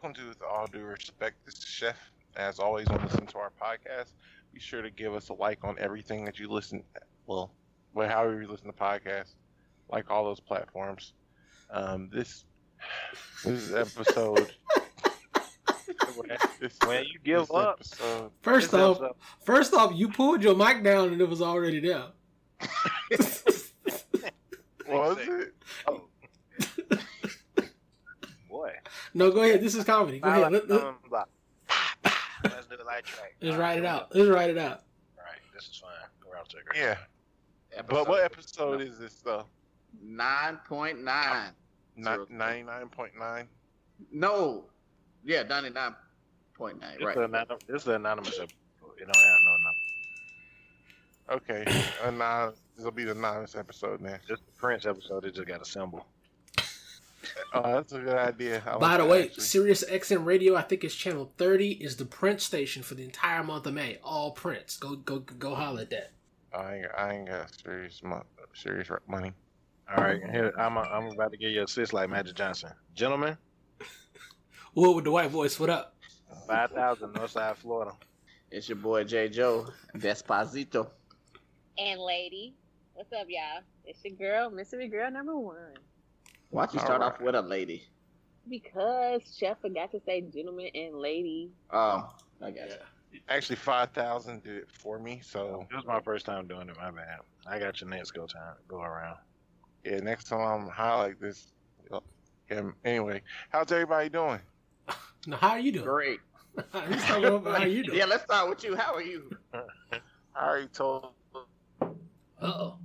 welcome to With All Due Respect. This is Chef. As always, when listening to our podcast, be sure to give us a like on everything that you listen. Well, well however you listen to podcasts, like all those platforms. Um, this this is episode. When you give this up, episode- First off, episode- first off, you pulled your mic down and it was already there. was it? Oh. Boy. No, go ahead. This is comedy. Go ahead. Let, let, Um, blah. Let's do the light track. let's write it out. Let's write it out. Right, this is fine. We're out there. Yeah. But what episode is this though? Nine point nine. Zero. Ninety nine point nine. No. Yeah, ninety nine point nine. This, Right. is anonymous, this is an anonymous episode. It don't have no number. Okay, and now this will be the anonymous episode then. This the Prince episode. It just got a symbol. Oh, that's a good idea. I By the way, actually. Sirius XM Radio, I think it's channel 30, is the Prince station for the entire month of May. All Prince. Go go go holler at that. I ain't, I ain't got serious, mo- serious money. All right, here I'm. Uh, I'm about to give you a assist like Magic Johnson, gentlemen. What with the white voice? What up? Five thousand Northside Florida. It's your boy J. Joe Despacito. and lady. What's up, y'all? It's your girl, mystery girl number one. Why'd you All start right. off with a lady? Because Chef forgot to say gentleman and lady. Oh, I got you. Actually, five thousand did it for me. So It was my first time doing it. My bad. I got your next go time. Go around. yeah, next time I'm high like this. Yeah, anyway, how's everybody doing? Now, how are you doing? Great. Let's talk about how you doing. Yeah, let's start with you. How are you? I already told. Uh-oh.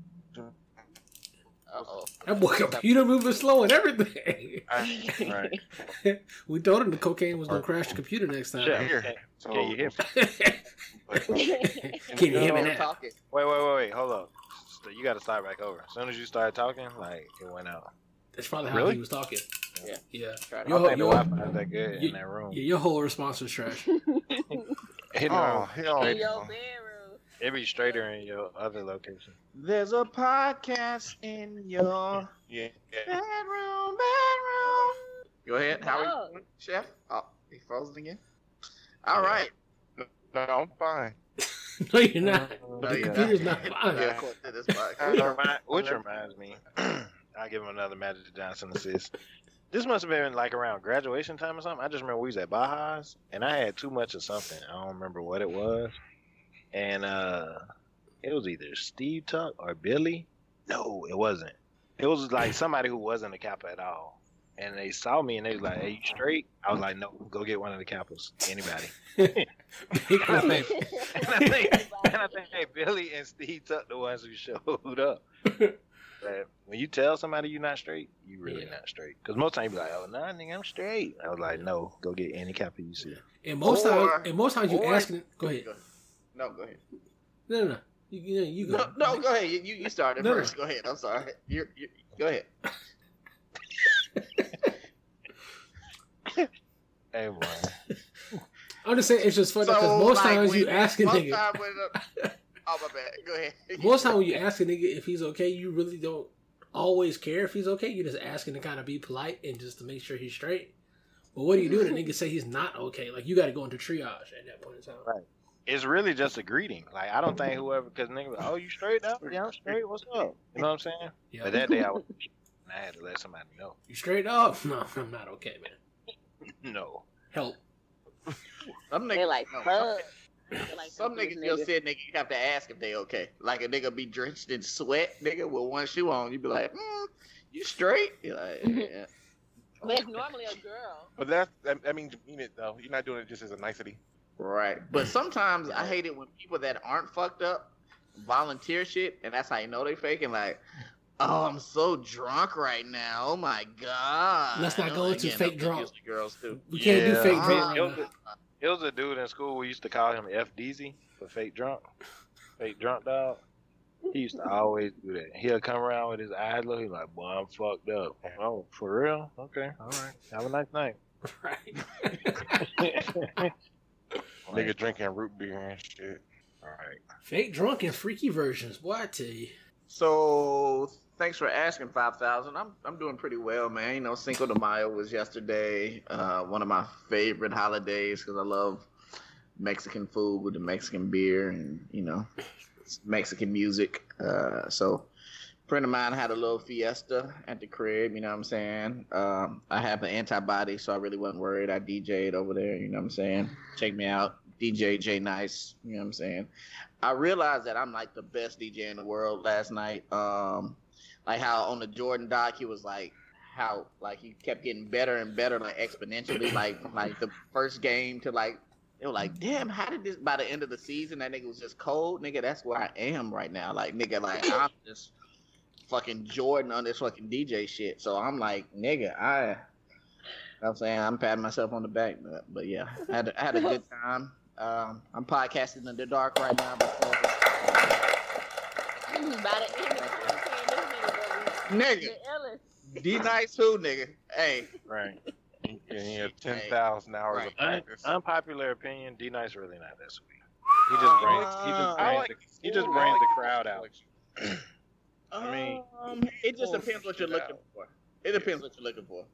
Uh-oh. That boy computer moving slow and everything. I, Right. we told him the cocaine was gonna crash the computer next time. Sure. here. Okay. So, Can you hear me? Can you hear me now? talking. Wait, wait, wait, wait. Hold up. So you got to start back over. As soon as you started talking, like it went out. That's probably how Really? he was talking. Yeah. Yeah. Try it Yo, I out. think the yo- Wi-Fi is that good you- in that room. Yeah, your whole response was trash. Oh hell in your no. Bedroom. it be straighter in your other location. There's a podcast in your Yeah, yeah. bedroom, bedroom. Go ahead. How are Oh. you, Chef? Oh, he frozen again. All right. No, I'm fine. no, you're not. No, the you're computer's not Not fine. according to. Which, which reminds me, I'll give him another Magic Johnson assist. This must have been like around graduation time or something. I just remember we was at Baja's and I had too much of something. I don't remember what it was. And uh it was either Steve Tuck or Billy. No, it wasn't. It was like somebody who wasn't a Kappa at all. And they saw me and they was like, Hey, you straight? I was like, No, go get one of the Kappas. Anybody. And I think, and I think, and I think hey, Billy and Steve Tuck the ones who showed up. But when you tell somebody you're not straight, you really Yeah. not straight. Because most times you be like, oh, nah, nigga, I'm straight. I was like, no, go get any kappa you see. And most Or- times, and most times you or- asking. Go ahead. No, go ahead. No, no, no. You, you, you go. No, no, go ahead. You, you you started No, no. first. Go ahead. I'm sorry. You're, you go ahead. Hey, boy. I'm just saying it's just funny because So, most like, times when- you ask a nigga. time when, uh, oh my bad. Go ahead. Most time when you ask a nigga if he's okay, you really don't always care if he's okay. You're just asking to kind of be polite and just to make sure he's straight. But what do you do when a nigga say he's not okay? Like you got to go into triage at that point in time. Right. It's really just a greeting. Like, I don't think whoever, because nigga, oh, you straight now? Yeah, I'm straight. What's up? You know what I'm saying? Yeah. But that day I was, and I had to let somebody know. You straight up? No, I'm not okay, man. No. Help. Some They niggas like no, fuck. Like Some niggas these still said nigga, you have to ask if they okay. Like a nigga be drenched in sweat, nigga, with one shoe on. You be like, mm, you straight? You're like, yeah. But it's normally a girl. But that's that, that means you mean it though. You're not doing it just as a nicety. Right. But sometimes I hate it when people that aren't fucked up volunteer shit, and that's how you know they're faking. Like, oh, I'm so drunk right now. Oh my god. Let's not go into fake drunk. Girls too. We can't do fake Uh, drunk. It was, a, it was a dude in school. We used to call him F Deezy for fake drunk. Fake drunk dog. He used to always do that. He'll come around with his eyes low. He's like, boy, I'm fucked up. Oh, for real? Okay. All right. Have a nice night. Right. Nigga drinking root beer and shit. All right. Fake drunk and freaky versions. Boy, I tell you. So thanks for asking, five thousand. I'm I'm doing pretty well, man. You know, Cinco de Mayo was yesterday. Uh, one of my favorite holidays because I love Mexican food with the Mexican beer and you know Mexican music. Uh, so a friend of mine had a little fiesta at the crib. You know what I'm saying? Um, I have an antibody, so I really wasn't worried. I DJ'd over there. You know what I'm saying? Check me out, DJ J Nice. You know what I'm saying? I realized that I'm like the best DJ in the world last night. Um, like how on the Jordan doc he was like how like he kept getting better and better like exponentially like like the first game to like it was like damn how did this by the end of the season that nigga was just cold nigga that's where I am right now like nigga like I'm just fucking Jordan on this fucking DJ shit so I'm like nigga I know what I'm saying I'm patting myself on the back but, but yeah I had, I had a good time um, I'm podcasting in the dark right now before By the end of the quarantine, this nigga gonna be nigga the illest. D nice who nigga hey Right. And you have ten thousand hours Right. of Un- practice. unpopular opinion. D Nice really not that sweet. He just brings. He just Uh, like the, he just food. Like the crowd out. selection. I mean- um, it just depends what you're figure looking out. for. It depends what you're looking for.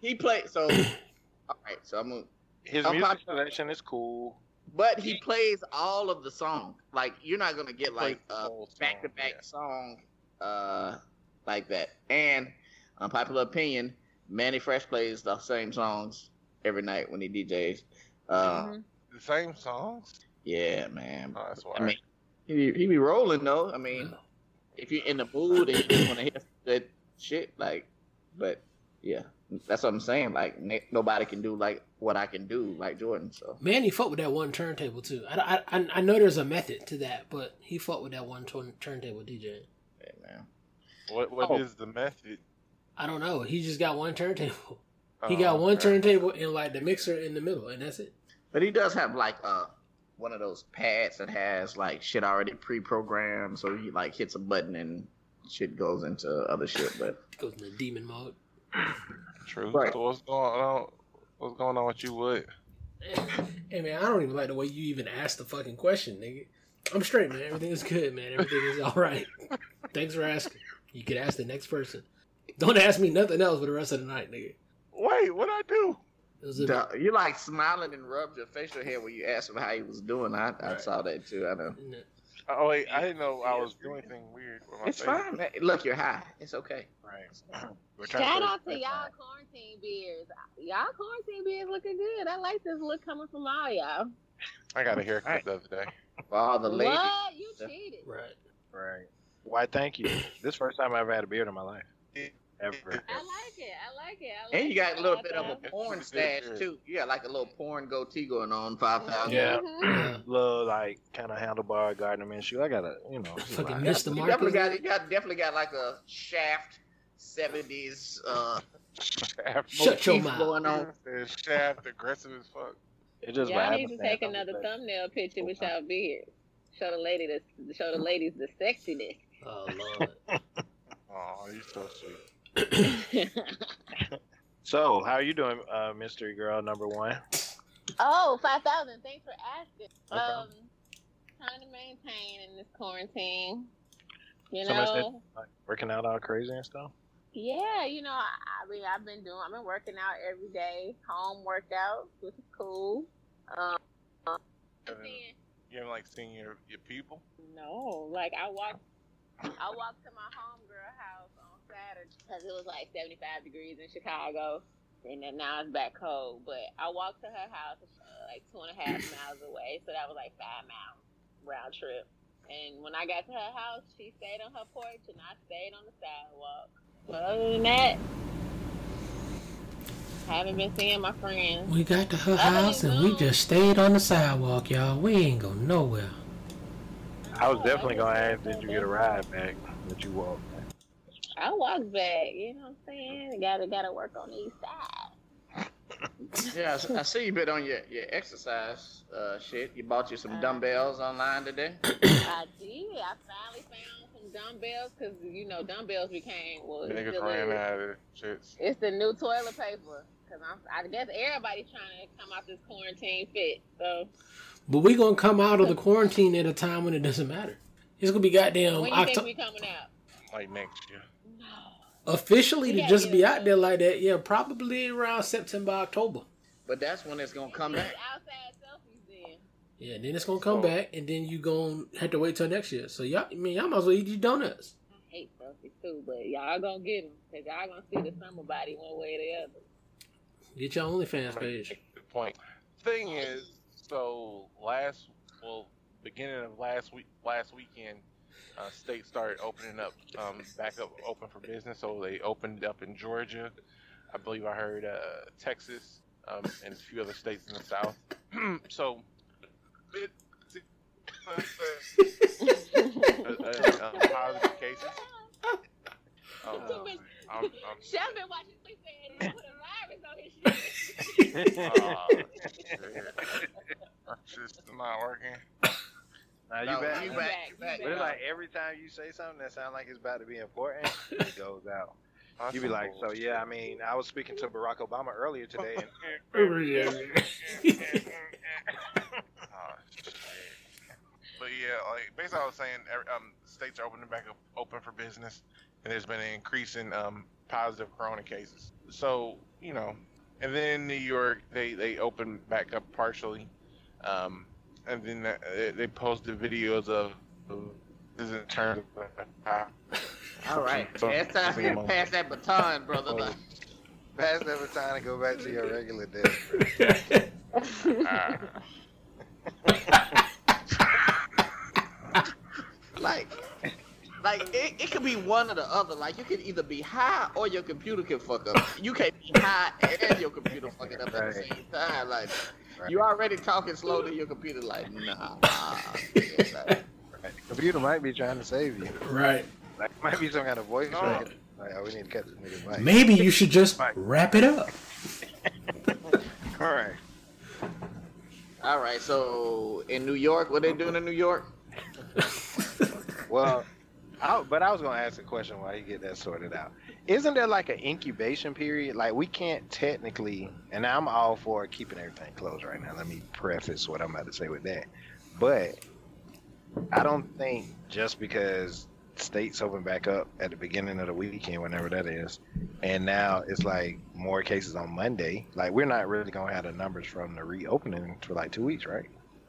He played so. all right, so I'm. Gonna, His I'm music pop- selection is cool. but he plays all of the song. Like you're not gonna get like a back to back song, uh, like that. And unpopular opinion, Mannie Fresh plays the same songs every night when he DJs. Uh, Mhm. The same songs? yeah, man. Oh, that's why. I mean, he he be rolling though. I mean, if you're in the mood and you just want to hear some good shit, like, but yeah, that's what I'm saying. Like, n- nobody can do like what I can do, like Jordan. So Man, he fought with that one turntable too. I, I, I know there's a method to that, but he fought with that one turn, turntable DJ. yeah, man. what what Oh. is the method? I don't know. He just got one turntable. He Oh, got one okay. turntable and like the mixer in the middle, and that's it. But he does have like uh one of those pads that has like shit already pre-programmed, so he like hits a button and shit goes into other shit. But Goes into demon mode. True. Right. So what's going on? What's going on with you, Wood? Hey man, I don't even like the way you even asked the fucking question, nigga. I'm straight, man. Everything is good, man. Everything is all right. Thanks for asking. You could ask the next person. Don't ask me nothing else for the rest of the night, nigga. Wait, what I do? It was a, duh, you like smiling and rubbed your facial hair when you asked him how he was doing. I, I saw that too. I know. Oh wait, I didn't know I was doing anything weird. With my It's face. fine. man. Look, you're high. It's okay. Right. We're trying Shout to out to y'all quarantine beers. Y'all quarantine beers looking good. I like this look coming from all y'all. I got a haircut Right. the other day. For all the ladies. What? You cheated. right. Right. Why? Thank you. This first time I ever had a beard in my life. Ever. I like it. I like it. I like And you got it. a little I bit of a porn stash too. You got like a little porn goatee going on. Five thousand. Yeah. Mhm. Little like kind of handlebar Gardner Minshew. I got a you know. Fucking lot. Mr. You Marcus. definitely got. You got definitely got like a shaft. 70s uh Shaft, Shut your mouth. going on. the shaft aggressive as fuck. It just Y'all need to take another like, thumbnail picture with y'all beard. Show the lady the show the ladies the sexiness. Oh lord. Oh, you so sweet. So, how are you doing, uh, mystery girl number one? oh, five thousand. Thanks for asking. No um, trying to maintain in this quarantine. You So much know, Like, working out all crazy and stuff. yeah. You know, I, I mean, I've been doing. I've been working out every day, home workouts, which is cool. Um, And then You haven't like seen your your people? No, like I walk, I walk to my homegirl house on Saturday because it was like 75 degrees in Chicago, and then now it's back cold. But I walked to her house, uh, like two and a half miles away, so that was like five miles round trip. And when I got to her house, she stayed on her porch, and I stayed on the sidewalk. But other than that, haven't been seeing my friends. We got to her Other house and we just stayed on the sidewalk, y'all. We ain't go nowhere. I was definitely gonna ask, did you get a ride back? Did you walk? I walk back, you know what I'm saying? Gotta gotta work on these sides. Yeah, I see you been on your, your exercise uh, shit. You bought you some Uh, dumbbells online today. I did. I finally found some dumbbells because you know dumbbells became well. it Niggas still ran out of shits. It's the new toilet paper because I'm. I guess everybody's trying to come out this quarantine fit. So But we gonna come out of the quarantine at a time when it doesn't matter. It's gonna be goddamn when you think October. we coming out? like next year. No. Officially to Yeah, just be out there like that, yeah, probably around September, October. But that's when it's gonna come back. Outside selfies then. Yeah, then it's gonna come Oh. back, and then you gonna have to wait till next year. So y'all, I mean, y'all might as well eat your donuts. I hate selfies too, but y'all gonna get them because y'all gonna see the summer body one way or the other. Get your OnlyFans page. Good point. Thing is, so last, well, beginning of last week, last weekend, uh, states started opening up, um, back up, open for business. So they opened up in Georgia. I believe I heard uh, Texas um, and a few other states in the South. so, uh, positive cases. Um, I'm, I'm, Sleep and put a virus on his shit. uh, just not working. Now you No, back. you You back, back, you you back. But it's like every time you say something that sounds like it's about to be important, it goes out. You be like, so yeah, I mean, I was speaking to Barack Obama earlier today, and Oh, shit. But yeah, like basically, I was saying, um, states are opening back up, open for business, and there's been an increase in um, positive corona cases. So you know, and then New York, they they opened back up partially, um, and then that- they, they posted videos of, of this in terms of All right, it's time for you to pass that baton, brother. Oh. pass that baton and go back to your regular day. like, like it, it could be one or the other. Like you could either be high or your computer can fuck up. You can't be high and your computer fucking up at the same time. Like Right. you already talking slow to your computer. Like nah. nah. Yeah, Right. Computer might be trying to save you. right. Like, might be some kind of voice No. track. Like, oh, we need to cut this nigga mic. Maybe you should just wrap it up. All right. all right, so in New York, what they doing in New York? Well, I, but I was gonna ask a question while you get that sorted out. Isn't there like an incubation period? Like we can't technically, and I'm all for keeping everything closed right now. Let me preface what I'm about to say with that. But I don't think just because states open back up at the beginning of the weekend, whenever that is, and now it's like more cases on Monday. Like we're not really gonna have the numbers from the reopening for like two weeks, right?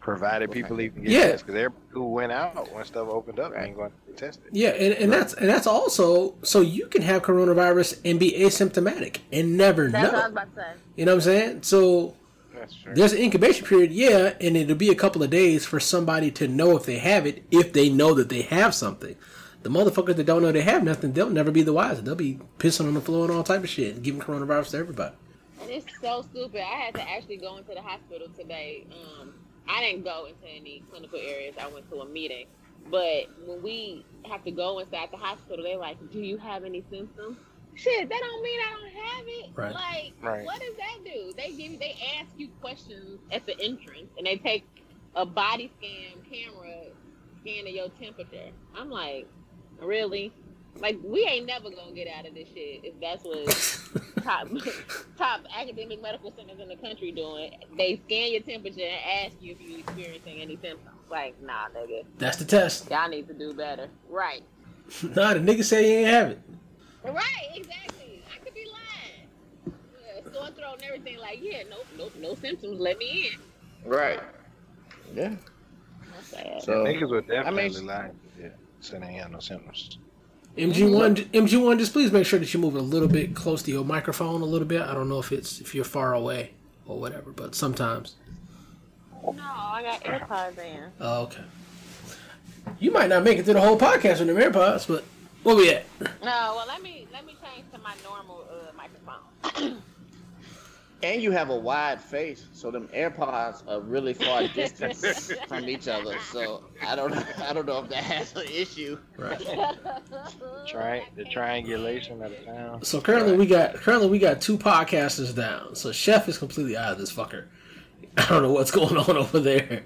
Provided people even get Yeah. tested, because everybody who went out when stuff opened up ain't going to get tested. Yeah, and, and that's and that's also so you can have coronavirus and be asymptomatic and never know. That's what I was about to say. You know what I'm saying? So that's true. there's an incubation period, yeah, and it'll be a couple of days for somebody to know if they have it, if they know that they have something. The motherfuckers that don't know they have nothing, they'll never be the wiser. They'll be pissing on the floor and all type of shit and giving coronavirus to everybody. And it's so stupid. I had to actually go into the hospital today. Um, I didn't go into any clinical areas. I went to a meeting. But when we have to go inside the hospital, they're like, "Do you have any symptoms?" Shit, that don't mean I don't have it. Right. Like, Right. what does that do? They give you, they ask you questions at the entrance, and they take a body scan camera scanning your temperature. I'm like, really? Like, we ain't never gonna get out of this shit if that's what top top academic medical centers in the country doing. They scan your temperature and ask you if you're experiencing any symptoms. Like, nah, nigga, That's the test. y'all need to do better. Right. nah, the nigga say he ain't have it. Right, exactly. I could be lying. Yeah, sore throat and everything. Like, yeah, nope, nope, no symptoms. Let me in. Right. Yeah. That's sad. So Niggas would I definitely mean- lie. Yeah, saying they ain't had no symptoms. MG1, MG1, just please make sure that you move it a little bit close to your microphone a little bit. I don't know if it's if you're far away or whatever, but sometimes. No, I got AirPods in. Oh, okay. You might not make it through the whole podcast with the AirPods, but where we at? No, well, let me let me change to my normal uh, microphone. and you have a wide face, so them AirPods are really far distance from each other. So I don't know. I don't know if that has an issue. Right. Tri- the triangulation of the sound. So currently we got currently we got two podcasters down. So Chef is completely out of this fucker. I don't know what's going on over there.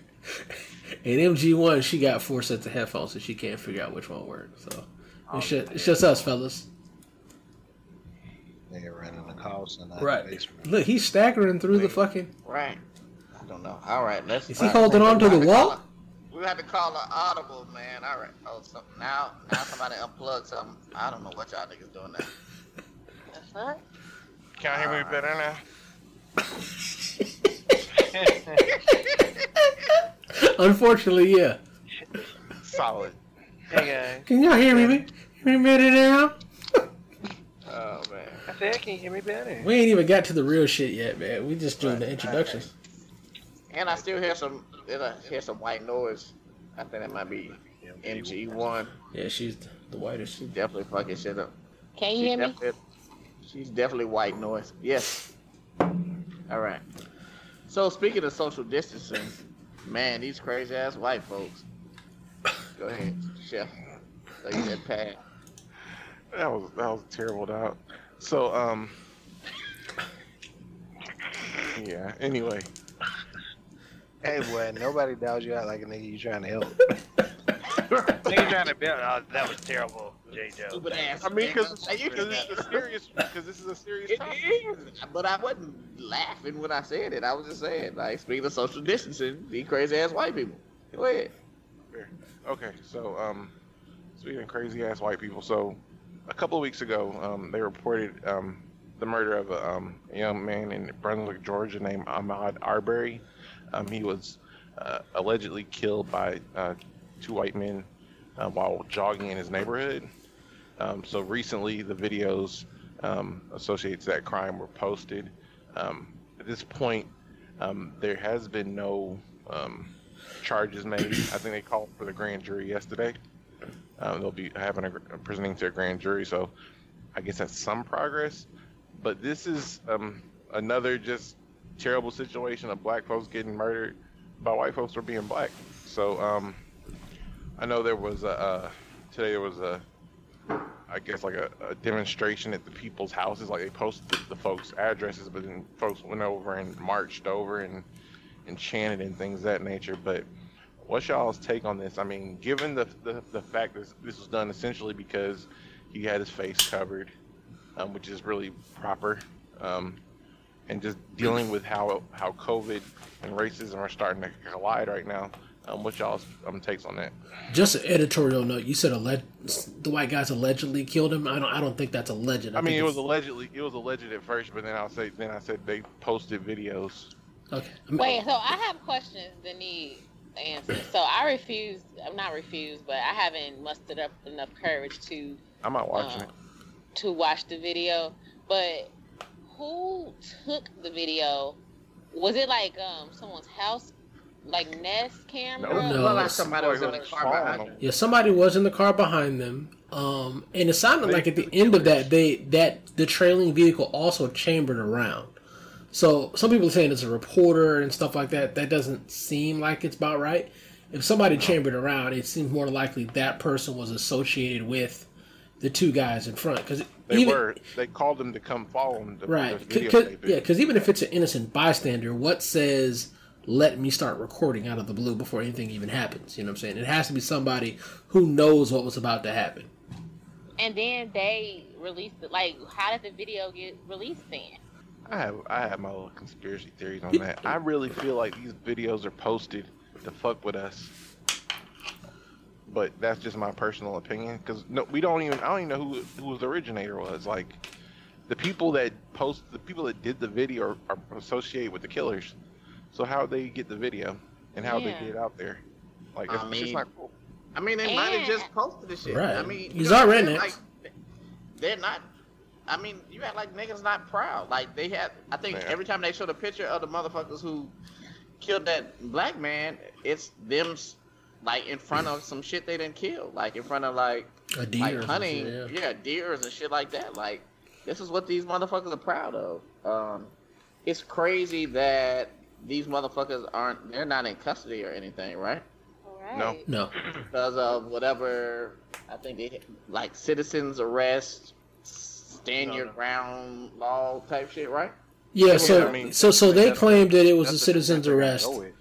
And MG1, she got four sets of headphones, so she can't figure out which one works. So it's oh, just, it's just us, fellas. Nigga running the call center. Right. Basement. Look, he's staggering through the fucking. Right. I don't know. All right. Let's. Is he holding on to the wall? We We had to call an audible, man. All right. Oh, so now now somebody unplugged something. I don't know what y'all niggas doing now. That's right. Can you hear me better now? Unfortunately, yeah. Solid. hey guys. Can y'all hear me? Hear me better now? Oh man. I said, can you hear me better? We ain't even got to the real shit yet, man. We just doing the introductions. And I still hear some and I hear some white noise. I think that might be MG one. Yeah, she's the whitest. She definitely fucking shit up. Can you She's hear me? She's definitely white noise. Yes. All right. So speaking of social distancing, man, these crazy ass white folks. Go ahead, chef. Like you said, Pat. That was that was terrible, dog. So um, yeah. Anyway, Hey boy, nobody doubts you out like a nigga you trying to help. nigga trying to build. Oh, that was terrible, J. Joe. Stupid ass. I mean, because nigga. it's, Like, you 'cause can- it's a serious because this is a serious It topic. is, but I wasn't laughing when I said it. I was just saying, like, speaking of social distancing, these crazy ass white people. Go ahead. Okay, so um, speaking of crazy ass white people, so a couple of weeks ago, um, they reported um, the murder of a, um, young man in Brunswick, Georgia, named Ahmaud Arbery. Um, he was uh, allegedly killed by uh, two white men uh, while jogging in his neighborhood. Um, so recently, the videos um, associated to that crime were posted. At this point, there has been no charges made. I think they called for the grand jury yesterday. Um, they'll be having a presenting to a grand jury, so I guess that's some progress. But this is um, another just terrible situation of black folks getting murdered by white folks for being black. So um, I know there was a uh, today there was a I guess like a, a demonstration at the people's houses. Like they posted the, the folks' addresses, but then folks went over and marched over and and chanted and things of that nature. But what's y'all's take on this? I mean, given the the, the fact that this was done essentially because he had his face covered, um, which is really proper, um, and just dealing with how how COVID and racism are starting to collide right now. Um, what y'all's um, takes on that? Just an editorial note. You said alleg- the white guys allegedly killed him. I don't. I don't think that's alleged. I mean, it was allegedly it was alleged at first, but then I'll say then I said they posted videos. okay. Wait, so I have questions that need. So I refuse. I'm not refused, but I haven't mustered up enough courage to I'm not watching um, it. to watch the video. But who took the video? Was it like um someone's house, like Nest camera? No. No. Well, like somebody was in the car behind them. Yeah, somebody was in the car behind them. Um, and it sounded like at the end of that, they that the trailing vehicle also chambered around. So some people are saying it's a reporter and stuff like that. That doesn't seem like it's about right. If somebody chambered around, it seems more likely that person was associated with the two guys in front. Because They were. They called them to come follow them. To, right, To C- videotape 'cause- it. yeah. Because even if it's an innocent bystander, what says let me start recording out of the blue before anything even happens? You know what I'm saying? It has to be somebody who knows what was about to happen. And then they released it. Like, how did the video get released then? I have I have my little conspiracy theories on that. I really feel like these videos are posted to fuck with us. But that's just my personal opinion because no, we don't even I don't even know who who the originator was. Like the people that post the people that did the video are, are associated with the killers. So how they get the video and how Yeah. they get it out there? Like I it's, it's just mean, not cool. I mean, they might have just posted the shit. Right. I mean, he's know are what I'm saying? rednecks. Like, they're not. I mean, you act like niggas not proud. Like they had. I think Yeah. every time they showed a picture of the motherfuckers who killed that black man, it's them like in front of some shit they didn't kill. Like in front of like A deer, like hunting, shit, yeah. deers and shit like that. Like this is what these motherfuckers are proud of. Um, it's crazy that these motherfuckers aren't. They're not in custody or anything, right? No. No. because of whatever I think they like citizens arrest, stand No, your no. ground law type shit, right? Yeah, so I mean, so so they claimed that it was a citizen's that's what they're arrest gonna go with.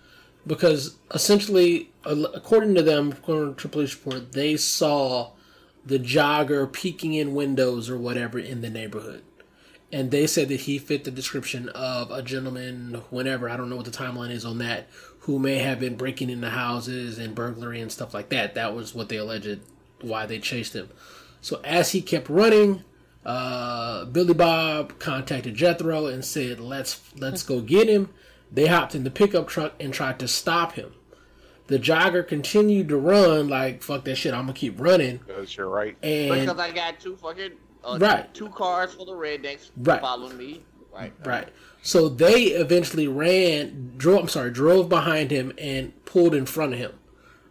because essentially, according to them, according to police report, they saw the jogger peeking in windows or whatever in the neighborhood, and they said that he fit the description of a gentleman, whenever I don't know what the timeline is on that, who may have been breaking into houses and burglary and stuff like that. That was what they alleged why they chased him. So as he kept running, uh, Billy Bob contacted Jethro and said, "Let's let's go get him." They hopped in the pickup truck and tried to stop him. The jogger continued to run like fuck that shit. I'm gonna keep running. Because you're right. And because I got two fucking uh, Right. two cars full of rednecks Right. following me. Right. Right. So they eventually ran, drove. I'm sorry, drove behind him and pulled in front of him.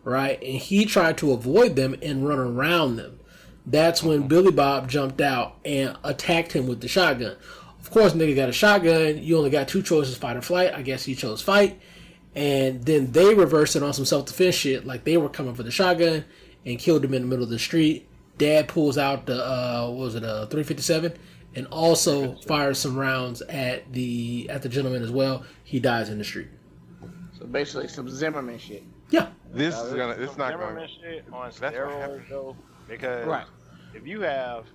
Right, and he tried to avoid them and run around them. That's when Billy Bob jumped out and attacked him with the shotgun. Of course, nigga got a shotgun. You only got two choices: fight or flight. I guess he chose fight, and then they reversed it on some self defense shit, like they were coming for the shotgun and killed him in the middle of the street. Dad pulls out the uh, what was it a 357 and also fires some rounds at the at the gentleman as well. He dies in the street. So basically, some Zimmerman shit. Yeah, This Now, is gonna. is It's some not Zimmerman going. shit on That's what steroids happened. though, because Right. if you have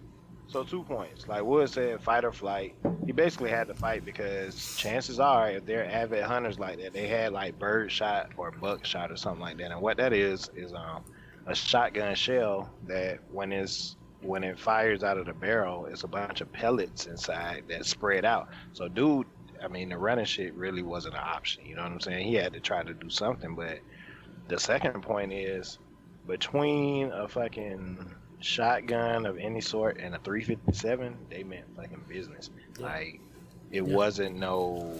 so two points, like Wood said, fight or flight. He basically had to fight because chances are, if they're avid hunters like that, they had like bird shot or buck shot or something like that. And what that is is um a shotgun shell that when it's when it fires out of the barrel, it's a bunch of pellets inside that spread out. So dude, I mean the running shit really wasn't an option. You know what I'm saying? He had to try to do something, but the second point is between a fucking shotgun of any sort and a 357, they meant fucking business. Like it Yeah. wasn't no.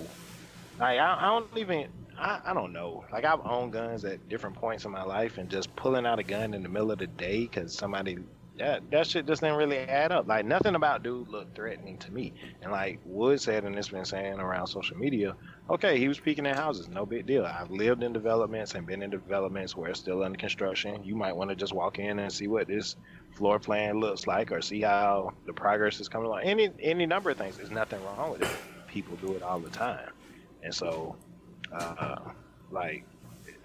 Like I, I don't even. I, I don't know. Like I've owned guns at different points in my life, and just pulling out a gun in the middle of the day because somebody that that shit just didn't really add up. Like nothing about dude looked threatening to me. And like Wood said, and it's been saying around social media, okay, he was peeking at houses, no big deal. I've lived in developments and been in developments where it's still under construction. You might want to just walk in and see what this floor plan looks like, or see how the progress is coming along. Any any number of things. There's nothing wrong with it. People do it all the time, and so, uh, like,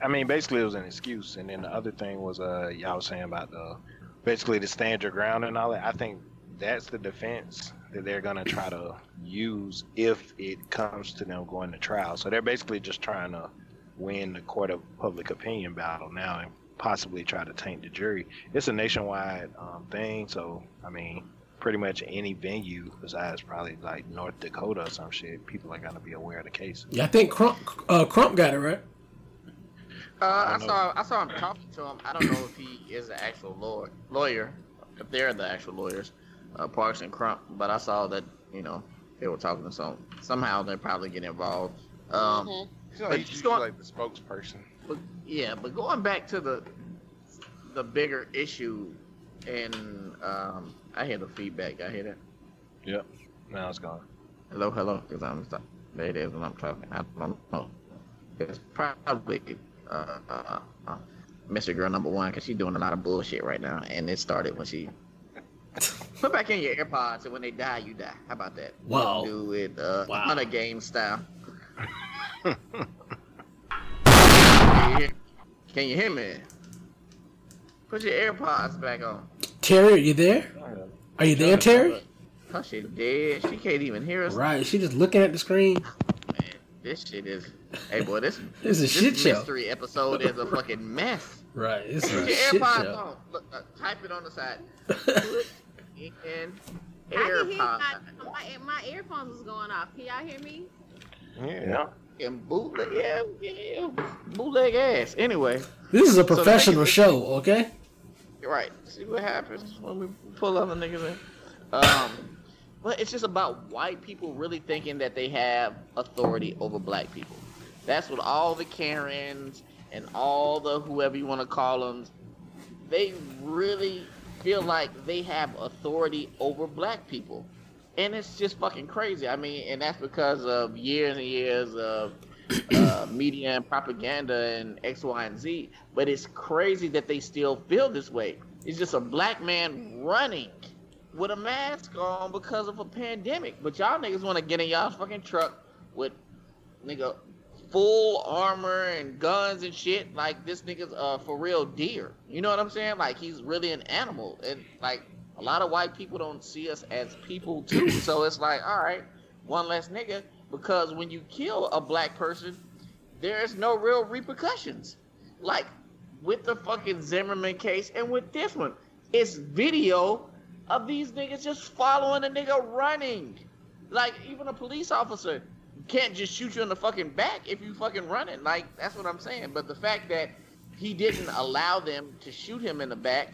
I mean, basically it was an excuse. And then the other thing was, uh, y'all was saying about the basically to stand your ground and all that. I think that's the defense that they're gonna try to use if it comes to them going to trial. So they're basically just trying to win the court of public opinion battle now and possibly try to taint the jury. It's a nationwide um, thing, so I mean, pretty much any venue besides probably like North Dakota or some shit, people are gonna be aware of the case. yeah. I think Crump uh, Crump got it right. Uh, I, don't saw I saw him talking to him. I don't know if he is an actual lawyer, lawyer, if they're the actual lawyers, uh, Parks and Crump. But I saw that you know they were talking to some. Somehow they probably get involved. Um, Mhm. You know, But he's just going- like the spokesperson. But yeah, but going back to the the bigger issue, and um, I hear the feedback. I hear that. Yep. Now it's gone. Hello, hello. Because I'm stop. There it is when I'm talking. I don't know. It's probably uh, uh, uh, Mr. Girl number one because she's doing a lot of bullshit right now, and it started when she put back in your AirPods, and when they die, you die. How about that? Wow. Do it uh, Wow. Hunter game style. Can you, hear, can you hear me? Put your AirPods back on. Terry, are you there? Are you there, Terry? Her shit dead. She can't even hear us. Right. She just looking at the screen. Man, this shit is. Hey, boy, this This is a this shit show. mystery episode is a fucking mess. Right. It's a your shit AirPods show. on. Look, uh, type it on the side. Put in I can hear AirPods my, my, my earphones is going off. Can y'all hear me? Yeah. and bootleg. Yeah, yeah, bootleg ass. Anyway, This is a professional thing is- show, okay? right. See what happens when we pull other niggas in. Um, but it's just about white people really thinking that they have authority over black people. That's what all the Karens and all the whoever you want to call them, they really feel like they have authority over black people. And it's just fucking crazy. I mean, and that's because of years and years of uh, media and propaganda and X, Y, and Z. But it's crazy that they still feel this way. It's just a black man running with a mask on because of a pandemic. But y'all niggas want to get in y'all fucking truck with nigga full armor and guns and shit like this nigga's uh for real deer. You know what I'm saying? Like he's really an animal and like a lot of white people don't see us as people too. So it's like, all right, one less nigga. Because when you kill a black person, there is no real repercussions. Like with the fucking Zimmerman case and with this one, it's video of these niggas just following a nigga running. Like even a police officer can't just shoot you in the fucking back if you fucking running. Like that's what I'm saying. But the fact that he didn't allow them to shoot him in the back,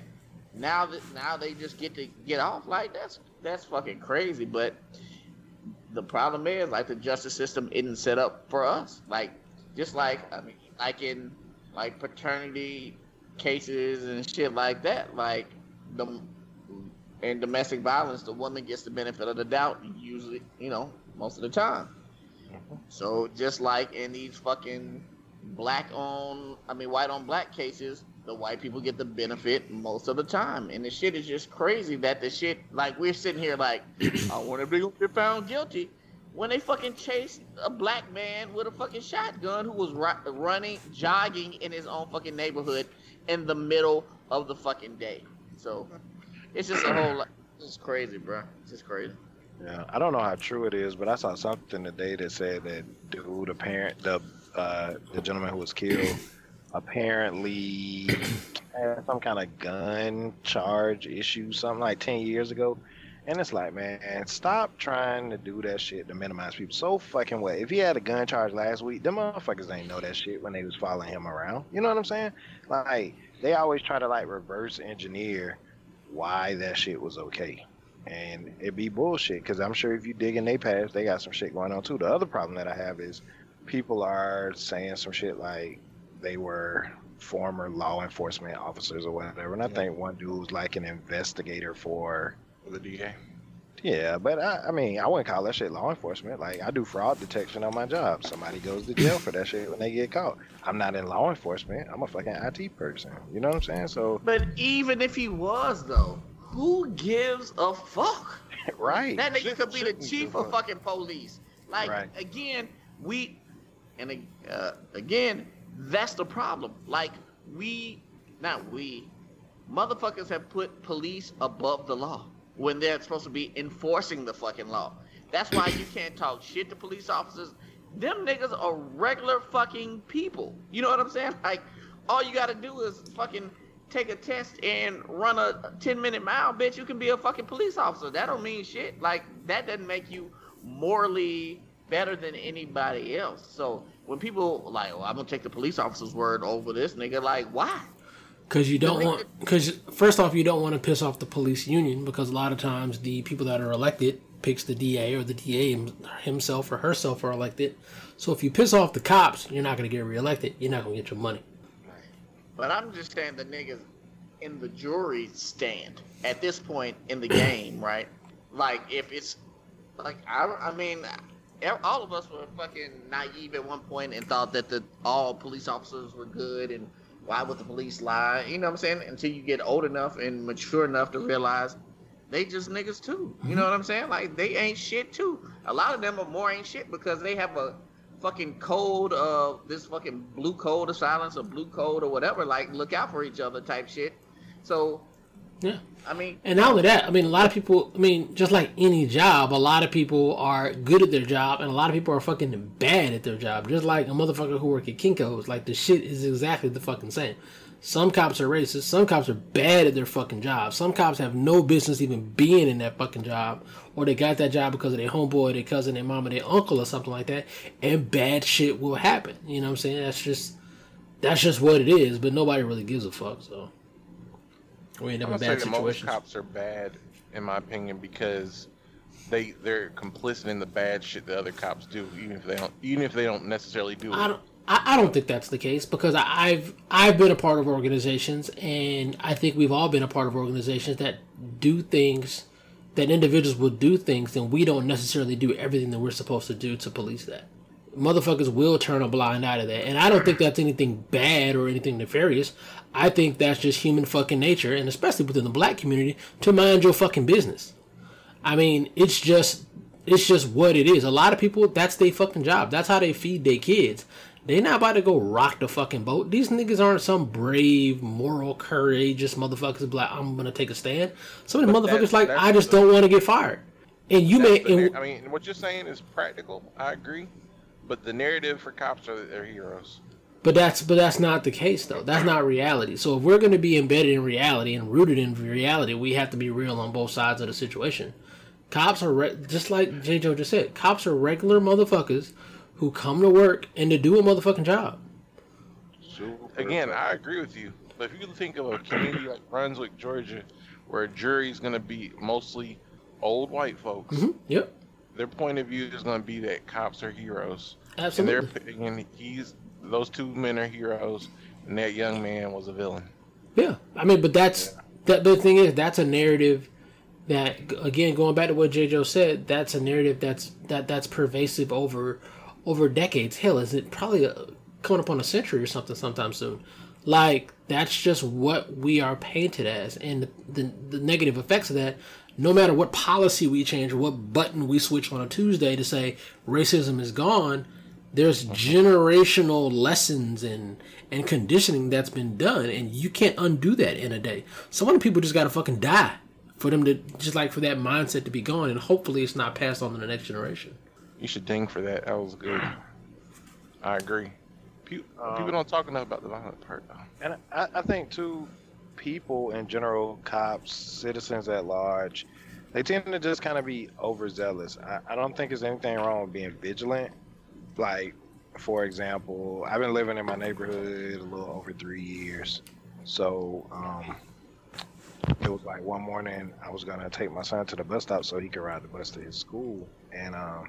now that now they just get to get off. Like that's that's fucking crazy. But the problem is like the justice system isn't set up for us. Like just like I mean like in like paternity cases and shit like that. Like the in domestic violence, the woman gets the benefit of the doubt usually, you know, most of the time. So just like in these fucking black on, I mean white on black cases, the white people get the benefit most of the time, and the shit is just crazy that the shit like we're sitting here like, I wonder if they gonna get found guilty when they fucking chased a black man with a fucking shotgun who was ru- running, jogging in his own fucking neighborhood in the middle of the fucking day. So it's just a whole lot. It's crazy, bro. It's just crazy. Yeah, I don't know how true it is, but I saw something today that said that dude, apparent the uh, the gentleman who was killed, apparently had some kind of gun charge issue, something like ten years ago. And it's like, man, stop trying to do that shit to minimize people so fucking well. If he had a gun charge last week, them motherfuckers ain't know that shit when they was following him around. You know what I'm saying? Like, they always try to like reverse engineer why that shit was okay. And it be bullshit because I'm sure if you dig in their past, they got some shit going on too. The other problem that I have is people are saying some shit like they were former law enforcement officers or whatever. And I Yeah. think one dude was like an investigator for The DA. yeah, but I, I mean, I wouldn't call that shit law enforcement. Like, I do fraud detection on my job. Somebody goes to jail for that shit when they get caught. I'm not in law enforcement. I'm a fucking IT person. You know what I'm saying? So, But even if he was though, who gives a fuck? right. That nigga could be the chief of fucking police. Like Right. again, we and uh, again, that's the problem. Like we, not we, motherfuckers have put police above the law when they're supposed to be enforcing the fucking law. That's why you can't talk shit to police officers. Them niggas are regular fucking people. You know what I'm saying? Like all you gotta do is fucking take a test and run a 10 minute mile, bitch, you can be a fucking police officer. That don't mean shit. Like, that doesn't make you morally better than anybody else. So when people like, well, I'm gonna take the police officer's word over this nigga, like, why? Because you don't want, because first off, you don't want to piss off the police union because a lot of times the people that are elected picks the DA or the DA himself or herself are elected. So if you piss off the cops, you're not going to get reelected. You're not going to get your money. But I'm just saying the niggas in the jury stand at this point in the game, right? Like if it's like I, I mean, all of us were fucking naive at one point and thought that the all police officers were good and why would the police lie? You know what I'm saying? Until you get old enough and mature enough to realize they just niggas too. You know what I'm saying? Like they ain't shit too. A lot of them are more ain't shit because they have a fucking code of this fucking blue code of silence or blue code or whatever. Like look out for each other type shit. So Yeah. I mean, And not only that, I mean, a lot of people, I mean, just like any job, a lot of people are good at their job and a lot of people are fucking bad at their job. Just like a motherfucker who work at Kinko's. Like, the shit is exactly the fucking same. Some cops are racist. Some cops are bad at their fucking job. Some cops have no business even being in that fucking job. Or they got that job because of their homeboy, their cousin, their mama, their uncle, or something like that. And bad shit will happen. You know what I'm saying? That's just, that's just what it is. But nobody really gives a fuck, so. We end up in bad that most situations. cops are bad, in my opinion, because they they're complicit in the bad shit that other cops do, even if they don't even if they don't necessarily do it. I don't. I I don't think that's the case because I've I've been a part of organizations and I think we've all been a part of organizations that do things that individuals will do things and we don't necessarily do everything that we're supposed to do to police that. Motherfuckers will turn a blind eye to that, and I don't think that's anything bad or anything nefarious. I think that's just human fucking nature, and especially within the black community, to mind your fucking business. I mean, it's just it's just what it is. A lot of people that's their fucking job. That's how they feed their kids. They not about to go rock the fucking boat. These niggas aren't some brave, moral, courageous motherfuckers. Like I'm gonna take a stand. Some of the motherfuckers like I just the- don't want to get fired. And you may. And, I mean, what you're saying is practical. I agree, but the narrative for cops are that they're heroes. But that's but that's not the case though. That's not reality. So if we're going to be embedded in reality and rooted in reality, we have to be real on both sides of the situation. Cops are re- just like J. Joe just said. Cops are regular motherfuckers who come to work and to do a motherfucking job. Again, I agree with you. But if you think of a community like Brunswick, Georgia, where a jury is going to be mostly old white folks, hmm Yep, their point of view is going to be that cops are heroes. In absolutely. their opinion, he's those two men are heroes, and that young man was a villain. Yeah, I mean, but that's that. The thing is, that's a narrative that, again, going back to what J. Joe said, that's a narrative that's that that's pervasive over over decades. Hell, is it probably uh coming up on a century or something sometime soon? Like that's just what we are painted as, and the, the the negative effects of that. No matter what policy we change or what button we switch on a Tuesday to say racism is gone, there's generational lessons and and conditioning that's been done and you can't undo that in a day some of the people just gotta fucking die for them to just like for that mindset to be gone and hopefully it's not passed on to the next generation You should ding for that. That was good. I agree. Pe- Um, People don't talk enough about the violent part, though. And I, I think too, people in general, cops, citizens at large, they tend to just kind of be overzealous. I, I don't think there's anything wrong with being vigilant. Like, for example, I've been living in my neighborhood a little over three years. So, um, it was like one morning I was gonna take my son to the bus stop so he could ride the bus to his school, and um,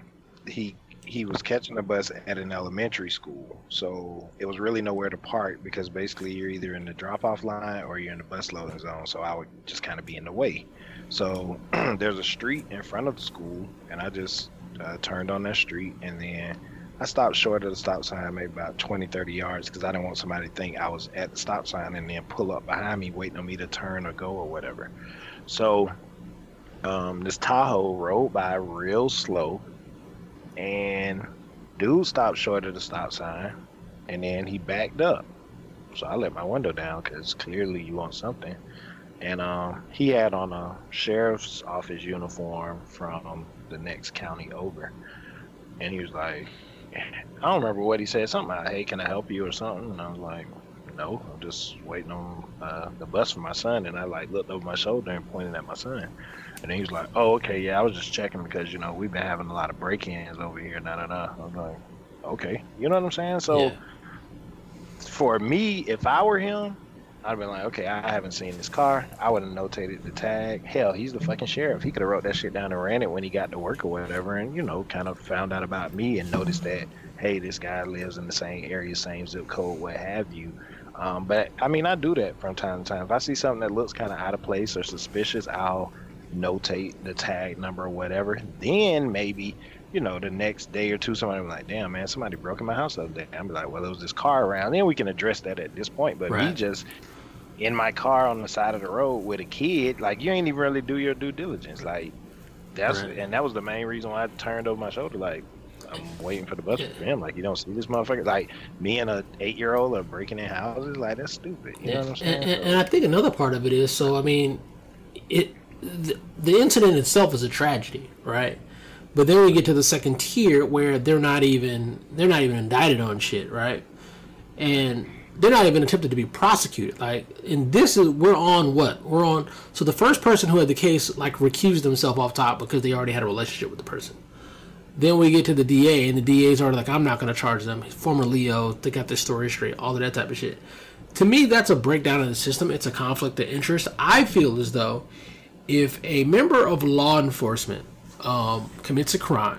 he he was catching a bus at an elementary school, so it was really nowhere to park because basically you're either in the drop-off line or you're in the bus loading zone. So I would just kind of be in the way. So there's a street in front of the school, and I just uh, turned on that street, and then I stopped short of the stop sign, maybe about 20, 30 yards, because I didn't want somebody to think I was at the stop sign and then pull up behind me, waiting on me to turn or go or whatever. So um, this Tahoe rolled by real slow, and dude stopped short of the stop sign, and then he backed up. So I let my window down because clearly you want something. And um, he had on a sheriff's office uniform from the next county over, and he was like, I don't remember what he said. Something like, "Hey, can I help you?" or something. And I was like, "No, I'm just waiting on uh, the bus for my son." And I like looked over my shoulder and pointed at my son. And he was like, "Oh, okay, yeah, I was just checking because you know we've been having a lot of break-ins over here." Nah, nah, nah. I'm like, "Okay, you know what I'm saying?" So Yeah. for me, if I were him, I'd have been like, "Okay, I haven't seen this car. I would have notated the tag. Hell, he's the fucking sheriff. He could have wrote that shit down and ran it when he got to work or whatever, and you know, kind of found out about me and noticed that, hey, this guy lives in the same area, same zip code, what have you." Um, but I mean, I do that from time to time. If I see something that looks kind of out of place or suspicious, I'll notate the tag number or whatever. Then maybe, you know, the next day or two, somebody will be like, damn, man, somebody broke in my house the other day. I'm like, well, there was this car around. Then we can address that at this point. But me just in my car on the side of the road with a kid, like, you ain't even really do your due diligence. Like, that's, Right. and that was the main reason why I turned over my shoulder. Like, I'm waiting for the bus Yeah. for him. Like, you don't see this motherfucker. Like, me and a eight year old are breaking in houses. Like, that's stupid. You know what I'm saying? and, and, and I think another part of it is so I mean, it the, the incident itself is a tragedy, right? But then we get to the second tier where they're not even they're not even indicted on shit, right? And they're not even attempted to be prosecuted. Like, and this is we're on what we're on. So the first person who had the case like recused himself off top because they already had a relationship with the person. Then we get to the DA, and the DA's are like, I'm not going to charge them. Former Leo, they got their story straight, all of that type of shit. To me, that's a breakdown of the system. It's a conflict of interest. I feel as though if a member of law enforcement um, commits a crime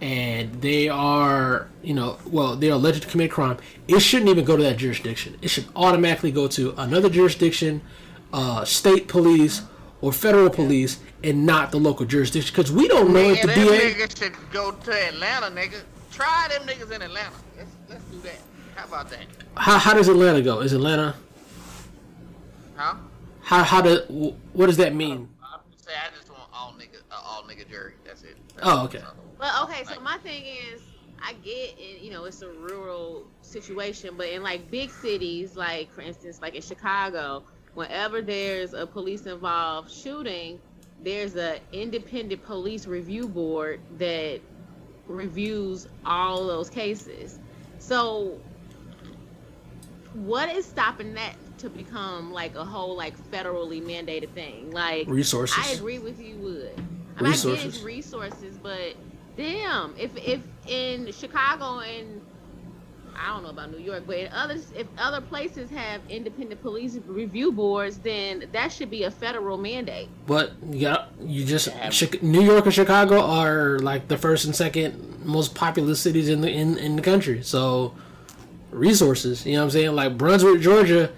and they are, you know, well, they're alleged to commit a crime, it shouldn't even go to that jurisdiction. It should automatically go to another jurisdiction, uh, state police, or federal police, and not the local jurisdiction. Because we don't know if Man, the them DA. niggas should go to Atlanta, nigga. Try them niggas in Atlanta. Let's let's do that. How about that? How, how does Atlanta go? Is Atlanta? Huh? How how do what does that mean? I'm just saying, I just want all nigga, uh, all nigga jury. That's it. Oh, okay. Well, okay. So my thing is, I get it, you know, it's a rural situation, but in like big cities, like for instance, like in Chicago, whenever there's a police involved shooting, there's an independent police review board that reviews all those cases. So what is stopping that to become like a whole like federally mandated thing? Like Resources. I agree with you would. I mean, I get Resources. it's resources, but damn, if if in Chicago and I don't know about New York, but in others, if other places have independent police review boards, then that should be a federal mandate. But you you just Yeah. New York and Chicago are like the first and second most populous cities in the in, in the country. So resources, you know what I'm saying? Like Brunswick, Georgia,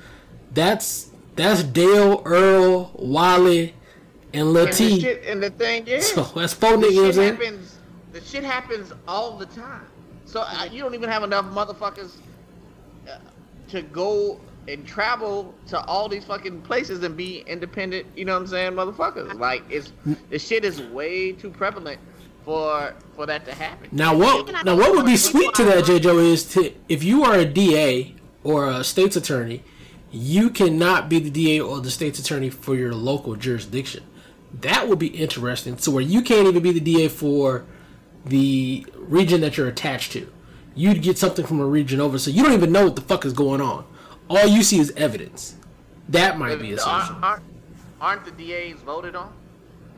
that's that's Dale, Earl, Wally, and Lil And the, T. shit, and the thing is, So that's four the niggas, you know what I'm saying? happens. The shit happens all the time. So uh, you don't even have enough motherfuckers uh, to go and travel to all these fucking places and be independent. You know what I'm saying, motherfuckers? Like it's the shit is way too prevalent for for that to happen. Now what? Now what would be sweet to that, J. Joe, is to if you are a DA or a state's attorney, you cannot be the DA or the state's attorney for your local jurisdiction. That would be interesting. So where you can't even be the DA for the region that you're attached to, you'd get something from a region over, so you don't even know what the fuck is going on. All you see is evidence. That might be a solution. Aren't, aren't, aren't the DAs voted on?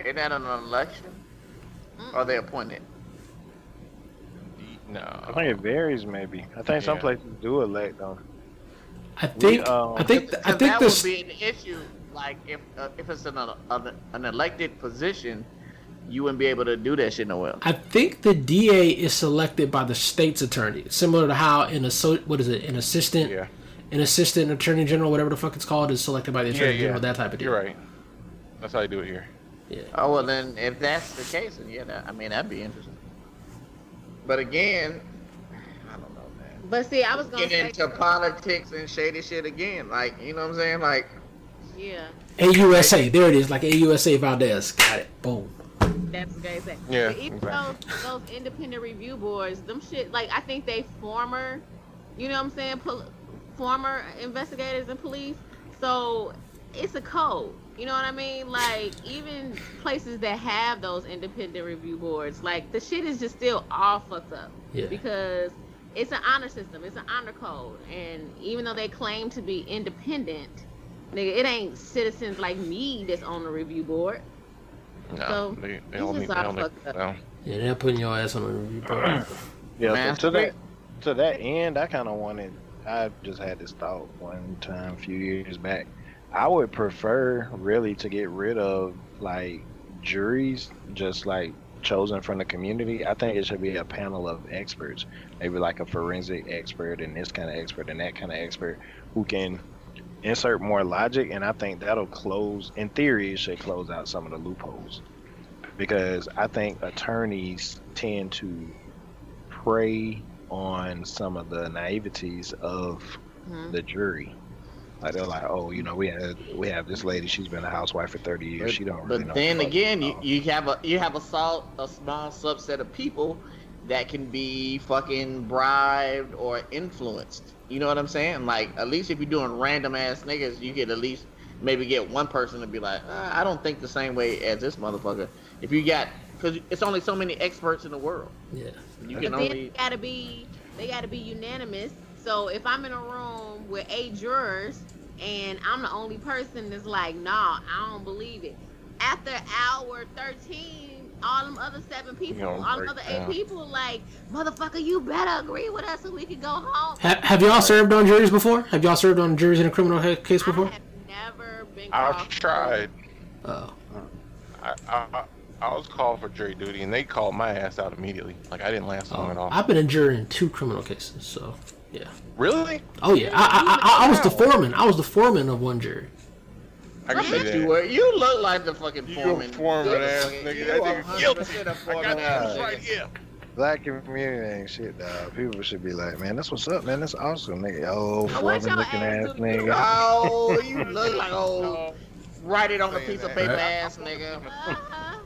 Isn't that an election? Or are they appointed? No. I think it varies, maybe. I think some places do elect though. I think. um, I think. I Because think that this. would be an issue. Like if uh, if it's an, uh, an an elected position, you wouldn't be able to do that shit no well. I think the DA is selected by the state's attorney, similar to how an asso- what is it, an assistant, Yeah. an assistant attorney general, whatever the fuck it's called, is selected by the attorney yeah. general. That type of deal. You're right. That's how you do it here. Yeah. Oh well, then if that's the case, then yeah, that, I mean that'd be interesting. But again, I don't know, man. But see, I was gonna Get say, into politics and shady shit again, like you know what I'm saying? Like yeah, AUSA, there it is, like AUSA Valdez. Got it. Boom. That's what they say. Yeah, But even exactly. those, those independent review boards, them shit, like I think they former, you know what I'm saying, pol- former investigators and police. So it's a code. You know what I mean? Like even places that have those independent review boards, like the shit is just still all fucked up. Yeah. Because it's an honor system, it's an honor code, and even though they claim to be independent, nigga, it ain't citizens like me that's on the review board. No, So, they, they it's don't need. They all don't no. Yeah, they're putting your ass on a review board. Yeah, Man, so to that to that end, I kind of wanted. I just had this thought one time a few years back. I would prefer really to get rid of like juries, just like chosen from the community. I think it should be a panel of experts, maybe like a forensic expert and this kind of expert and that kind of expert who can insert more logic. And I think that'll close. In theory, it should close out some of the loopholes because I think attorneys tend to prey on some of the naiveties of Mhm. the jury. Like they're like, oh, you know, we have we have this lady. She's been a housewife for thirty years. But, she don't but really know. then what the fuck again, you, you have a you have a sol- a small subset of people that can be fucking bribed or influenced. You know what I'm saying? Like at least if you're doing random ass niggas, you could at least maybe get one person to be like, uh, I don't think the same way as this motherfucker. If you got because it's only so many experts in the world. Yeah. You But can then only they gotta be they gotta be unanimous. So if I'm in a room with eight jurors and I'm the only person that's like, nah, I don't believe it. After hour thirteen, all them other seven people, all them other down. eight people, like, motherfucker, you better agree with us so we can go home. Ha- have y'all served on juries before? Have y'all served on juries in a criminal he- case I before? have never been called. I've tried. Oh. I, I I- I was called for jury duty, and they called my ass out immediately. Like I didn't last oh, long at oh. all. I've been a jury in two criminal cases, so yeah. Really? Oh yeah, I, I, I, I was the foreman. I was the foreman of one jury. I can see Yes, you that. were. You look like the fucking You foreman. a foreman ass nigga. you That nigga guilty. percent a I foreman got ass this nigga. right here. Black community ain't shit, dog. People should be like, man, that's what's up, man. That's awesome, nigga. Oh, Now, what foreman your looking ass ass do? nigga. Oh, you look like old. No. Write it on a Saying piece of that. paper, Right. ass nigga.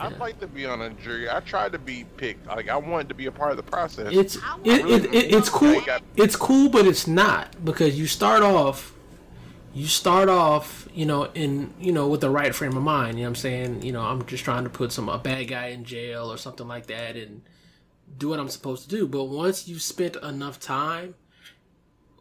I'd like to be on a jury. I tried to be picked. Like I wanted to be a part of the process. It's I it, want it, it, it's to cool. You got- It's cool, but it's not because you start off, you start off, you know, in you know with the right frame of mind. You know what I'm saying? You know, I'm just trying to put some a bad guy in jail or something like that and do what I'm supposed to do. But once you've spent enough time,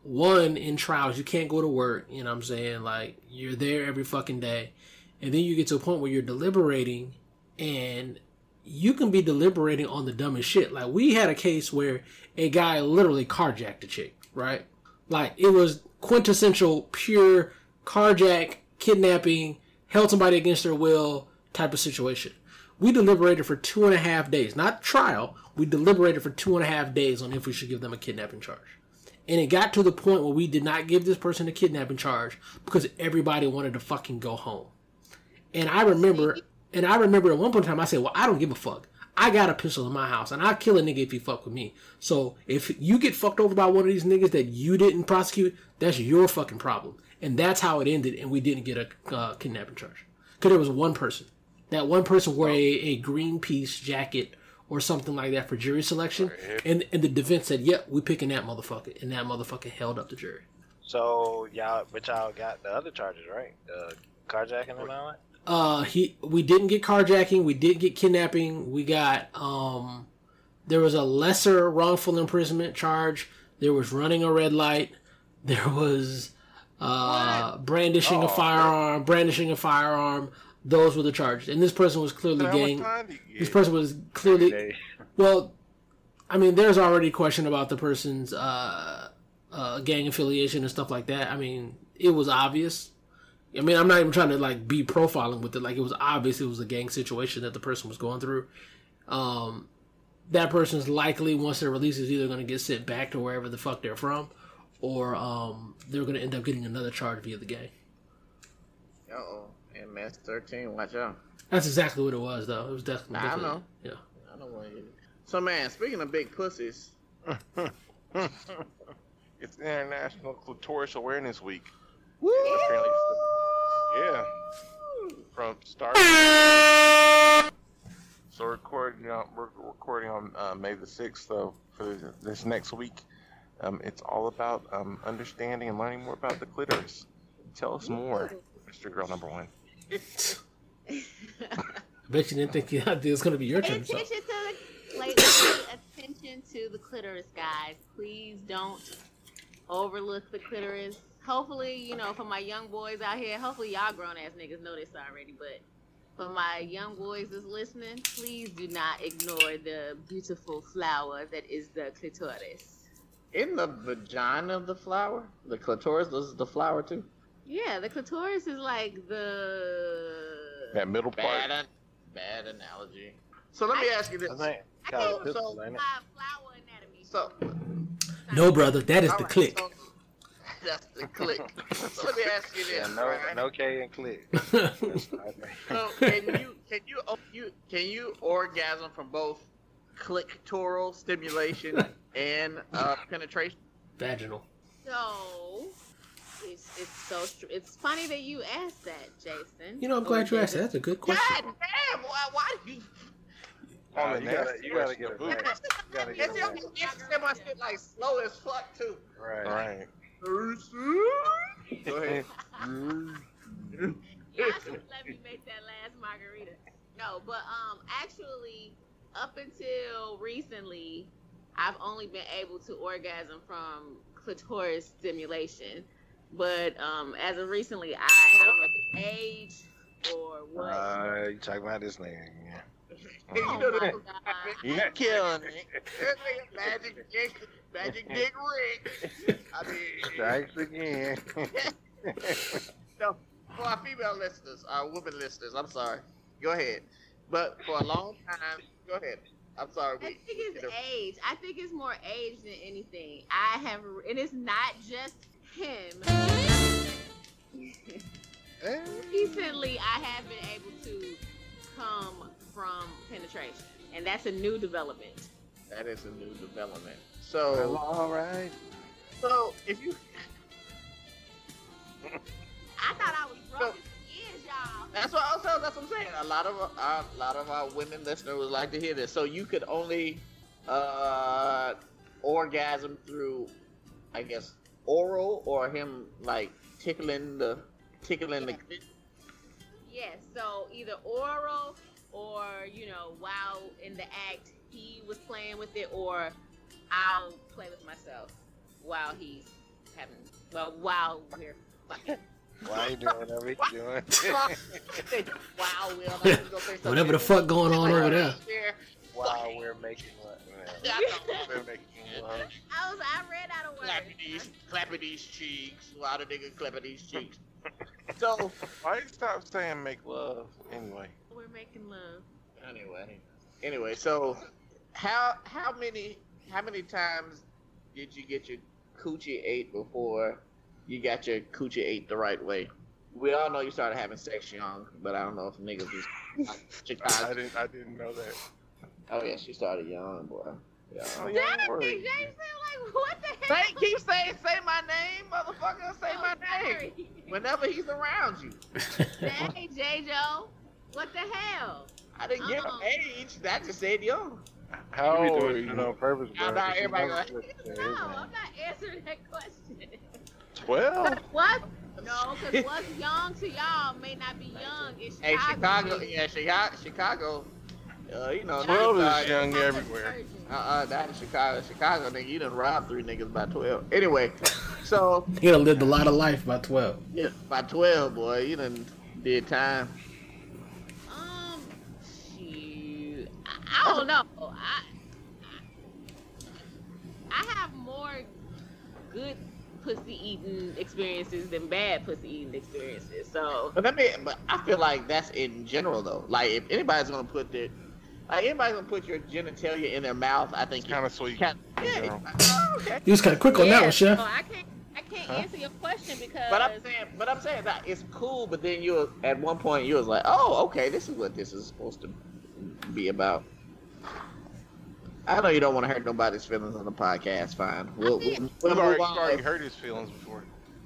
one in trials, you can't go to work. You know what I'm saying? Like you're there every fucking day, and then you get to a point where you're deliberating and you can be deliberating on the dumbest shit. Like we had a case where a guy literally carjacked a chick, right? Like it was quintessential pure carjack, kidnapping, held somebody against their will type of situation. We deliberated for two and a half days, not trial. We deliberated for two and a half days on if we should give them a kidnapping charge. And it got to the point where we did not give this person a kidnapping charge because everybody wanted to fucking go home. And I remember, and I remember at one point in time, I said, "Well, I don't give a fuck. I got a pistol in my house, and I'll kill a nigga if he fuck with me. So if you get fucked over by one of these niggas that you didn't prosecute, that's your fucking problem." And that's how it ended, and we didn't get a uh, kidnapping charge because there was one person. That one person wore a, a Greenpeace jacket or something like that for jury selection, and and the defense said, "Yep, we picking that motherfucker," and that motherfucker held up the jury. So y'all, but y'all got the other charges, right? Uh, carjacking and all that. Uh, he we didn't get carjacking, we did get kidnapping, we got um, there was a lesser wrongful imprisonment charge. There was running a red light. There was uh brandishing a Oh, firearm, brandishing a firearm. Those were the charges, and this person was clearly gang. time do you This person was clearly well. I mean, there's already question about the person's uh, uh, gang affiliation and stuff like that. I mean, it was obvious. I mean, I'm not even trying to like be profiling with it. Like, it was obvious it was a gang situation that the person was going through. Um, that person's likely once they're released is either going to get sent back to wherever the fuck they're from, or um, they're going to end up getting another charge via the gang. Uh oh. MS thirteen, watch out. That's exactly what it was, though. It was definitely. I definitely know. Yeah. I don't want you. So man, speaking of big pussies, It's International Clitoris Awareness Week. woo! Apparently Yeah, from start. So recording on we're recording on uh, May the sixth. So for this, this next week, um, it's all about um, understanding and learning more about the clitoris. Tell us more, Mr. Girl Number One. I bet you didn't think you it was going to be your Pay turn. So. attention to the like, pay attention to the clitoris, guys. Please don't overlook the clitoris. Hopefully, you know, for my young boys out here, hopefully y'all grown ass niggas know this already, but for my young boys that's listening, please do not ignore the beautiful flower that is the clitoris. In the vagina of the flower, the clitoris is the flower too. Yeah, the clitoris is like the That middle Bad, part. an- bad analogy. So let me I- ask you this. I think I can't pistol, so- ain't it? my flower anatomy. So, No, brother, that is all the right, click. so- that's the click. so let me ask you this. Yeah, no, right? no K and click. So can you can you oh, you can you orgasm from both clitoral stimulation and uh, penetration? Vaginal. So it's it's so str- it's funny that you asked that, Jason. You know, I'm Or glad you asked that. That's a good question. God damn! Why, why do you? On Nah, the you gotta, you gotta get of it booty. right. You gotta get It's it your right. you say my shit like slow as fuck too. Right. Right. Go ahead. Y'all should let me make that last margarita. No, but um, actually, up until recently, I've only been able to orgasm from clitoris stimulation. But um, as of recently, I, I don't know if it's age or what. Uh, you talking about this nigga? Yeah. you oh know my the god! You killing it. This nigga magic dick, magic dick Rick. I mean, Strikes again. no, for our female listeners, our women listeners, I'm sorry. Go ahead. But for a long time, go ahead. I'm sorry. I We, think it's age. I think it's more age than anything. I have, and it's not just him. Recently, I have been able to come from penetration, and that's a new development. that is a new development. Well, So, all right. so if you, I thought I was broken for years, y'all. That's what also that's what I'm saying. A lot of our, a lot of our women listeners would like to hear this. So you could only uh orgasm through, I guess, oral or him like tickling the tickling the. Yes, so either oral or, you know, while in the act he was playing with it, or I'll play with myself while he's having, well, while we're fucking. Why you doing whatever you doing? wow, Will. I was gonna say something Whatever the fuck going on over there. While we're making what? Yeah, They're making love. I was, I ran out of clapping words. these, clapping these cheeks. While the nigga clapping these cheeks. So Why you stop saying make love anyway? We're making love. anyway, anyway, so how how many how many times did you get your coochie ate before you got your coochie ate the right way? We all know you started having sex young, but I don't know if niggas was I Chicago. didn't. I didn't know that. Oh yeah, she started young, boy. Yeah. Oh, yeah, Dang, word. James, like, what the hell? Say, keep saying, say my name, motherfucker. Say Oh, my name. Whenever he's around you. Dang, J. Joe. What the hell? I didn't give him Uh-uh. age. I just said young. How You old are doing you? it on purpose, Now, bro. now She everybody knows go- what it is, No. I'm not answering that question. Twelve. What? No, because what's young to y'all may not be young in Hey, Chicago. Chicago. Yeah, Chicago. Chicago. Uh, you know. Twelve niggas is are- young everywhere. Uh, uh, that is Chicago. Chicago, nigga, you done robbed three niggas by twelve. Anyway, so you done lived a lot of life by 12. yeah, by twelve, boy, you done did time. I, I don't know. I, I have more good pussy eating experiences than bad pussy eating experiences. So But let me. But I feel like that's in general though. Like if anybody's gonna put their, like anybody's gonna put your genitalia in their mouth, I think Kind of sweet. Can, in yeah. general. oh, okay. You was kind of quick on that one, Chef. So I can't. I can't Huh? answer your question because But I'm saying, but I'm saying that it's cool. But then you, at one point, you was like, "Oh, okay, this is what this is supposed to be about." I know you don't want to hurt nobody's feelings on the podcast. Fine, we'll, we'll, we'll You've move already, on. already hurt his feelings before.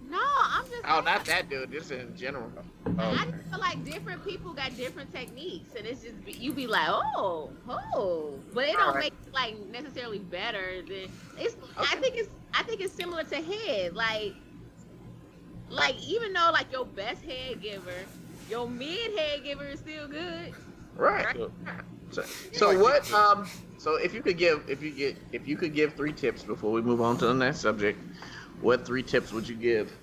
no, I'm just. Oh, not that dude. Just in general. Oh, I just feel like different people got different techniques, and it's just be, you be like, oh, oh, but it don't Alright. make it like necessarily better than it's. I think it's I think it's similar to head, like, like even though like your best head giver, your mid head giver is still good. Right. So, So, so what? Um. So if you could give, if you get, if you could give three tips before we move on to the next subject, what three tips would you give?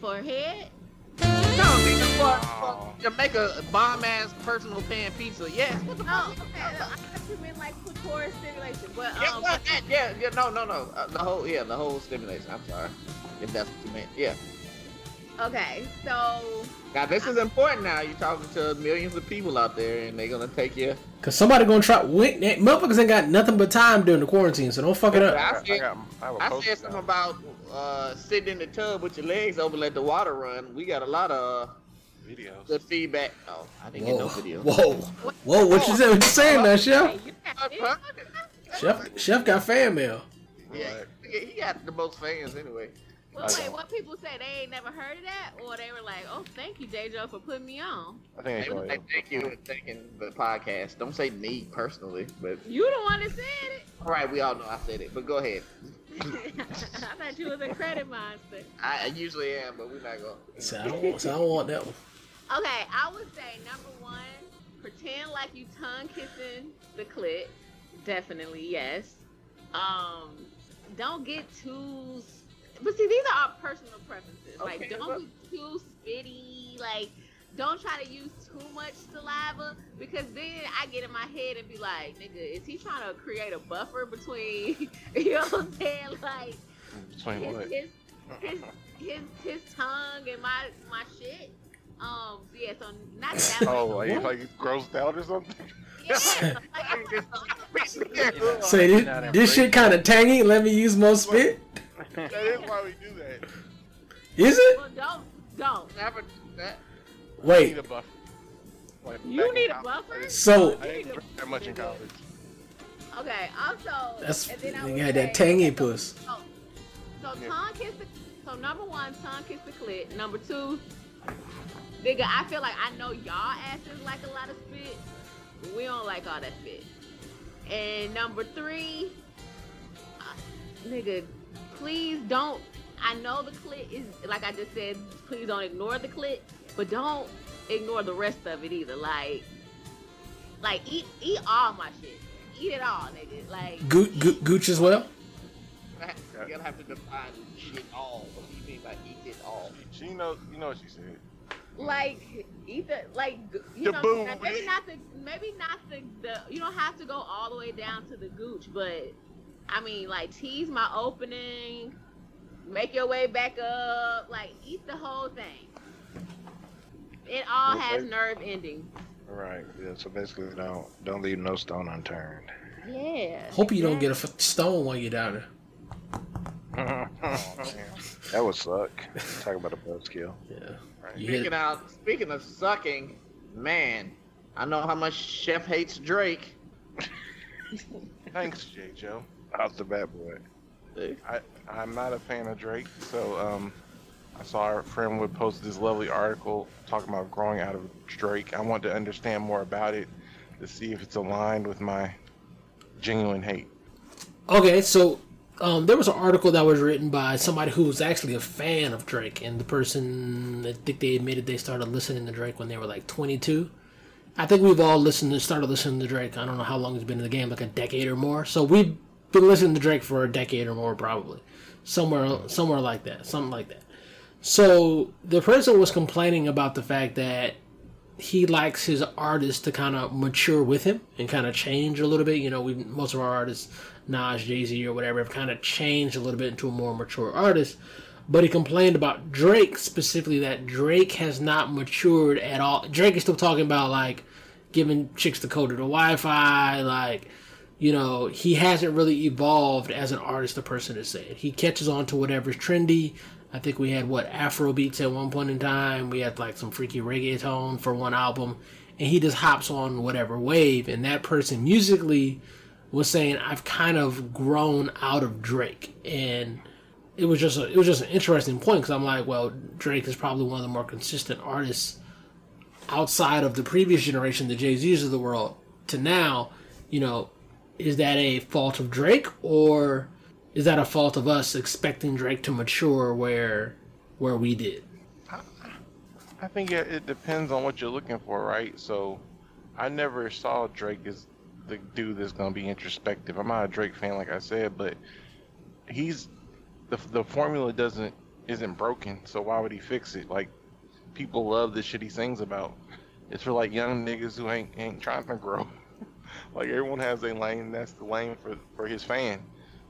For head, No, nigga, for, Oh. for, to make a bomb ass personal pan pizza. Yes. What the oh, fuck? okay, I thought you meant like clitoris stimulation, but Yeah, um, well, yeah, yeah, no, no, no. Uh, the whole, yeah, the whole stimulation. I'm sorry, if that's what you meant. Yeah. Okay, so Now this is important. Now you're talking to millions of people out there, and they're gonna take you. Cause somebody gonna try. Wait, that motherfuckers ain't got nothing but time during the quarantine, so don't fuck it up. I, I, said- got, I have a I post said something about uh, sitting in the tub with your legs open, let the water run. We got a lot of uh, videos. good feedback. Oh, I didn't get no video. whoa, whoa! What you say? What you saying now, Chef? you got huh? Chef, Chef got fan mail. Yeah, he got the most fans anyway. Well, I wait, what people say they ain't never heard of that, or they were like, "Oh, thank you, J. Joe, for putting me on." I think They it's would thank you for thanking the podcast. Don't say me personally, but You the one that said it. all right, we all know I said it. But go ahead. I thought you was a credit monster. I, I usually am, but we're not gonna. So I don't, want- so I don't want that one. Okay, I would say number one, pretend like you tongue kissing the clit. Definitely yes. Um, don't get too. But see, these are our personal preferences. Like, don't well- be too spitty. Like, don't try to use too much saliva because then I get in my head and be like, nigga, is he trying to create a buffer between? You know what I'm saying? Like, Between his, what? his, his his his tongue and my my shit. Um, yeah, so not that. Oh, way. like, like grossed out or something? yeah, like, Say this, this shit kind of tangy. Let me use more spit. That is why we do that. Is it? well, don't don't. Never that. I Wait. need a buffer. Like, You need a college, buffer? I So I didn't drink that much in college. Okay. Also, that's and then I you would that say- tangy puss. So, so Yeah. tongue kiss the. So number one, tongue kiss the clit. Number two, nigga, I feel like I know y'all asses like a lot of spit. but We don't like all that spit. And number three, uh, nigga, please don't. I know the clit is like I just said. Please don't ignore the clit, but don't ignore the rest of it either. Like, like eat eat all my shit. Eat it all, nigga. Like Go- go- Gooch as well. You're gonna have to define it all. What do you mean by eat it all? She knows, you know what she said. like either like you The know booty. maybe not the maybe not the, the you don't have to go all the way down to the gooch but i mean like tease my opening make your way back up like eat the whole thing it all has nerve endings Right. Yeah. So basically, don't don't leave no stone unturned. yeah Hope you don't get a f- stone while you're down there. that would suck. Talk about a buzzkill. Yeah. Right. Speaking of speaking of sucking, man, I know how much Chef hates Drake. Thanks, J. Joe. How's the bad boy? I, I'm not a fan of Drake, so um, I saw our friend would post this lovely article talking about growing out of Drake. I want to understand more about it to see if it's aligned with my genuine hate. Okay, so um, there was an article that was written by somebody who was actually a fan of Drake, and the person I think they admitted they started listening to Drake when they were like 22. I think we've all listened to started listening to Drake. I don't know how long he's been in the game, like a decade or more. So we've been listening to Drake for a decade or more, probably somewhere somewhere like that, something like that. So the person was complaining about the fact that he likes his artists to kind of mature with him and kind of change a little bit. You know, we most of our artists, Nas, Jay Z, or whatever, have kind of changed a little bit into a more mature artist. But he complained about Drake specifically that Drake has not matured at all. Drake is still talking about like giving chicks the code to the Wi-Fi, like you know, he hasn't really evolved as an artist. The person is saying he catches on to whatever's trendy. I think we had what Afro beats at one point in time. We had like some freaky reggaeton for one album, and he just hops on whatever wave. And that person musically was saying, "I've kind of grown out of Drake," and it was just a, it was just an interesting point because I'm like, well, Drake is probably one of the more consistent artists outside of the previous generation, the Jay Z's of the world, to now. You know, is that a fault of Drake or is that a fault of us expecting Drake to mature where where we did? I think it, depends on what you're looking for, right? So, I never saw Drake as the dude that's gonna be introspective. I'm not a Drake fan, like I said, but he's the the formula doesn't isn't broken. So why would he fix it? Like people love the shit he sings about. It's for like young niggas who ain't ain't trying to grow. Like everyone has a lane. That's the lane for for his fan.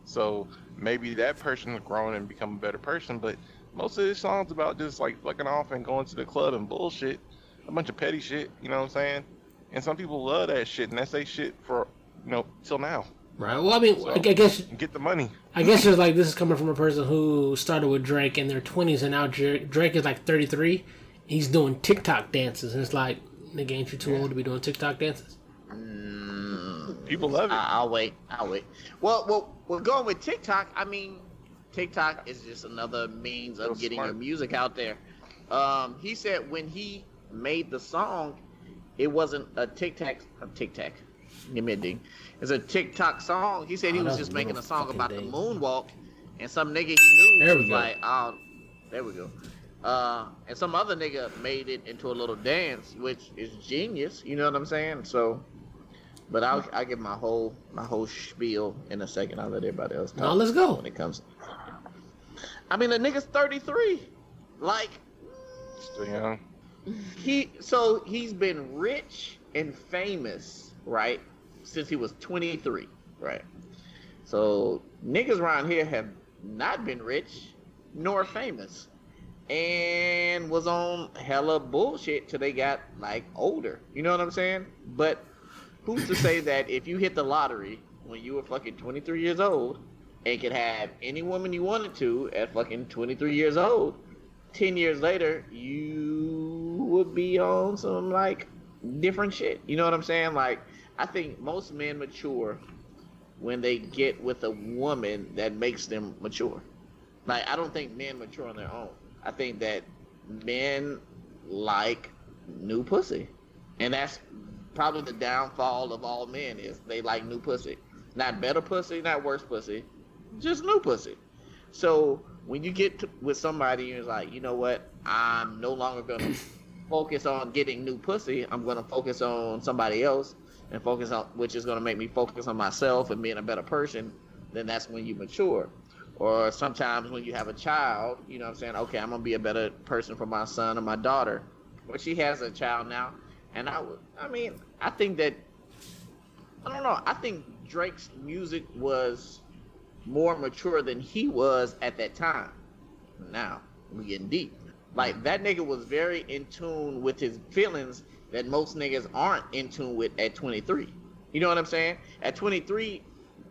So maybe that person has grown and become a better person, but most of his songs about just like fucking off and going to the club and bullshit, a bunch of petty shit. You know what I'm saying? And some people love that shit, and that's they shit for you know till now. Right. Well, I mean, So- I guess Get the money. I guess it's like this is coming from a person who started with Drake in their twenties, and now Drake, Drake is like thirty three. He's doing TikTok dances, and it's like, nigga, ain't you too old to be doing TikTok dances? Mm, People love it. I- I'll wait. I'll wait. Well, well, we're going with TikTok. I mean, TikTok is just another means of Real getting smart. your music out there. Um, he said when he made the song, it wasn't a TikTok. A TikTok. Give me a ding. It's a TikTok song. He said he Oh, was just making a song fucking about the moonwalk, and some nigga he knew There was go. like, "Oh, there we go." Uh, and some other nigga made it into a little dance, which is genius. You know what I'm saying? So, but I'll I'll give my whole my whole spiel in a second. I'll let everybody else talk. Now let's go. when it comes. I mean, the nigga's 33. Like Still young. he, so he's been rich and famous, right, since he was 23, right. So niggas around here have not been rich nor famous, and was on hella bullshit till they got like older. You know what I'm saying? But who's to say that if you hit the lottery when you were fucking 23 years old and could have any woman you wanted to at fucking 23 years old, 10 years later, you would be on some like different shit. You know what I'm saying? Like, I think most men mature when they get with a woman that makes them mature. Like, I don't think men mature on their own. I think that men like new pussy, and that's probably the downfall of all men is they like new pussy, not better pussy, not worse pussy, just new pussy. So when you get to, with somebody, you're like, you know what? I'm no longer gonna focus on getting new pussy. I'm gonna focus on somebody else and focus on, which is gonna make me focus on myself and being a better person. Then that's when you mature. Or sometimes when you have a child, you know what I'm saying? Okay, I'm gonna be a better person for my son or my daughter. But she has a child now, and I I mean, I think that, I don't know. I think Drake's music was more mature than he was at that time. Now we getting deep. Like that nigga was very in tune with his feelings that most niggas aren't in tune with at 23. You know what I'm saying? At 23,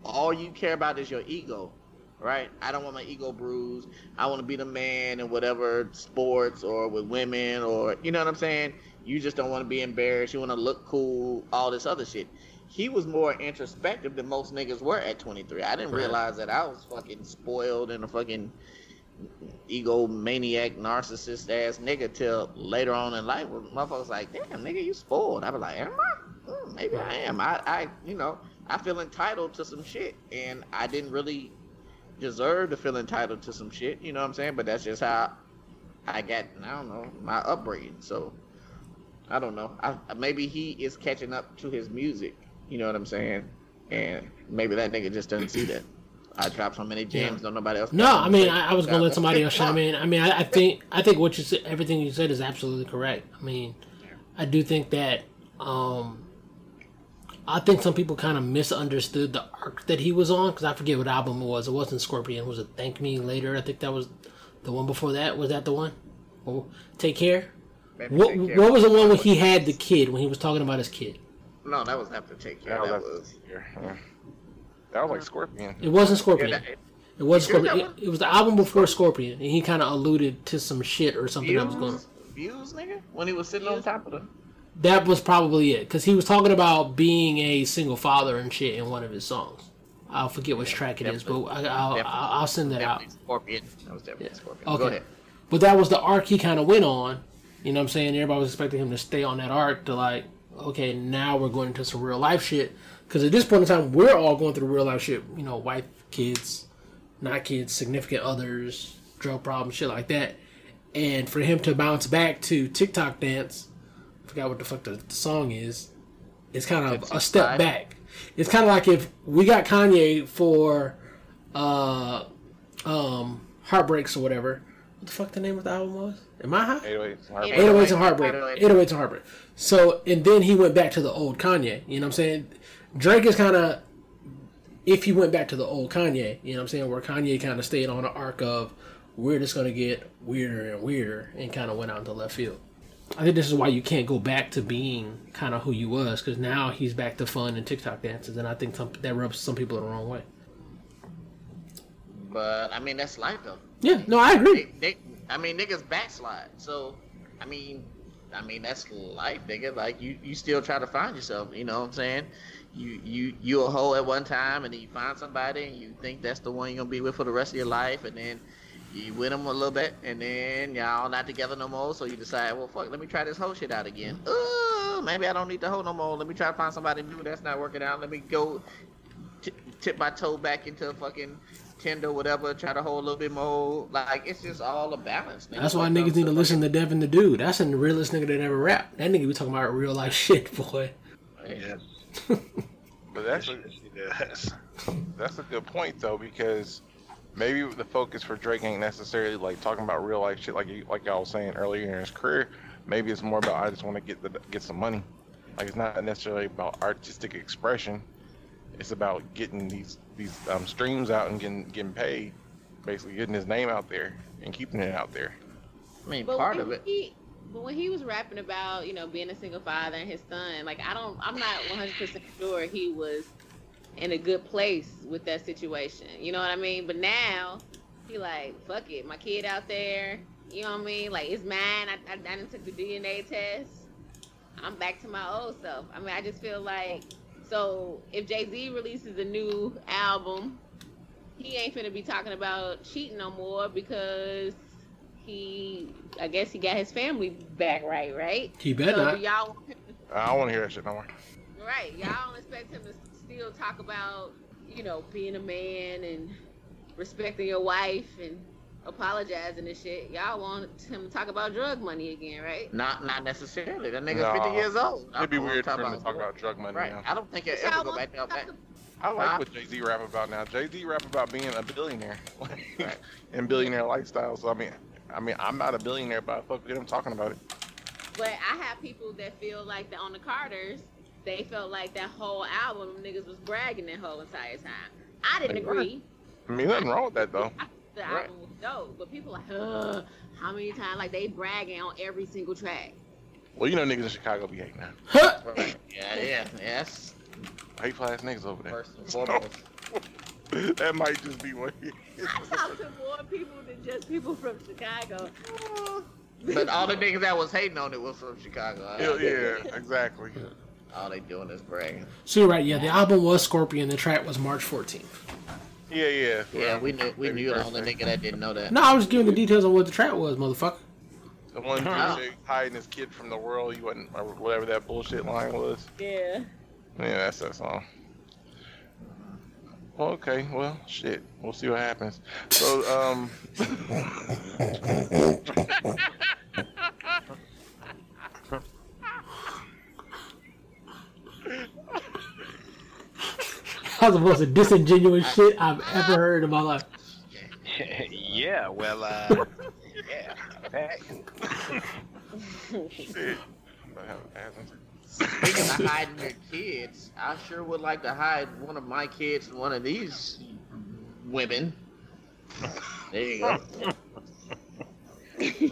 all you care about is your ego, right? I don't want my ego bruised. I want to be the man in whatever sports or with women or you know what I'm saying? You just don't want to be embarrassed. You want to look cool, all this other shit. He was more introspective than most niggas were at 23. I didn't Right. realize that I was fucking spoiled and a fucking egomaniac, narcissist ass nigga till later on in life. Where motherfuckers like, damn, nigga, you spoiled. I was like, am I? Hmm, maybe I am. I, I, you know, I feel entitled to some shit, and I didn't really deserve to feel entitled to some shit. You know what I'm saying? But that's just how I got. I don't know my upbringing. So I don't know. I, maybe he is catching up to his music. You know what I'm saying? And maybe that nigga just doesn't see that. I dropped so many gems, don't nobody else. No, I mean. I, I was gonna let somebody else chime in. I mean, I, I think I think what you said, everything you said is absolutely correct. I mean, I do think that um, I think some people kind of misunderstood the arc that he was on because I forget what album it was. It wasn't Scorpion. Was it Thank Me Later? I think that was the one before that. Was that the one? Or Take Care. Maybe What What was the one when was- he had the kid when he was talking about his kid? No, that was after Take Care. That That was, was. yeah. that was like Scorpion. It wasn't Yeah, Scorpion. that, It was You heard Scorpion. It, it was the album before Scorpion, and he kind of alluded to some shit or something that was going. views, views, nigga. When he was sitting on top of the. That was probably it, because he was talking about being a single father and shit in one of his songs. I'll forget which track it is, but I, I'll, I'll, I'll send that out. Scorpion. That was definitely Yeah. Scorpion. Okay. Go ahead. But that was the arc he kind of went on. You know what I'm saying? Everybody was expecting him to stay on that arc to like, okay, now we're going into some real life shit. Because at this point in time, we're all going through real life shit. You know, wife, kids, not kids, significant others, drug problems, shit like that. And for him to bounce back to TikTok dance, I forgot what the fuck the, the song is. It's kind of a step back. It's kind of like if we got Kanye for uh um Heartbreaks or whatever. What the fuck the name of the album was? Am I high? 808s. Heartbreak. 808s and Heartbreak. 808s. 808s and Heartbreak. So, and then he went back to the old Kanye. You know what I'm saying? Drake is kind of, if he went back to the old Kanye, you know what I'm saying? Where Kanye kind of stayed on an arc of, we're just going to get weirder and weirder and kind of went out into left field. I think this is why you can't go back to being kind of who you was because now he's back to fun and TikTok dances, and I think some, that rubs some people the wrong way. But I mean, that's life though. Yeah, no, I agree. They, they, I mean, niggas backslide. So, I mean, I mean that's life, nigga. Like you, you still try to find yourself. You know what I'm saying? You, you, you a hoe at one time, and then you find somebody, and you think that's the one you're gonna be with for the rest of your life, and then you with them a little bit, and then y'all not together no more. So you decide, well, fuck, let me try this whole shit out again. Oh, maybe I don't need the hoe no more. Let me try to find somebody new that's not working out. Let me go t- tip my toe back into a fucking Tinder, whatever. Try to hold a little bit more. Like it's just all a balance. nigga. That's why When niggas need to listen to Devin the Dude. That's the realest nigga that ever rap. That nigga be talking about real life shit, boy. Yeah, But that's a, she that's a good point though because maybe the focus for Drake ain't necessarily like talking about real life shit like you, like I was saying earlier in his career. Maybe it's more about I just want to get the get some money. Like it's not necessarily about artistic expression. It's about getting these these um, streams out and getting getting paid. Basically, getting his name out there and keeping it out there. I mean, But part of it. He, but when he was rapping about, you know, being a single father and his son, like I don't, I'm not 100 percent sure he was in a good place with that situation. You know what I mean? But now he like, fuck it, my kid out there. You know what I mean? Like it's mine. I, I, I done took the DNA test. I'm back to my old self. I mean, I just feel like so if Jay Z releases a new album, he ain't finna be talking about cheating no more because he, I guess he got his family back right, right? He better so not. y'all, I don't want to hear that shit no more. right? Y'all don't expect him to still talk about, you know, being a man and respecting your wife and apologizing and shit. Y'all want him to talk about drug money again, right? Not not necessarily. That nigga's No. 50 years old. I It'd be don't weird for him to talk about drug money Right. now. I don't think he'll ever go back down that. him to I like Huh? what Jay Z rap about now. Jay Z rap about being a billionaire Right. and billionaire lifestyle. So I mean, I mean, I'm not a billionaire, but I fuck with him talking about it. But I have people that feel like that on the Carters, they felt like that whole album niggas was bragging that whole entire time. I didn't Right. agree. I mean, nothing wrong with that though. The Right. album was dope, but people like, Ugh, how many times like they bragging on every single track. Well, you know, niggas in Chicago be hating now. Huh. Yeah, yeah, yes. Hateful ass niggas over there. First and foremost. that might just be what. He I talk to more people than just people from Chicago. But all the niggas that was hating on it was from Chicago. yeah, yeah, exactly. All they doing is bragging. So you're right. Yeah, the album was Scorpion. The track was March 14th. Yeah, yeah. Yeah, we knew we Maybe knew the first only nigga that didn't know that. No, I was just giving the details on what the trap was, motherfucker. The one Wow. dude hiding his kid from the world, you wasn't, or whatever that bullshit line was. Yeah. Yeah, that's that song. Well, okay, well, shit. We'll see what happens. So, um, was the most disingenuous shit I've ever heard in my life. yeah, well, uh, yeah. Hey. shit. Speaking of hiding your kids, I sure would like to hide one of my kids and one of these women. There you go.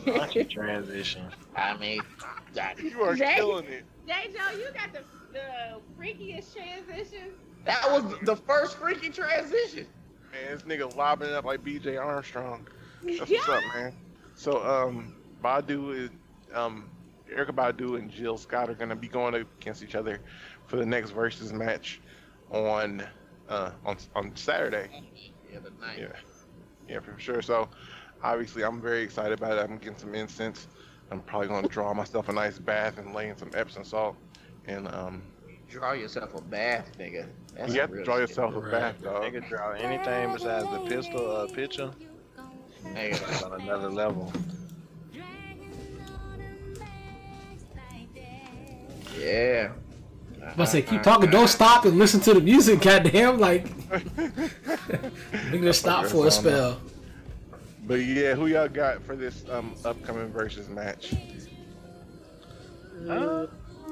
Watch your transition. I mean, that, You are Jay? killing it. J. Joe, you got the the freakiest transition. That was the first freaky transition. Man, this nigga lobbing it up like BJ Armstrong. That's what's up, man. So, um, Badu is, um, Erykah Badu and Jill Scott are gonna be going against each other for the next versus match on, uh, on on Saturday. Yeah, the night. Yeah, yeah, for sure. So, obviously, I'm very excited about it. I'm getting some incense. I'm probably gonna draw myself a nice bath and lay in some Epsom salt. And um, Draw yourself a bath, nigga. That's you have to draw yourself a Right. bath, dog. Nigga draw anything besides the pistol uh, picture. Nigga, That's on another level. Yeah. I say, keep talking, don't stop and listen to the music, goddamn. Like, we gonna stop for a spell. But yeah, who y'all got for this um upcoming versus match? Uh,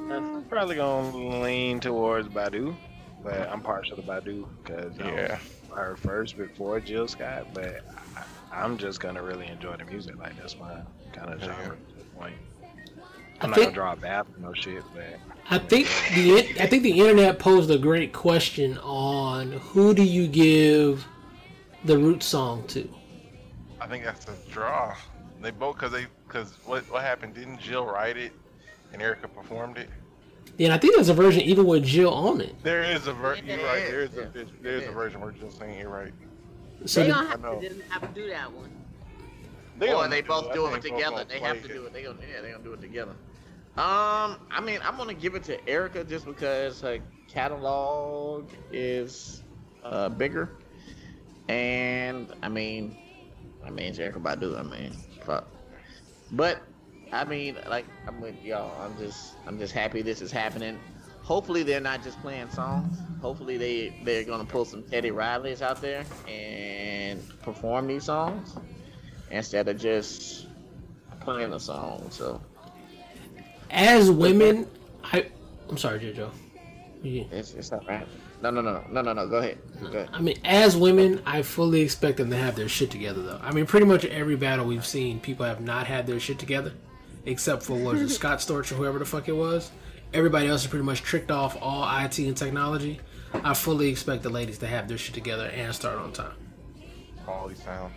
I'm probably gonna lean towards Badu, but I'm partial to Badu because um, Yeah, her first before Jill Scott. But I, I'm just gonna really enjoy the music. Like that's my kind of Yeah. genre at this point. I I'm not think gonna draw a bath no shit, but I think the I think the internet posed a great question on who do you give the root song to? I think that's a draw. They both because they because what what happened? Didn't Jill write it and Erykah performed it? Yeah, and I think there's a version even with Jill on it. There is a version. you're right. is, There is yeah. a there is It a is. version where Jill's saying it right. So they the- gonna have I know. to just have to do that one. They or they do both I doing it together. They have play to do it. They gonna yeah, they gonna do it together. Um, I mean, I'm gonna give it to Erykah just because her catalog is uh bigger, and I mean, I mean it's Erykah Badu. I mean, fuck. But I mean, like I'm with y'all. I'm just I'm just happy this is happening. Hopefully they're not just playing songs. Hopefully they they're gonna pull some Teddy Rileys out there and perform these songs instead of just playing the song. So as women, I I'm sorry, JoJo. Yeah. it's it's not right. No no no no no no. Go ahead. Go ahead. I mean, as women, I fully expect them to have their shit together, though. I mean, pretty much every battle we've seen, people have not had their shit together, except for what was it, Scott Storch or whoever the fuck it was. Everybody else is pretty much tricked off all IT and technology. I fully expect the ladies to have their shit together and start on time. quality sound.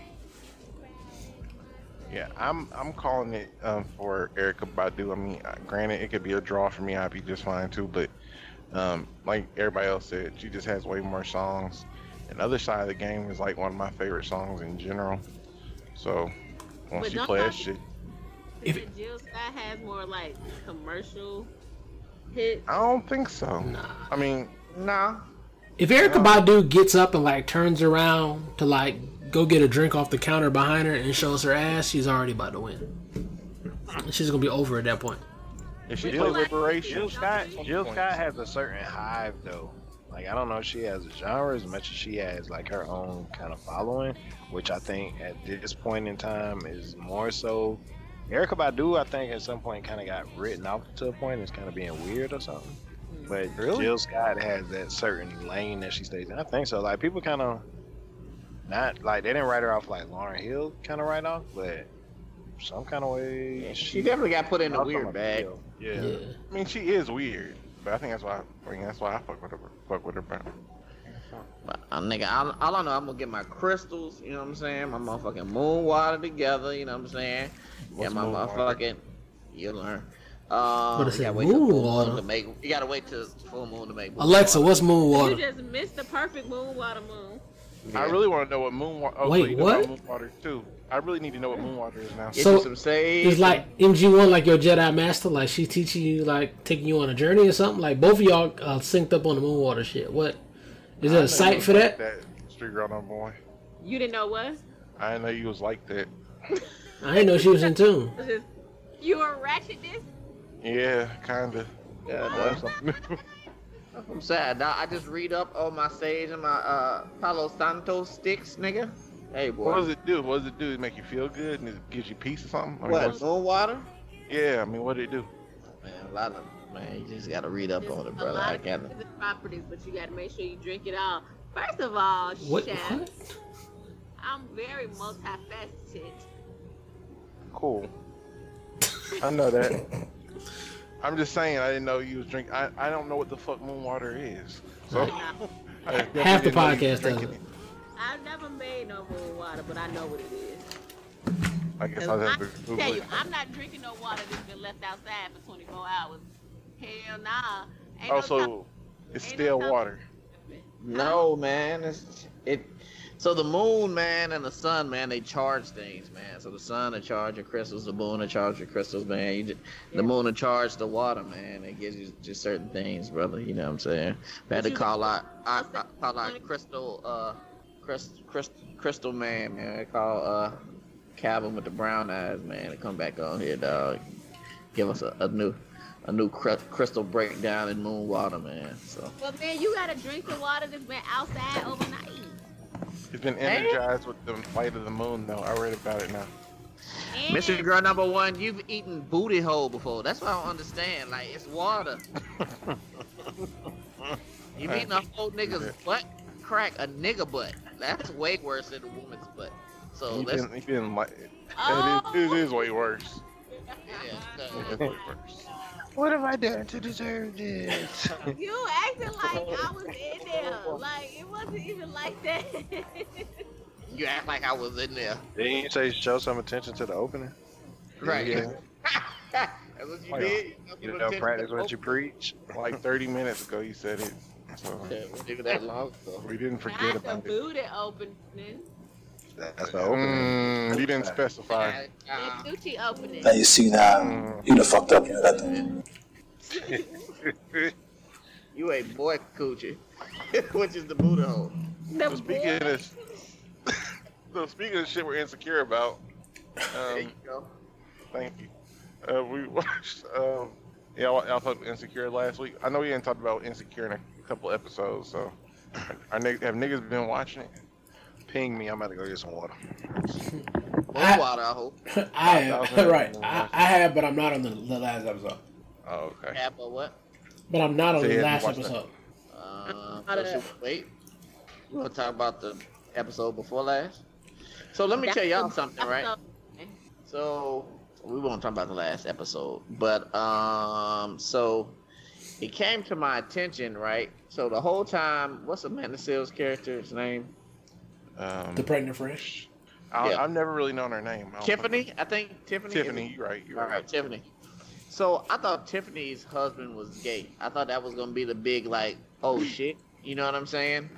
Yeah, I'm I'm calling it um, for Erykah Badu. I mean, uh, granted, it could be a draw for me. I'd be just fine too. But um, like everybody else said, she just has way more songs. And other side of the game is like one of my favorite songs in general. So Once But she don't play that shit. If- If Jill Scott has more like commercial hits. I don't think so. Nah. I mean, Nah. If Erykah Badu gets up and like turns around to like go get a drink off the counter behind her and shows her ass, she's already about to win. She's gonna be over at that point. if she Jill- plays Liberation, Jill Scott, Jill. Scott has a certain hive though. Like I don't know if she has a genre as much as she has like her own kind of following, which I think at this point in time is more so. Erykah Badu, I think at some point kind of got written off to a point as kind of being weird or something. But Really? Jill Scott has that certain lane that she stays in. I think so. Like people kind of not like they didn't write her off like Lauryn Hill kind of write off, but some kind of way Yeah, she definitely got put in a weird bag. Yeah. Yeah. I mean, she is weird, but I think that's why. I mean, that's why I fuck with her. Fuck with her, bro. But, uh, nigga, all, all I know, I'm gonna get my crystals, you know what I'm saying? My motherfucking moon water together, you know what I'm saying? Yeah, my motherfucking. You learn. Um, What you is gotta it, wait till moon full water? moon to make. You gotta wait till full moon to make. moon Alexa, water. what's moon water? You water? just missed the perfect moon water moon. I really want to know what moon water. Oh, Wait, so you what? Moon water too. I really need to know what moon water is now. Get So, some sage. It's like MG1, like your Jedi Master, like she's teaching you, like taking you on a journey or something. Like both of y'all uh, synced up on the moon water shit. What is there a didn't site for was that? like Street Runner boy. You didn't know what? I didn't know you was like that. I didn't know she was in tune. You were ratchetness. Yeah, kinda. Yeah, dog. I'm sad. Now I just read up on my sage and my uh Palo Santo sticks, nigga. Hey boy. What does it do? What does it do? It make you feel good and it gives you peace or something? I mean, What? what's- Moon water? yeah, I mean, what did it do? Man, a lot of man, you just gotta read up There's on it, a brother. lot I of got different properties, but you got to make sure you drink it all. First of all, What? chef, what? I'm very multifaceted. Cool. I know that. I'm just saying, I didn't know you was drinking. I, I don't know what the fuck moon water is. So I Half the didn't know you was podcast drinking doesn't. it. I've never made no moon water, but I know what it is. I guess 'Cause I'll have to can tell you, I'm not drinking no water that's been left outside for 24 hours. Hell nah. Ain't no Also, time- Oh, it's still no time- water. No, man. It's it. So the moon, man, and the sun, man, they charge things, man. So the sun will charge your crystals, the moon will charge your crystals, man. You just, Yeah. The moon will charge the water, man. It gives you just certain things, brother. You know what I'm saying? We had to call out, I, I, call out crystal, uh, crystal, crystal, crystal man, man. I call uh, Calvin with the brown eyes, man. To come back on here, dog. Give us a, a new, a new crystal breakdown in moon water, man. So. Well, man, you gotta drink the water that's been outside overnight. It's been energized with the light of the moon, though. I read about it now. And Mystery girl number one, you've eaten booty hole before. That's what I don't understand. Like it's water. You've eaten a whole nigga's butt crack, a nigga butt. That's way worse than a woman's butt. So He let's didn't, he didn't like it. Oh. It, is, it is oh. way worse. yeah. It is way worse. What have I done to deserve this? You acting like I was in there. Like it wasn't even like that. You act like I was in there. Didn't you say show some attention to the opening? Right. Yeah. That's what you Like, did. You know, practice what you preach. Like 30 minutes ago, you said it. So Yeah, it wasn't that long ago. we didn't forget Not the about it. booty opening. That's the opening. Mm, you didn't specify. Uh, The coochie opening. Now you see now, Mm, you done fucked up, you know that thing. you a boy coochie, which is the booty hole. The so speaking of boy- this, so speaking of shit we're insecure about, There um, you go. thank you. Uh, we watched, um, yeah, y'all y'all talked about insecure last week. I know we didn't talk about insecure in a couple episodes, so our nigg- have niggas been watching it? Ping me. I'm about to go get some water. More water, I hope. I have right. I, I have, but I'm not on the, the last episode. Oh, okay. Yeah, but what? But I'm not on So the last watched that? episode. Uh, How so we wait. You want to talk about the episode before last? So let me tell y'all something, right? So we won't talk about the last episode, but um, so it came to my attention, right? So the whole time, what's Amanda Seales' character's name? Um, The pregnant fresh. I, yeah. I've never really known her name. I Tiffany, I think Tiffany. Tiffany, you're right. You're All right. right, Tiffany. So I thought Tiffany's husband was gay. I thought that was gonna be the big like, oh shit. You know what I'm saying?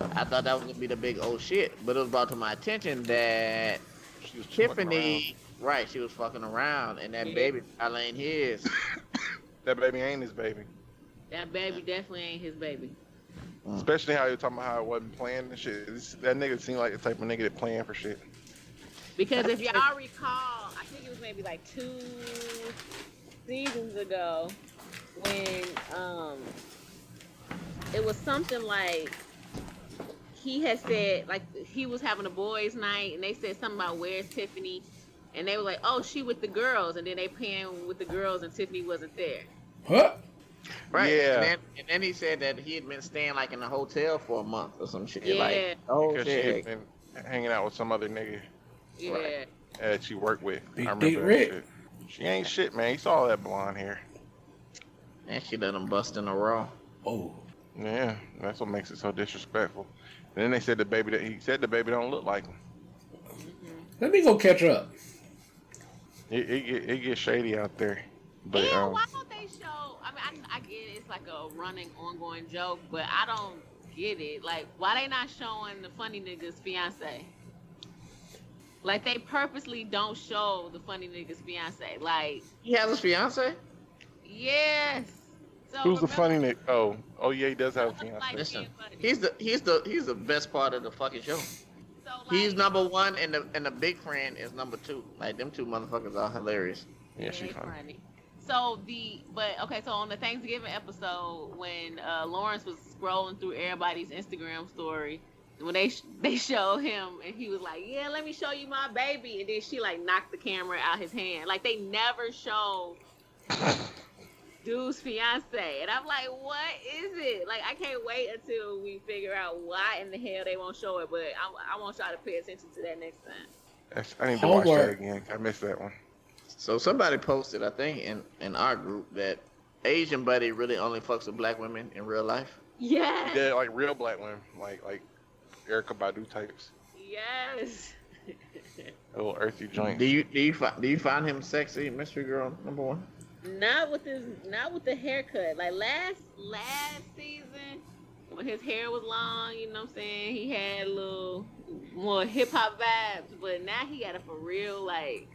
I thought that was gonna be the big oh shit. But it was brought to my attention that She was Tiffany, right? She was fucking around, and that Yeah. baby probably ain't his. That baby ain't his baby. That baby definitely ain't his baby. Especially how you're talking about how it wasn't playing and shit. This, that nigga seemed like the type of nigga that playing for shit. Because if y'all recall, I think it was maybe like two seasons ago when um it was something like he had said like he was having a boys' night and they said something about where's Tiffany and they were like, Oh, she with the girls and then they paying with the girls and Tiffany wasn't there. Huh? Right. Yeah. And then, and then he said that he had been staying like in a hotel for a month or some shit. Yeah. Like, oh Because she had shit. been hanging out with some other nigga Yeah. Right. that she worked with. Big I remember that Rick. shit. She ain't shit, man. You saw that blonde hair. And she let him bust in a row. Oh. Yeah, that's what makes it so disrespectful. And then they said the baby that he said the baby don't look like him. Let me go catch up. It, it it gets shady out there. But yeah, um, why don't they show? I mean, I, I get it, it's like a running, ongoing joke, but I don't get it. Like, why they not showing the funny nigga's fiance? Like, they purposely don't show the funny nigga's fiance. Like, He has his fiance? yes. So who's the funny nigga? Oh, oh yeah, he does have a Like, fiance. Listen. He's the he's the he's the best part of the fucking show. so, like, He's number one and the and the big friend is number two. Like them two motherfuckers are hilarious. Yeah, she they funny. So the but okay, so on the Thanksgiving episode when uh, Lawrence was scrolling through everybody's Instagram story, when they they showed him and he was like, "Yeah, let me show you my baby," and then she like knocked the camera out his hand. Like they never show dude's fiance, and I'm like, "What is it?" Like I can't wait until we figure out why in the hell they won't show it. But I, I want y'all to pay attention to that next time. I need to watch that again. I missed that one. So somebody posted, I think, in in our group that Asian buddy really only fucks with black women in real life. Yes. Yeah, like real black women, like like Erykah Badu types, Yes. little earthy joints. Do you do you find do you find him sexy, mystery girl number one? Not with his, not with the haircut. Like last last season, when his hair was long, you know what I'm saying? He had a little more hip hop vibes, but now he got a for real like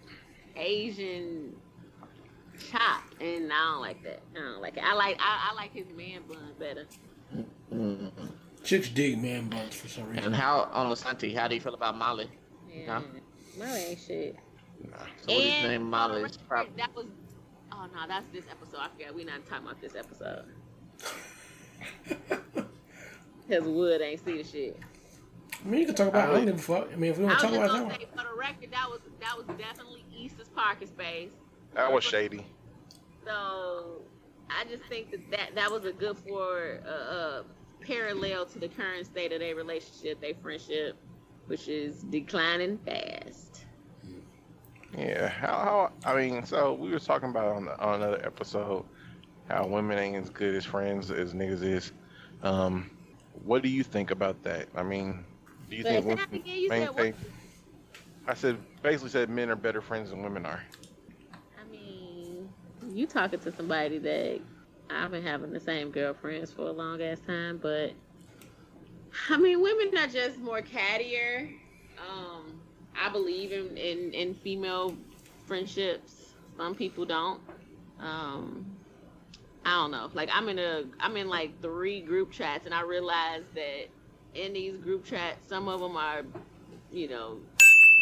Asian chop, and I don't like that. I don't like it. I like I, I like his man bun better. Mm. Chicks dig man buns for some reason. And how on Asante, how do you feel about Molly? Yeah, Molly ain't shit. Nah. So what do you And think on Molly the is probably that was. Oh no, that's this episode. I forgot. We not talking about this episode. Cause Wood ain't see the shit. I mean, you can talk about it. I don't give a fuck. I mean, if we I want to talk about it, gonna for the record that was that was definitely Easton's parking space. That was shady. So I just think that that, that was a good for uh, uh, parallel to the current state of their relationship, their friendship, which is declining fast. Yeah. How, how? I mean, so we were talking about on, the, on another episode how women ain't as good as friends as niggas is. Um, what do you think about that? I mean, do you But think women again, you said what? I said basically said men are better friends than women are. I mean, you talking to somebody that I've been having the same girlfriends for a long ass time, but I mean, women are just more cattier. Um, I believe in, in, in female friendships. Some people don't. Um, I don't know. Like I'm in a, I'm in like three group chats, and I realized that in these group chats, some of them are, you know,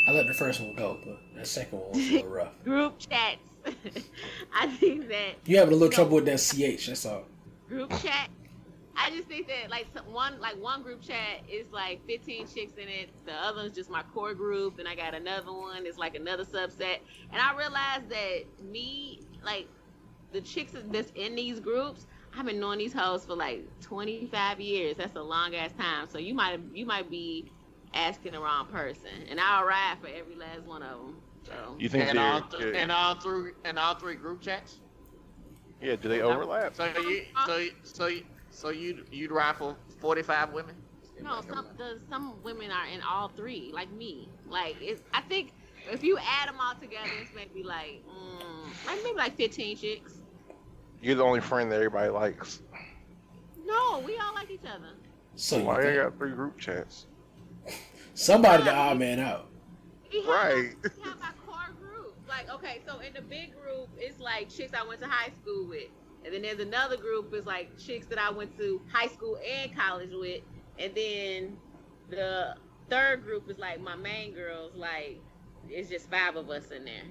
I let the first one go, but that second one was a little rough. group chats. I think that You having a little trouble with that ch? That's all. group chat. I just think that like one like one group chat is like 15 chicks in it. The other is just my core group. and I got another one. It's like another subset. And I realized that me like the chicks that's in these groups. I've been knowing these hoes for like 25 years. That's a long ass time. So you might you might be asking the wrong person. And I'll ride for every last one of them. So You think and all they're, th- and all three and all three group chats. yeah? Do they overlap? So you so you, so you, so you you'd rifle forty five women. No, some the, some women are in all three, like me. Like it's, I think if you add them all together, it's maybe like, mm, like maybe like fifteen chicks. You're the only friend that everybody likes. No, we all like each other. So you Why you think- got three group chats? somebody the odd man out. we have, Right. we have our core group. Like, okay, so in the big group, it's like chicks I went to high school with. And then there's another group, it's like chicks that I went to high school and college with. And then the third group is like my main girls. Like, it's just five of us in there.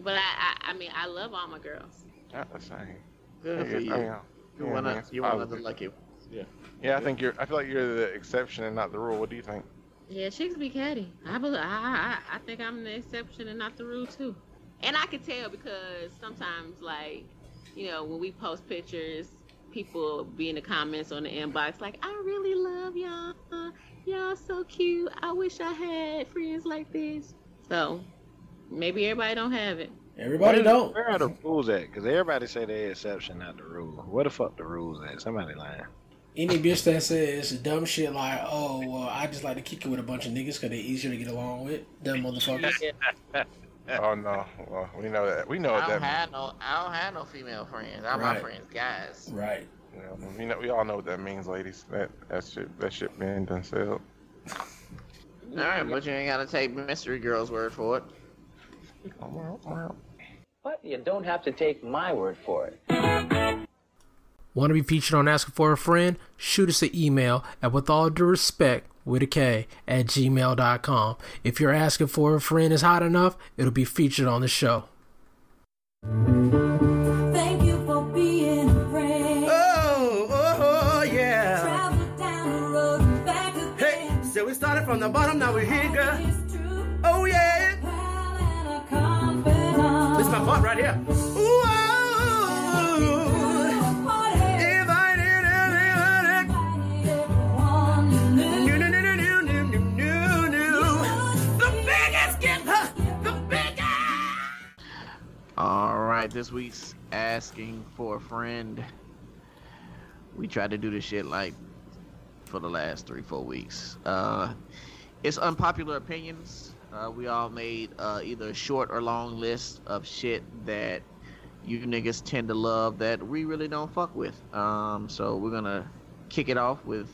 But I, I, I mean, I love all my girls. Not the same. Good for you. Yeah, You yeah, one man, of it's you one of the positive. lucky. Yeah. Yeah, I think you're. I feel like you're the exception and not the rule. What do you think? Yeah, chicks be catty. I, bel I, I, I think I'm the exception and not the rule too. And I can tell because sometimes, like, you know, when we post pictures, people be in the comments on the inbox like, "I really love y'all. Y'all so cute. I wish I had friends like this." So maybe everybody don't have it. Everybody where, don't. Where are the rules at? Because everybody say they exception, not the rule. Where the fuck the rules at? Somebody lying. Any bitch that says dumb shit like, "Oh, well, I just like to kick it with a bunch of niggas because they're easier to get along with," dumb motherfuckers. Oh no, well, we know that. We know I what don't that have no I don't have no female friends. All my friends guys. right. means. You know, we know. We all know what that means, ladies. That that shit. That shit been done said. All right, but you ain't gotta take mystery girl's word for it. But you don't have to take my word for it. Want to be featured on Asking for a Friend? Shoot us an email at with all due respect with a K at gmail.com. If you're asking for a friend is hot enough, it'll be featured on the show. Thank you for being a friend. Oh, oh, oh, yeah. Travel down the road and back Hey, so we started from the bottom, now we're here, girl. This is my part right here. All right, this week's asking for a friend. We tried to do this shit like for the last three, four weeks. Uh, it's unpopular opinions uh, we all made uh, either a short or long list of shit that you niggas tend to love that we really don't fuck with. Um, so we're gonna kick it off with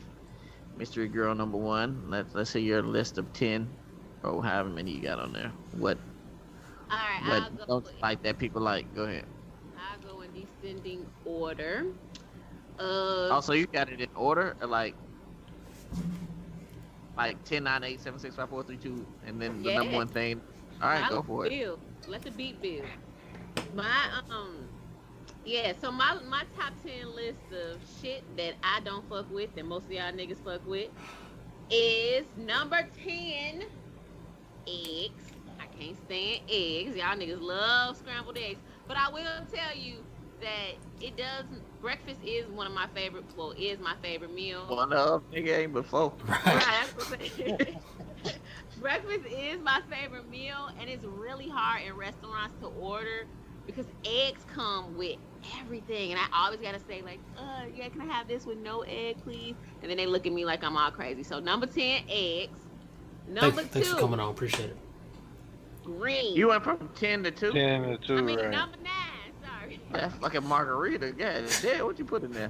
mystery girl number one. Let's let's see your list of ten or however many you got on there. What All right, what I'll go. don't like that people like? Go ahead. I'll go in descending order. Uh, Also, you got it in order, like like 10, 9, 8, 7, 6, 5, 4, 3, 2, and then the number one thing. All right, I go for it. Build. Let the beat build. My um, yeah. So my my top ten list of shit that I don't fuck with and most of y'all niggas fuck with is number ten. Eggs. I can't stand eggs. Y'all niggas love scrambled eggs, but I will tell you that it does. Breakfast is one of my favorite. Well, is my favorite meal. One of nigga ain't before. Right, that's what I'm saying. Breakfast is my favorite meal, and it's really hard in restaurants to order because eggs come with everything, and I always gotta say like, "Uh, yeah, can I have this with no egg, please?" And then they look at me like I'm all crazy. So number ten, eggs. Number Thanks, thanks for coming on. Appreciate it. green. You went from 10 to 2? Ten to two, I mean right? number nine. Sorry, That fucking margarita. Yeah, damn, what you put in there?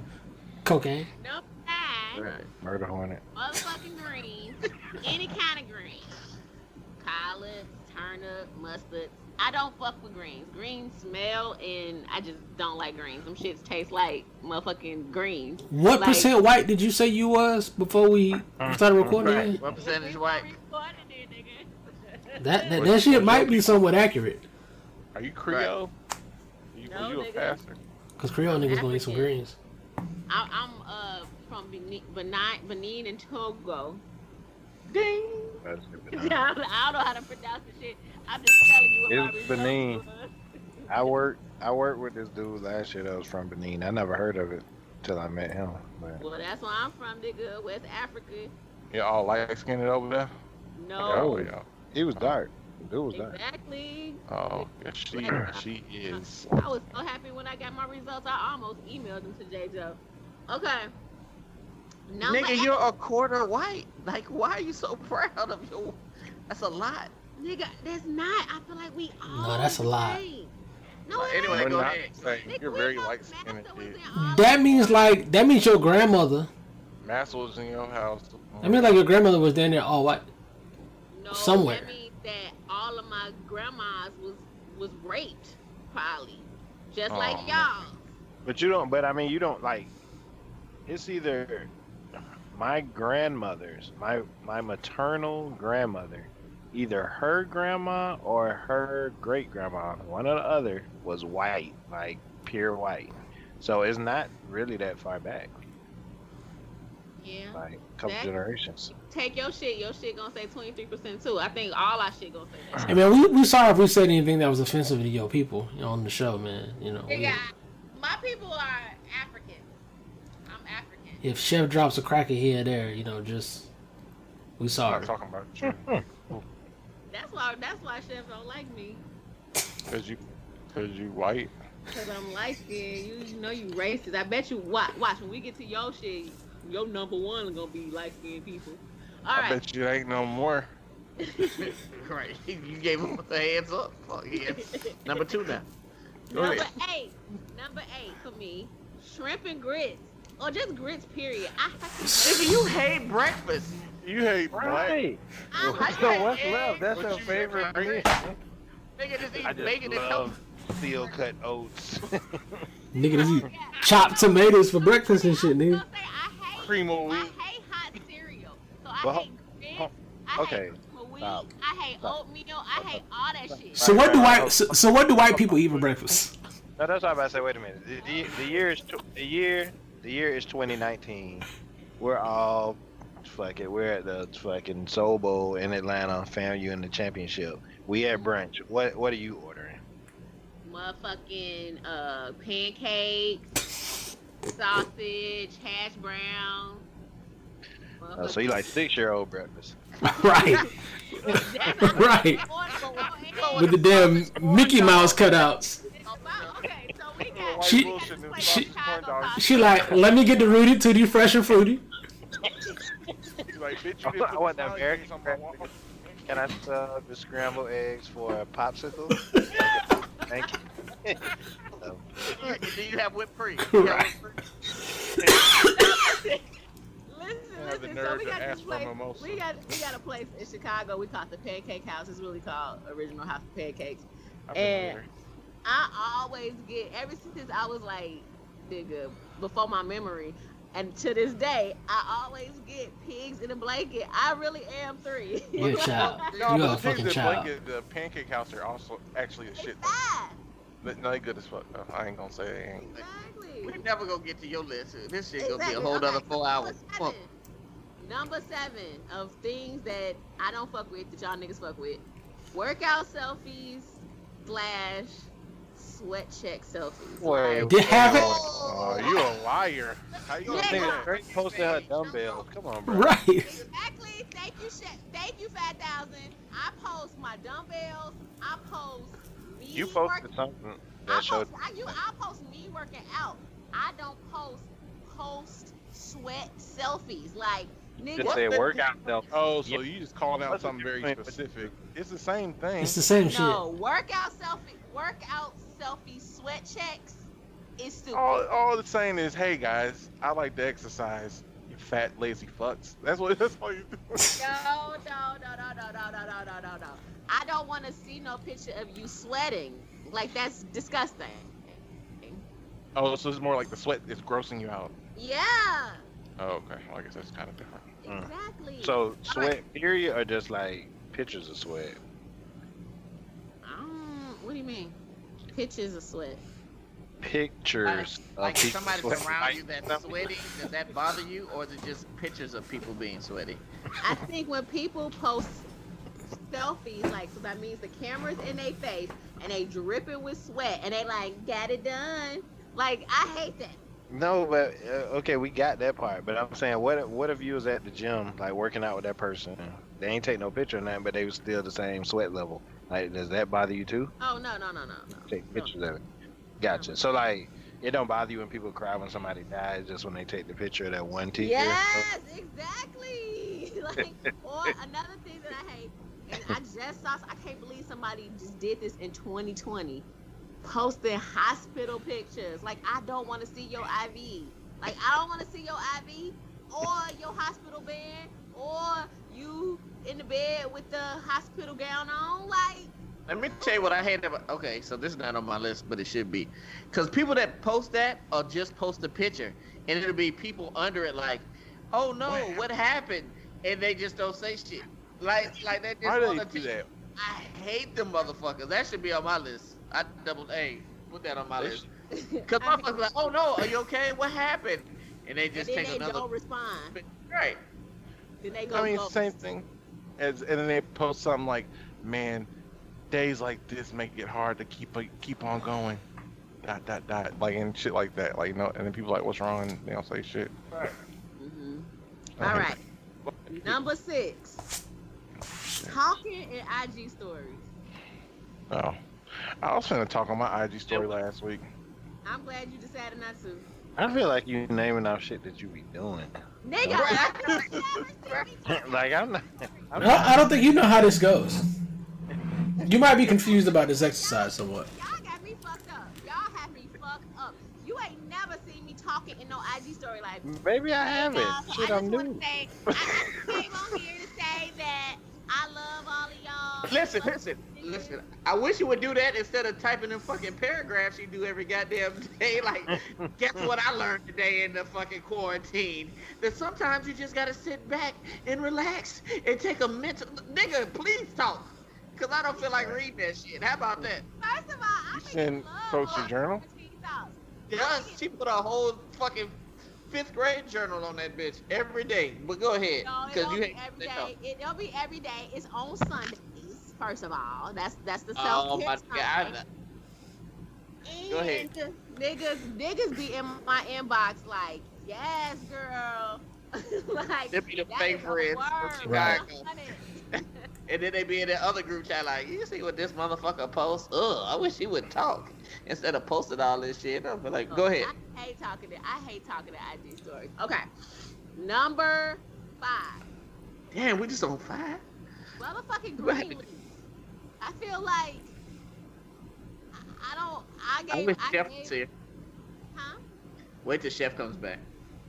Cocaine. number nine. Right. Murder hornet. motherfucking greens, any kind of greens, collards, turnip, mustard. I don't fuck with greens. Greens smell, and I just don't like greens. Them shits taste like motherfucking greens. What Like- percent white did you say you was before we started recording? Right. again? What percentage white? Recording it. That that, that shit might be somewhat accurate. Are you Creole? You, No, are you a pastor? Cause Creole niggas gonna eat some greens. I, I'm uh from Benin, Benin, Benin and Togo. Ding. That's I don't, I don't know how to pronounce the shit. I'm just telling you what It's results Benin. was. I worked. I worked with this dude last year that was from Benin. I never heard of it till I met him. But Well, that's where I'm from, nigga. West Africa. You all light skinned over there? No. Oh, yeah. he was dark. Dude was dark. Exactly. Oh, yes, she she is. I was so happy when I got my results. I almost emailed them to J. Joe. Okay. Number Nigga, eight. you're a quarter white. Like, why are you so proud of your... That's a lot. Nigga, that's not. I feel like we all. No, that's a lot. No, it Anyway. You're go not ahead. saying- Nigga, You're very know light skinned. Master was kid. in all That means like that means your grandmother. Master was in your house. I mean like your grandmother was down there all white. No, somewhere. That means that all of my grandma's was was raped, probably, just Oh, like y'all. But you don't. But I mean, you don't like. It's either my grandmother's, my my maternal grandmother, either her grandma or her great grandma, one or the other, was white, like pure white. So it's not really that far back, Yeah. like a couple generations. Take your shit. Your shit gonna say twenty three percent too. I think all our shit gonna say that. Hey man, we we sorry if we said anything that was offensive to your people you know, on the show, man. You know, we- Yeah, my people are African. I'm African. if Chef drops a cracker here or there, you know, just we I'm sorry. not talking about you That's why. That's why Chef don't like me. because you because you white. Cause I'm light skinned. You, you know you racist. I bet you watch watch when we get to your shit, your number one gonna be light skinned people. All I right. bet you ain't no more. right. You gave him a hands up. Fuck yeah. Number two now. Go Number ahead. eight. Number eight for me. Shrimp and grits. Or just grits, period. I Nigga, you hate breakfast. You hate black. Right. I So what's eggs, left? That's but your favorite never meal. Nigga, just I eat just bacon and love steel cut oats. Nigga, this is chopped tomatoes for breakfast and shit, I was nigga. I hate, Cream of I wheat. hate hot cereal. So I Well, hate grits. I okay, hate cream of wheat. stop, I hate stop. oatmeal. I hate all that shit. So what do white so, so what do white people eat for breakfast? No, that's what I'm about to say. Wait a minute. The, the, the year is tw- the year. The year is 2019. We're all fuck it. We're at the fucking Soul Bowl in Atlanta. Found you in the championship. We at brunch. What What are you ordering? Motherfucking uh, pancakes, sausage, hash brown. Uh, so you like six year old breakfast? right. Right. With the damn Mickey Mouse cutouts. Okay, so we got She- like she- sausage corn dogs. She like, let me get the Rooty Tooty fresh and fruity. Like, bitch, I want the that fries American on. Can I sub the scrambled eggs for a popsicle? Thank you. Do you have whipped cream? Right. Listen, have the listen. So we to got ask this for a place. mimosa. We got we got a place in Chicago. We call it the Pancake House. It's really called Original House of Pancakes. I've And- I always get ever since I was like nigga before my memory, and to this day I always get pigs in a blanket. I really am three. You're a child. No, You but are a the thing fucking is, child. blanket, the pancake house are also actually a It's shit. fine. But no, they good as fuck. Though. I ain't gonna say they ain't. Exactly. We never gonna get to your list. This shit gonna be a whole Okay, other four hours. Fuck. Seven. Number seven of things that I don't fuck with that y'all niggas fuck with: workout selfies slash sweat check selfies. Wait, Like, Did have it? Oh, you a liar. How you Yeah, gonna say no. that? Straight posted her dumbbells. Come on, bro. Right. Exactly. Thank you, Sha- thank you, Fat Thousand. I post my dumbbells. I post me. You posted work- something I that showed. post, I, you, I post me working out. I don't post post sweat selfies. Like nigga, Just say workout self. Oh, so Yeah. you just called out What's something very specific. It's the same thing. It's the same shit. no workout selfie, workout selfie sweat checks is stupid. all, all it's saying is, hey guys, I like to exercise. You fat lazy fucks. That's what. That's all you do. No, no, no, no, no, no, no, no, no, no, no. I don't want to see no picture of you sweating. Like that's disgusting. Oh, so it's more like the sweat is grossing you out. Yeah, Oh, okay. Well, I guess that's kind of different. Exactly. So sweat period or just like pictures of sweat? Um, what do you mean? Pictures of sweat. Pictures Like of if people somebody's sweating. around you that's sweaty, does that bother you, or is it just pictures of people being sweaty? I think when people post selfies, like, so that means the camera's in their face and they dripping with sweat and they like got it done. Like, I hate that. No, but uh, okay, we got that part. But I'm saying, what if- what if you was at the gym, like working out with that person? They ain't take no picture of that, but they was still the same sweat level. Like, does that bother you too? Oh no, no, no, no, no. Take pictures of it. Gotcha. So like, it don't bother you when people cry when somebody dies, just when they take the picture of that one teacher. Yes, exactly. like, or another thing that I hate, and I just saw, I can't believe somebody just did this in 2020, posting hospital pictures. Like, I don't want to see your IV. Like, I don't want to see your IV or your hospital bed or you in the bed with the hospital gown on. Like, Let me tell you what I hate about. Okay, so this is not on my list, but it should be, because people that post that or just post a picture, and it'll be people under it like, "Oh no, what happened?" and they just don't say shit. Like, like they just Why do wanna they do that? I hate them motherfuckers. That should be on my list. I double A. Put that on my list. Cause my motherfuckers like, "Oh no, are you okay? What happened?" And they And just then take they another. don't respond. Right. Then they go. I mean, go- same thing. As and then they post something like, "Man, days like this make it hard to keep keep on going." Dot dot dot, like and shit like that. Like no, and then people like, "What's wrong?" And they don't say shit. Mhm. I All hate right. Number six. Talking in IG stories. Oh, I was gonna talk on my IG story last week. I'm glad you decided not to. I feel like you naming off shit that you be doing. Nigga, I never seen me like I'm not. I'm I, I don't think you know how this goes. You might be confused about this exercise somewhat. Y'all got me fucked up. Y'all have me fucked up. You ain't never seen me talking in no IG story like. Maybe I haven't. Shit, I I'm new. Say, I, I came on here Listen, listen, listen. I wish you would do that instead of typing in fucking paragraphs you do every goddamn day. Like, guess what I learned today in the fucking quarantine? That sometimes you just gotta sit back and relax and take a mental. Nigga, please talk. Cause I don't feel like reading that shit. How about that? First of all, I You think send love folks your journal? Yes, she put a whole fucking fifth grade journal on that bitch every day. But go ahead, No, it cause don't you be hate every that day. It don't be every day. It's on Sundays. First of all, that's that's the self. Oh self my care god. Go ahead. Niggas, niggas be in my inbox like, yes, girl. like, they be the fake friends Right. And then they be in that other group chat like, you see what this motherfucker posts? Ugh, I wish he would talk instead of posting all this shit. I'm like, go ahead. I hate talking to I hate talking to IG stories. Okay. Number five. Damn, we just on five. Motherfucking. Greenleaf. I feel like I, I don't I I gave wish I Chef gave, was here. huh? Wait till Chef comes back.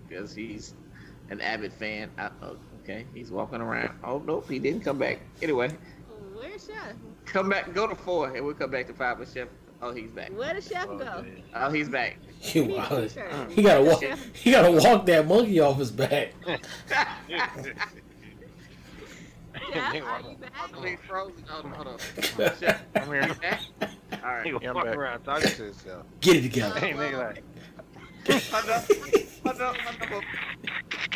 Because he's an avid fan. I, oh, okay, he's walking around. Oh, nope, he didn't come back. Anyway, Where's Chef? come back, go to four, and we'll come back to five with Chef. Oh, he's back. Where did Chef oh, go? Oh, he's back. You wild. He gotta walk. He gotta walk that monkey off his back. Chef, are you back? Oh, he's frozen. Oh, hold on. Chef, I'm here. you back? All right. He Yeah, I'm walking back. around talking to himself. Get it together. Hey, nigga, like, Hold up. Hold up. Hold up.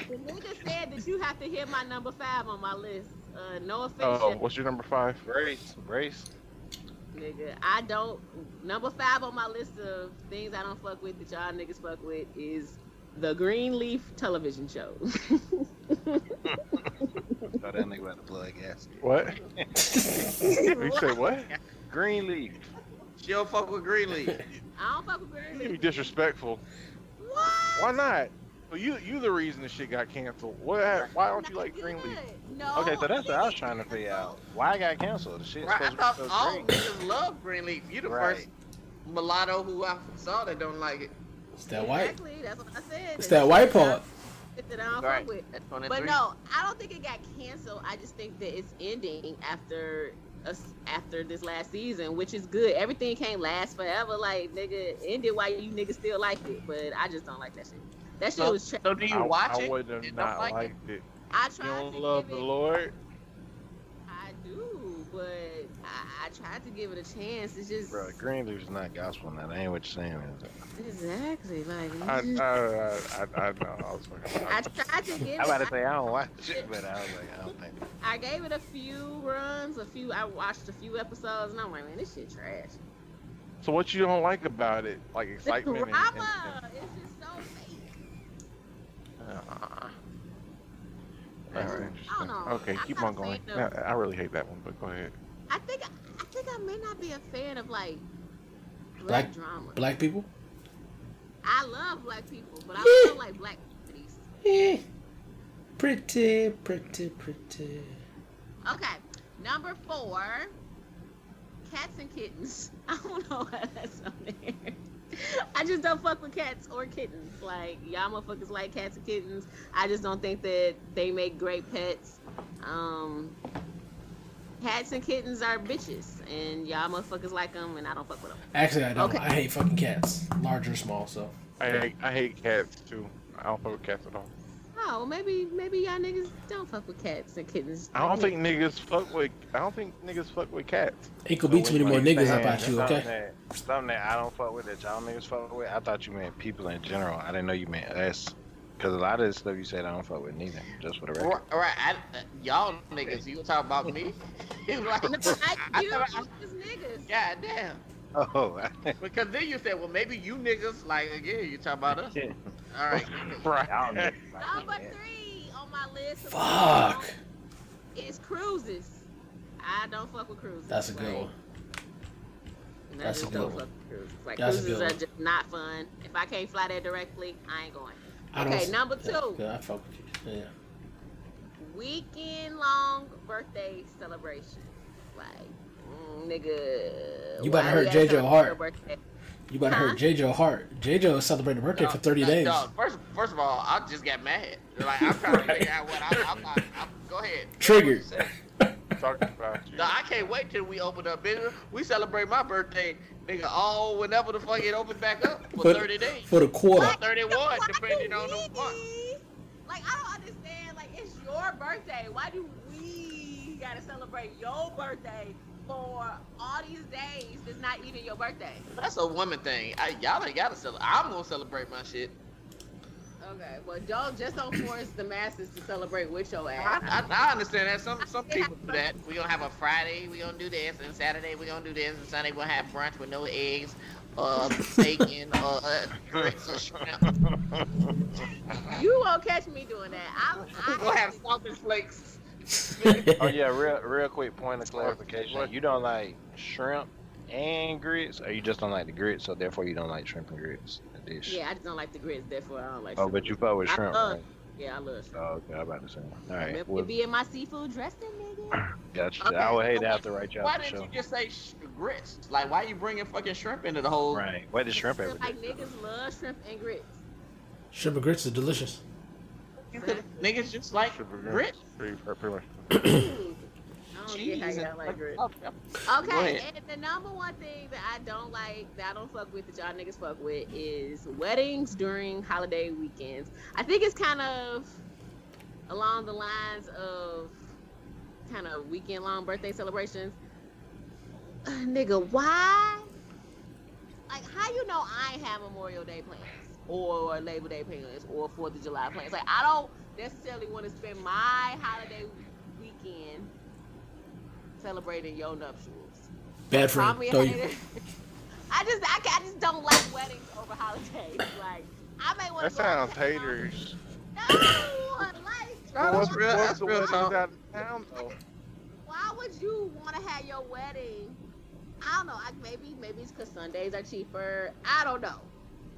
The nigga said that you have to hit my number five on my list. Uh, no offense, Oh, Chef. what's your number five? brace, brace. nigga. I don't. Number five on my list of things I don't fuck with that y'all niggas fuck with is the Greenleaf television show. Thought that nigga about to blood gas. What? you say what? Greenleaf. She don't fuck with Greenleaf. I don't fuck with Greenleaf. You Greenleaf. disrespectful. What? Why not? Well, you you the reason the shit got canceled. What? Why don't you like Not Greenleaf? No. Okay, so that's what I was trying to figure out. Why I got canceled? The shit's Right, I supposed thought to be so all great. niggas love Greenleaf. You the Right. first mulatto who I saw that don't like it. It's that white. Exactly. That's what I said. It's that white part. That I don't Right. fuck with. That's one and But no, I don't think it got canceled. I just think that it's ending after us after this last season, which is good. Everything can't last forever. Like nigga, ended while you niggas still like it, but I just don't like that shit. That shit So, was. Tra- so do you I, watch I it? would have not like it? liked it. I You tried don't to love give the it. Lord. I do, but I, I tried to give it a chance. It's just Bro, Greenleaf is not gospel now. That ain't what you're saying. Is it? exactly like. I, it's I, I, I, I know. I was fucking. I tried to give I'm about to say I don't watch it, but I was like, I don't think. I gave it a few runs, a few. I watched a few episodes, and I'm like, man, this shit trash. So what you don't like about it? Like The excitement and, drama is just so fake. uh, that's I don't interesting. know. Okay, I'm keep on going. I, of- I really hate that one, but go ahead. I think I think I may not be a fan of like black, Black- drama. Black people. I love black people, but I don't like black comedies. Eh. Pretty, pretty, pretty. Okay, number four, cats and kittens. I don't know why that's on there. I just don't fuck with cats or kittens. Like y'all motherfuckers like cats and kittens. I just don't think that they make great pets. Um, cats and kittens are bitches, and y'all motherfuckers like them, and I don't fuck with them. Actually, I don't. Okay. I hate fucking cats, large or small. So I hate, I hate cats too. I don't fuck with cats at all. Oh, maybe maybe y'all niggas don't fuck with cats and kittens. I don't think niggas fuck with. I don't think niggas fuck with cats. It could be be too many more niggas up at you. Okay. that, something that I don't fuck with that y'all niggas fuck with. I thought you meant people in general. I didn't know you meant us. Because a lot of the stuff you said I don't fuck with neither. Just for the record. All right, I, uh, y'all niggas, you talk about me? like, No, I, I you never- just niggas. God damn. Oh, Because then you said, well, maybe you niggas, like, again, you talk about us. All right. Right. y'all niggas Number like that. three on my list. of Fuck. Is cruises. I don't fuck with cruises. That's a good one. I That's a just good don't one. fuck with cruises. Like That's a cruises good are just not fun. If I can't fly there directly, I ain't going. I don't. Okay, number yeah, two. Yeah, I fuck with you. Yeah. Weekend long birthday celebration. Like, mm, nigga. You about to why hurt gotta JoJo celebrate Hart. birthday? You about to Huh? hurt JoJo Hart. JoJo is celebrating a birthday for 30 No, days. no, first, first of all, I just got mad. Like, I'm trying to figure out what I, I'm not. I'm, go ahead. Triggered. Talking about you. No, I can't wait till we open up business. We celebrate my birthday, nigga, all whenever the fuck it open back up for For- 30 days. For the quarter. Or 31, Why depending on the we month. Like, I don't understand. Like, it's your birthday. Why do we gotta celebrate your birthday for all these days? It's not even your birthday. That's a woman thing. I, y'all ain't gotta celebrate. I'm gonna celebrate my shit. Okay, well, don't just don't force the masses to celebrate with your I, ass. I, I understand that. Some some people do that. We're gonna have a Friday. we're gonna do this, and Saturday we're gonna do this, and Sunday we'll have brunch with no eggs, uh, bacon, uh, grits or shrimp. You won't catch me doing that. I, We I gonna have sausage flakes. Oh yeah, real real quick point of clarification. You don't like shrimp and grits, or you just don't like the grits, so therefore you don't like shrimp and grits. The dish. Yeah, I just don't like the grits. Therefore, I don't like. Shrimp. Oh, shrimp. but you fuck with I shrimp, love- right? Yeah, I love shrimp. Oh, okay, I'm about to say. All right, It well, be in my seafood dressing, nigga. gotcha. Okay, I would hate so to have to write you Why didn't show. you just say sh- grits? Like, why you bringing fucking shrimp into the whole? Right. What did shrimp ever Like niggas love shrimp and grits. Shrimp and grits is delicious. You could, niggas just like Super grits. Pretty, pretty much. I don't get how y'all like grits. Oh, Okay, ahead. and the number one thing that I don't like, that I don't fuck with, that y'all niggas fuck with, is weddings during holiday weekends. I think it's kind of along the lines of kind of weekend long birthday celebrations. Uh, nigga, why? Like, how you know I have Memorial Day plans or Labor Day plans or Fourth of July plans? Like, I don't necessarily want to spend my holiday weekend celebrating your nuptials. Bad Call friend. me a Throw you. I just, I, I just don't like weddings over holidays. Like, I may want That to. sounds haters. No, like, that's real- What's that's the real weddings talk. out of town though? why would you want to have your wedding? I don't know. I, maybe, maybe it's because Sundays are cheaper. I don't know.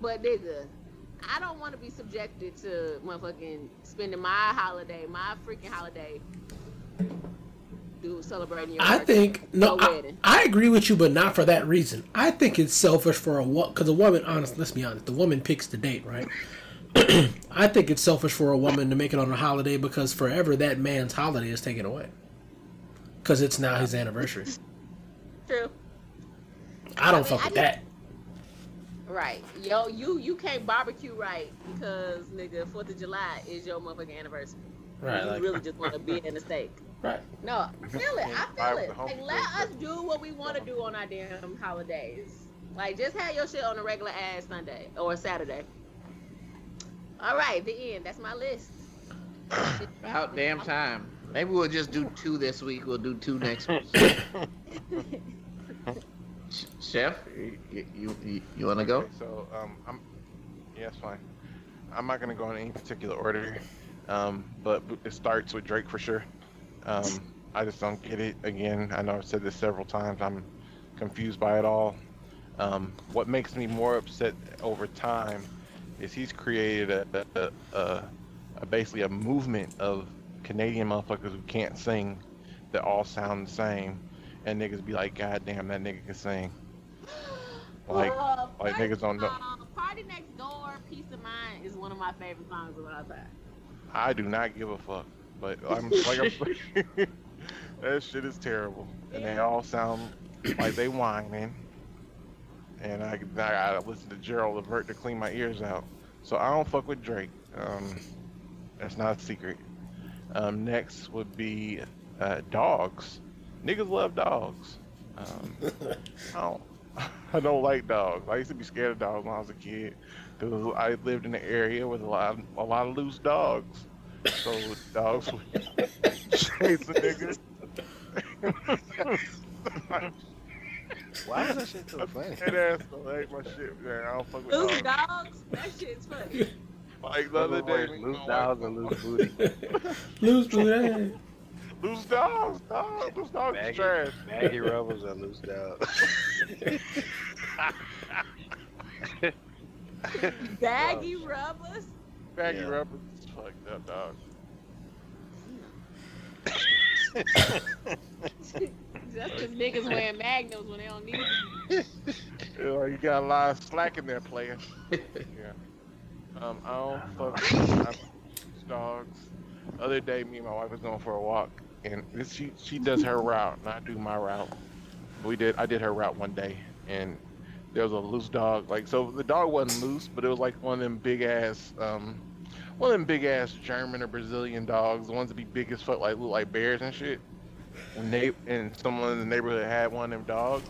But nigga, I don't want to be subjected to motherfucking spending my holiday, my freaking holiday, do celebrating your. I think no, I. I agree with you, but not for that reason. I think it's selfish for a woman because a woman. Honest, let's be honest. The woman picks the date, right? I think it's selfish for a woman to make it on a holiday because forever that man's holiday is taken away. Because it's now his anniversary. True. I don't I mean, fuck I with that. Right. Yo, you you can't barbecue right because nigga, Fourth of July is your motherfucking anniversary. Right, You like- really just want to be in the steak. Right. No, feel it. I feel it. the Like, let us do what we want to do on our damn holidays. Like, just have your shit on a regular ass Sunday or Saturday. All right, the end. That's my list. About damn time. Maybe we'll just do two this week. We'll do two next week. Chef, you you, you, you want to go? Okay, so um, I'm yeah, it's fine. I'm not gonna go in any particular order, um, but it starts with Drake for sure. Um, I just don't get it. Again, I know I've said this several times. I'm confused by it all. Um, what makes me more upset over time is he's created a, a, a, a basically a movement of Canadian motherfuckers who can't sing that all sound the same, and niggas be like, God damn, that nigga can sing. Like, Uh, like niggas don't know. Party Next Door, Peace of Mind is one of my favorite songs of all time. I do not give a fuck. But I'm like, I'm, That shit is terrible, and they all sound like they whining. And I, I gotta listen to Gerald Levert to clean my ears out. So I don't fuck with Drake. Um, that's not a secret. Um, next would be uh, dogs. Niggas love dogs. Um, I don't. I don't like dogs. I used to be scared of dogs when I was a kid because I lived in an area with a lot, a lot of loose dogs. So dogs would chase a nigga. Why is that shit so funny? That ass don't like my shit, man. I don't fuck with Loose dogs. dogs? That shit's funny. Like the other day, me and loose my dogs wife- and loose booty. Loose booty. Loose dogs, dog. Loose dogs is Maggie, trash. Maggie rubbers are loose dogs. Baggy rubbers? Baggy Yeah. rubbers is that dog. That's because niggas wearing magnums when they don't need it. You, you got a lot of slack in there, player. yeah. Um, I don't fuck I dogs. Other day, me and my wife was going for a walk, and she she does her route, and I do my route. We did I did her route one day, and there was a loose dog. Like so, the dog wasn't loose, but it was like one of them big ass, um, one of them big ass German or Brazilian dogs, the ones that be big as fuck, like look like bears and shit. And they and someone in the neighborhood had one of them dogs,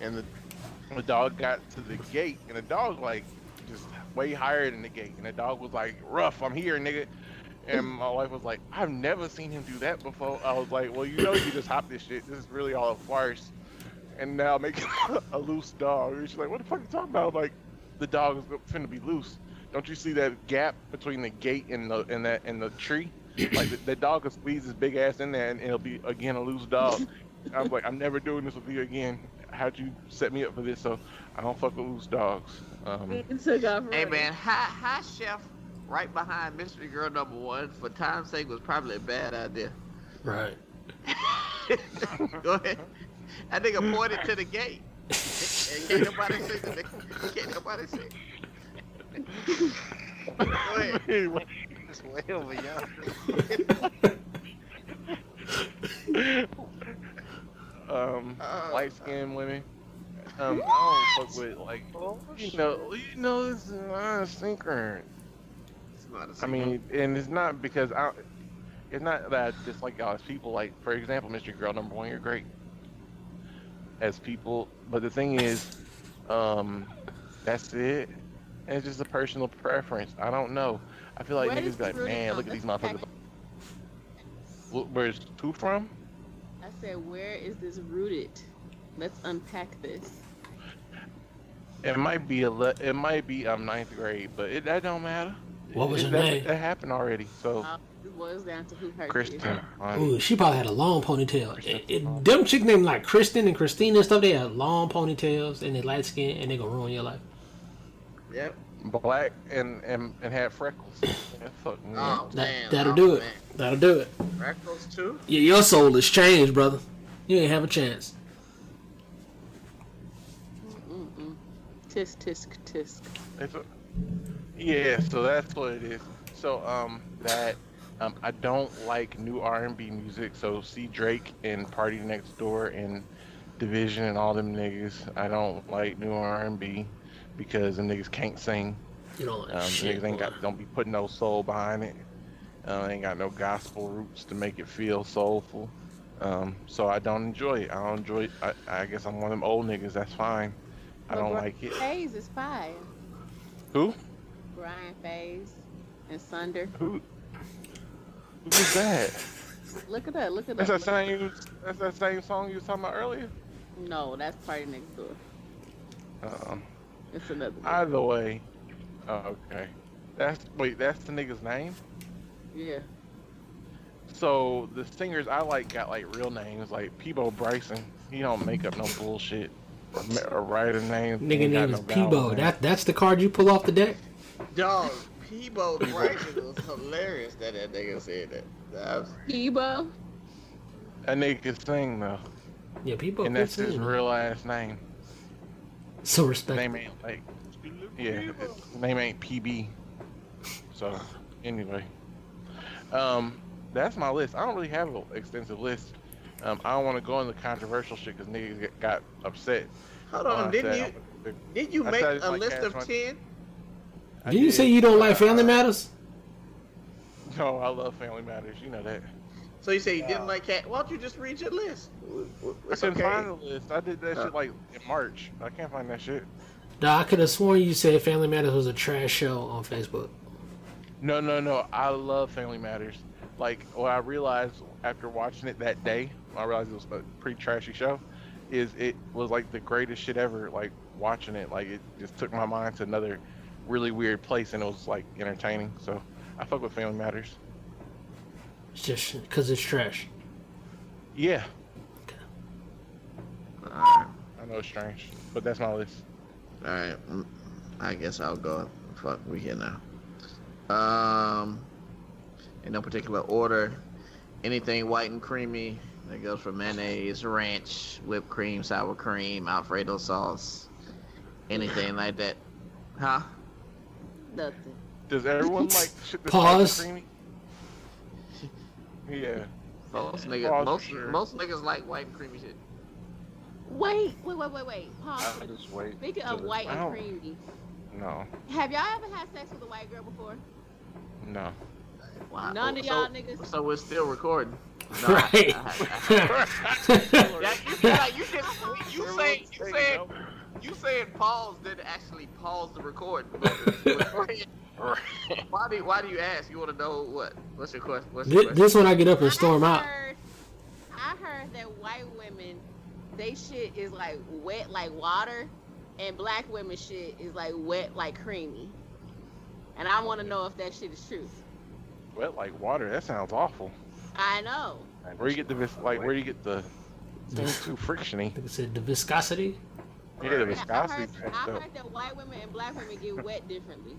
and the the dog got to the gate, and the dog like just way higher than the gate, and the dog was like, "Rough, I'm here, nigga." And my wife was like, "I've never seen him do that before." I was like, "Well, you know, you just hop this shit. This is really all a farce." And now make a loose dog. And she's like, "What the fuck you talking about?" I'm like, the dog is finna be loose. Don't you see that gap between the gate and the and that and the tree? Like the, the dog could squeeze his big ass in there, and it'll be again a loose dog. I was like, I'm never doing this with you again. How'd you set me up for this? So I don't fuck with loose dogs. Um, It took off Hey man, hi, high chef right behind Mystery Girl number one for time's sake was probably a bad idea. Right. Go ahead. That nigga pointed to the gate. And can't nobody see. Can't nobody see. Ahead. anyway, It's way over yonder. um, Uh, light skinned women. Um, I don't fuck with like you know, you know, it's not a sinker. It's not a I secret. mean, and it's not because I. It's not that I dislike y'all as people. Like, for example, Mr. Girl number one, you're great as people. But the thing is, um, that's it. And it's just a personal preference. I don't know. I feel like Where niggas be like, man, look at these motherfuckers. Wh- Where's two from? I said, where is this rooted? Let's unpack this. It might be a le- it might be um ninth grade, but it that don't matter. What was It- her that, name? That happened already. So Uh, it boils down to who hurt Kristen, you. Ooh, she probably had a long ponytail. It, it, them chicks named like Kristen and Christina and stuff, they have long ponytails and they light skin and they gonna ruin your life. Yep. black and and, and had freckles. Yeah, fuck me. Oh that, that'll oh, do it. man. That'll do it. Freckles too. Yeah, your soul is changed, brother. You ain't have a chance. Mm-mm. Tisk, tisk, tisk. A- yeah, so that's what it is. So um that um I don't like new R and B music. So see Drake and Party Next Door and Division and all them niggas. I don't like new R and B because the niggas can't sing. You don't like Um, shit. niggas ain't got don't be putting no soul behind it. Uh, ain't got no gospel roots to make it feel soulful. Um, so I don't enjoy it. I don't enjoy it. I, I guess I'm one of them old niggas. That's fine. I Well, don't Brian like it. Faiyaz is fire. Who? Brent Faiyaz and Sonder. Who? Who's that? Look at that. Look at that. That's that. that same. That's that same song you was talking about earlier. No, that's Party Next Door. Um, It's another one. either way. Oh, okay. That's wait. That's the nigga's name. Yeah. So the singers I like got like real names, like Peabo Bryson. He don't make up no bullshit. Or, ma- or write a name. Nigga Ain't got name no is vowel Peabo. name. That that's the card you pull off the deck. Dog, Peabo Bryson was hilarious that that nigga said that. That was, Hebo. That nigga can sing though, Yeah, Peabo. and that's his real ass name. So His respect. name ain't like, yeah, name ain't PB. So, anyway, um, that's my list. I don't really have an extensive list. Um, I don't want to go into controversial shit because niggas get- got upset. Hold on, didn't said you? I'm- Did you I make a like list of ten? I Didn't you say you don't like Uh, Family Matters? No, I love Family Matters. You know that. So you say you didn't like cat? Why don't you just read your list? W- w- I It's couldn't okay. find the list. I did that Uh. shit like in March. I can't find that shit. Nah, I could have sworn you said Family Matters was a trash show on Facebook. No, no, no. I love Family Matters. Like what I realized after watching it that day, I realized it was a pretty trashy show, is it was like the greatest shit ever. Like watching it, like it just took my mind to another really weird place, and it was like entertaining. So I fuck with Family Matters. It's just because it's trash. Yeah, Okay. Alright, I know it's strange, but that's my list. alright. mm, I guess I'll go. Fuck, we here now. Um, in no particular order. Anything white and creamy that goes for mayonnaise, ranch, whipped cream, sour cream, Alfredo sauce, anything like that. Huh? Nothing. Does everyone like shit that's Pause. white and creamy? Yeah. Most niggas, Pause most, sure. most niggas like white and creamy shit. Wait, wait, wait, wait, wait. Pause. I just wait. Speaking of white and don't- creamy, No. have y'all ever had sex with a white girl before? No. Wow. None of so, y'all niggas. So we're still recording. No, Right. I- I- Yeah, you, like, you just you say you said you said pause didn't actually pause the record. why do you, why do you ask? You want to know what? What's your question? What's your Thi- question? This one I get up and storm I out. I heard that white women, they shit is like wet like water, and black women shit is like wet like creamy. And I want to know if that shit is true. Wet like water. That sounds awful. I know. Where you get the like? Where you get the? Seems too frictiony. Like I said, the viscosity. Yeah, the Yeah, I viscosity. heard, I heard that white women and black women get wet differently.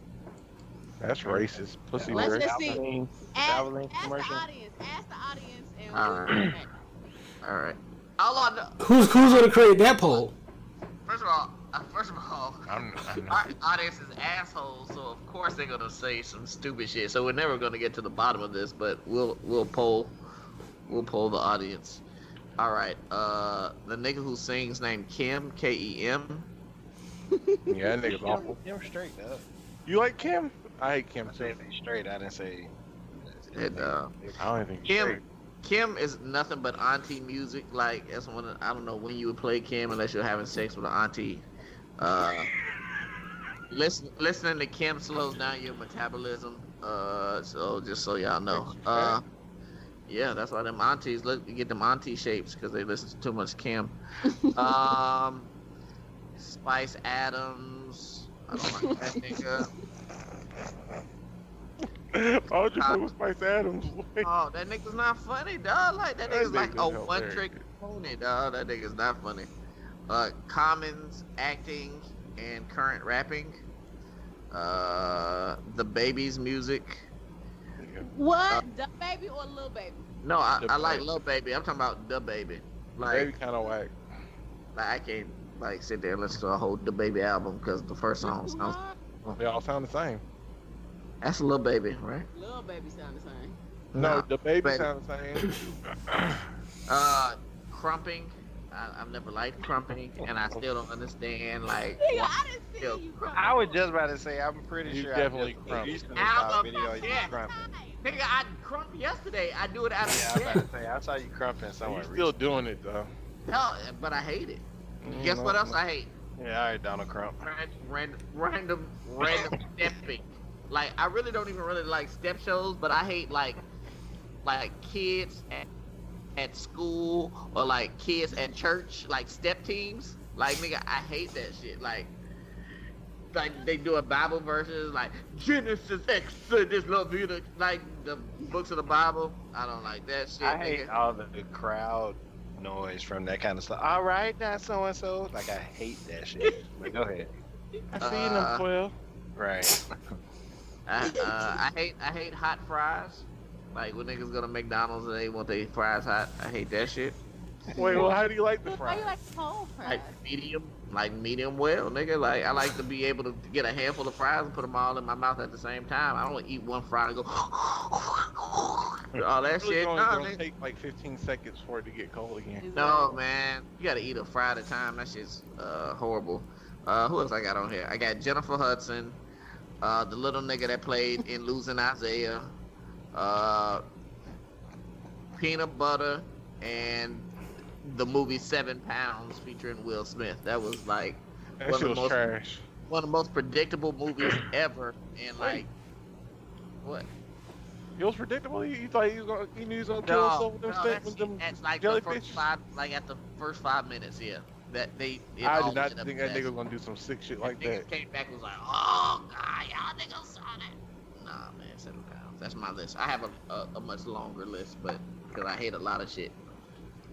That's racist. Pussy Let's wear. just see. Valvoline- Ask, Valvoline ask the commercial. audience. Ask the audience. And All we'll right. get back. All right. All I know, Who's who's gonna create that poll? first of all, uh, first of all, I'm, I'm our audience is assholes, so of course they're gonna say some stupid shit. So we're never gonna get to the bottom of this, but we'll we'll poll we'll poll the audience. All right. Uh, the nigga who sings named Kem K E M. Yeah, that nigga's awful. You're straight up. You like Kem? I hate Kem I too. said straight. I didn't say. And, uh, I don't even think Kem straight. Kem is nothing but auntie music. Like that's one. Of, I don't know when you would play Kem unless you're having sex with an auntie. Uh, listen, listening to Kem slows down your metabolism. Uh, so just so y'all know. Uh, yeah, that's why them aunties look get them auntie shapes because they listen to too much Kem. um, Spice Adams. I don't like that nigga. Why would you play with Spice Adams? Oh, that nigga's not funny, dog. Like that That nigga's like a nigga's one hilarious. trick pony, dog. That nigga's not funny. Uh, Commons acting and current rapping. Uh, DaBaby's music. What? the baby or little baby? No, I, I like Baby. Lil Baby. I'm talking about DaBaby. Like Baby kind of whack. like I can't like sit there and listen to a whole the baby album because the first song sounds. They all sound the same. That's a little Baby, right? Little baby sound the same. No, Nah, DaBaby baby. sound the same. Uh, crumping. I, I've never liked crumping, and I still don't understand like. Nigga, I didn't see Yo, you cry. I was just about to say. I'm pretty You sure. definitely I just, crumped. recently Album video yeah. crumping. Nigga, I crumped yesterday. I do it out of Yeah, I was about to say. I saw you crumping somewhere. He's still doing it though. hell, but I hate it. Mm, Guess no, what else no. I hate? recently. Yeah, all right, Donald Crump. Random, random, random, random stepping. Like I really don't even really like step shows, but I hate like, like kids at, at school or like kids at church, like step teams. Like nigga, I hate that shit. Like. Like they do a Bible verses like Genesis Exodus Leviticus like the books of the Bible. I don't like that shit. I hate all the, the crowd noise from that kind of stuff. All right, now so and so. Like I hate that shit. But go ahead. I seen Uh, them twelve. Right. I, uh, I hate I hate hot fries. Like when niggas go to McDonald's and they want their fries hot. I hate that shit. Wait, well, how do you like the Why fries? you like cold fries? Like medium, like medium well, nigga. Like I like to be able to get a handful of fries and put them all in my mouth at the same time. I don't eat one fry and go all that It's shit. only No, gonna take like 15 seconds for it to get cold again. no, man. You gotta eat a fry at a time. That shit's uh, horrible. Uh, who else I got on here? I got Jennifer Hudson, uh, the little nigga that played in Losing Isaiah, uh, Peanut Butter, and the movie Seven Pounds featuring Will Smith. That was like That one of the most trash. one of the most predictable movies ever. And like, what? It was predictable. You, thought he was gonna, he knew he was gonna kill himself with them, no, that's, them that's like the first five, like at the first five minutes. Yeah, that they. I did not think that nigga was gonna do some sick shit like niggas that. came back and was like, oh god, y'all niggas saw that. Nah, man, seven pounds. That's my list. I have a, a, a much longer list, but because I hate a lot of shit.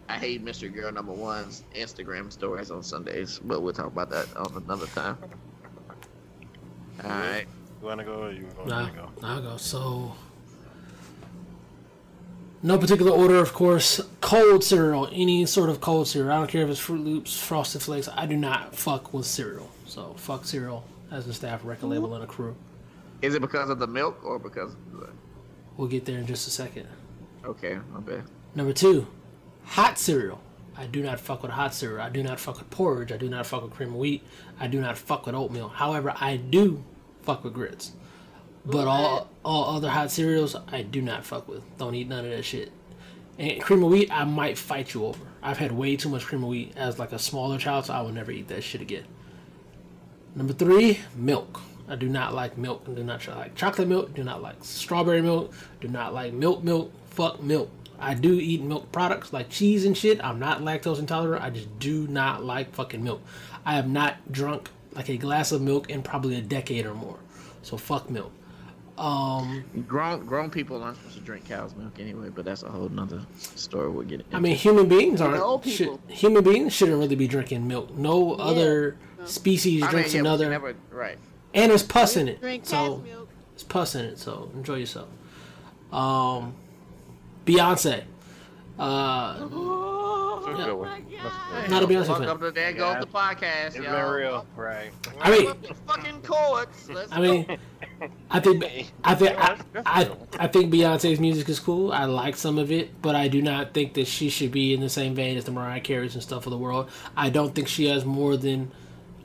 I hate Mr. Girl Number One's Instagram stories on Sundays, but we'll talk about that on another time. All right. You wanna go or you want Nah, me to go? I'll go. So, no particular order, of course. Cold cereal, any sort of cold cereal. I don't care if it's Froot Loops, Frosted Flakes. I do not fuck with cereal. So, fuck cereal as a staff record mm-hmm. label and a crew. Is it because of the milk or because of the... We'll get there in just a second. Okay, my bad. Number two, hot cereal. I do not fuck with hot cereal. I do not fuck with porridge. I do not fuck with cream of wheat. I do not fuck with oatmeal. However, I do fuck with grits. But all all other hot cereals, I do not fuck with. Don't eat none of that shit. And cream of wheat, I might fight you over. I've had way too much cream of wheat as like a smaller child, so I will never eat that shit again. Number three, milk. I do not like milk. I do not like chocolate milk. Do not like strawberry milk. Do not like milk. Milk. Fuck milk. I do eat milk products like cheese and shit. I'm not lactose intolerant. I just do not like fucking milk. I have not drunk like a glass of milk in probably a decade or more. So fuck milk. Um, Grown grown people aren't supposed to drink cow's milk anyway, but that's a whole nother story we'll get into. I mean, human beings aren't. Should, people. human beings shouldn't really be drinking milk. No other species I mean, drinks yeah, another. never- right. And there's pus in it. Drink so milk. it's pus in it. So enjoy yourself. Um, Beyonce. Uh, That's a good one. That's Not a Beyonce Fuck fan. up to there goes the podcast, It's y'all. been real, right? I mean- the fucking chords. Let's I mean, I think I think I, I, I think Beyonce's music is cool. I like some of it, but I do not think that she should be in the same vein as the Mariah Careys and stuff of the world. I don't think she has more than.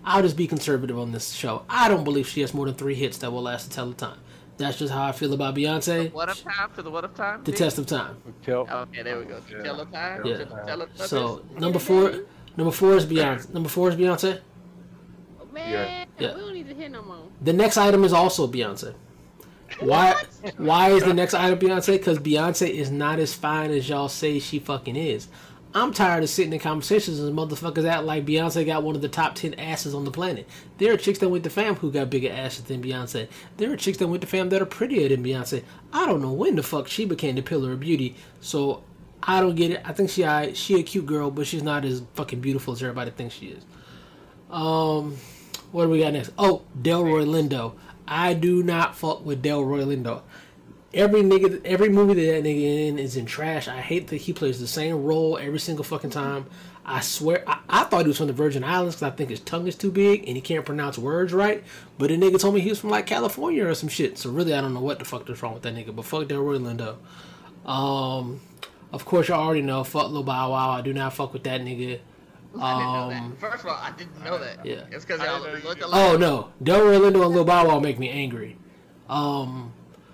I'll just be conservative on this show. I don't believe she has more than three hits that will last the tell of time. That's just how I feel about Beyonce. What of time to the what of time? The D? test of time. Oh, okay, there we go. Yeah. Tell the time. Yeah. Tell the So number four, number four is Beyonce. Number four is Beyonce. Man, Yeah. we don't need to hear no more. The next item is also Beyonce. Why? Why is the next item Beyonce? Because Beyonce is not as fine as y'all say she fucking is. I'm tired of sitting in conversations and motherfuckers act like Beyonce got one of the top ten asses on the planet. There are chicks that went to fam who got bigger asses than Beyonce. There are chicks that went to fam that are prettier than Beyonce. I don't know when the fuck she became the pillar of beauty. So I don't get it. I think she I, she a cute girl, but she's not as fucking beautiful as everybody thinks she is. Um, what do we got next? Oh, Delroy Lindo. I do not fuck with Delroy Lindo. Every nigga, every movie that that nigga in is in trash. I hate that he plays the same role every single fucking time. I swear, I, I thought he was from the Virgin Islands because I think his tongue is too big and he can't pronounce words right. But the nigga told me he was from like California or some shit. So really, I don't know what the fuck is wrong with that nigga. But fuck Delroy Lindo. Um, of course, you already know. Fuck Lil Bow Wow. I do not fuck with that nigga. I didn't know Um, that. First of all, I didn't know that. Yeah. It's because y'all look alike. Oh no, Delroy Lindo and Lil Bow Wow make me angry. Um,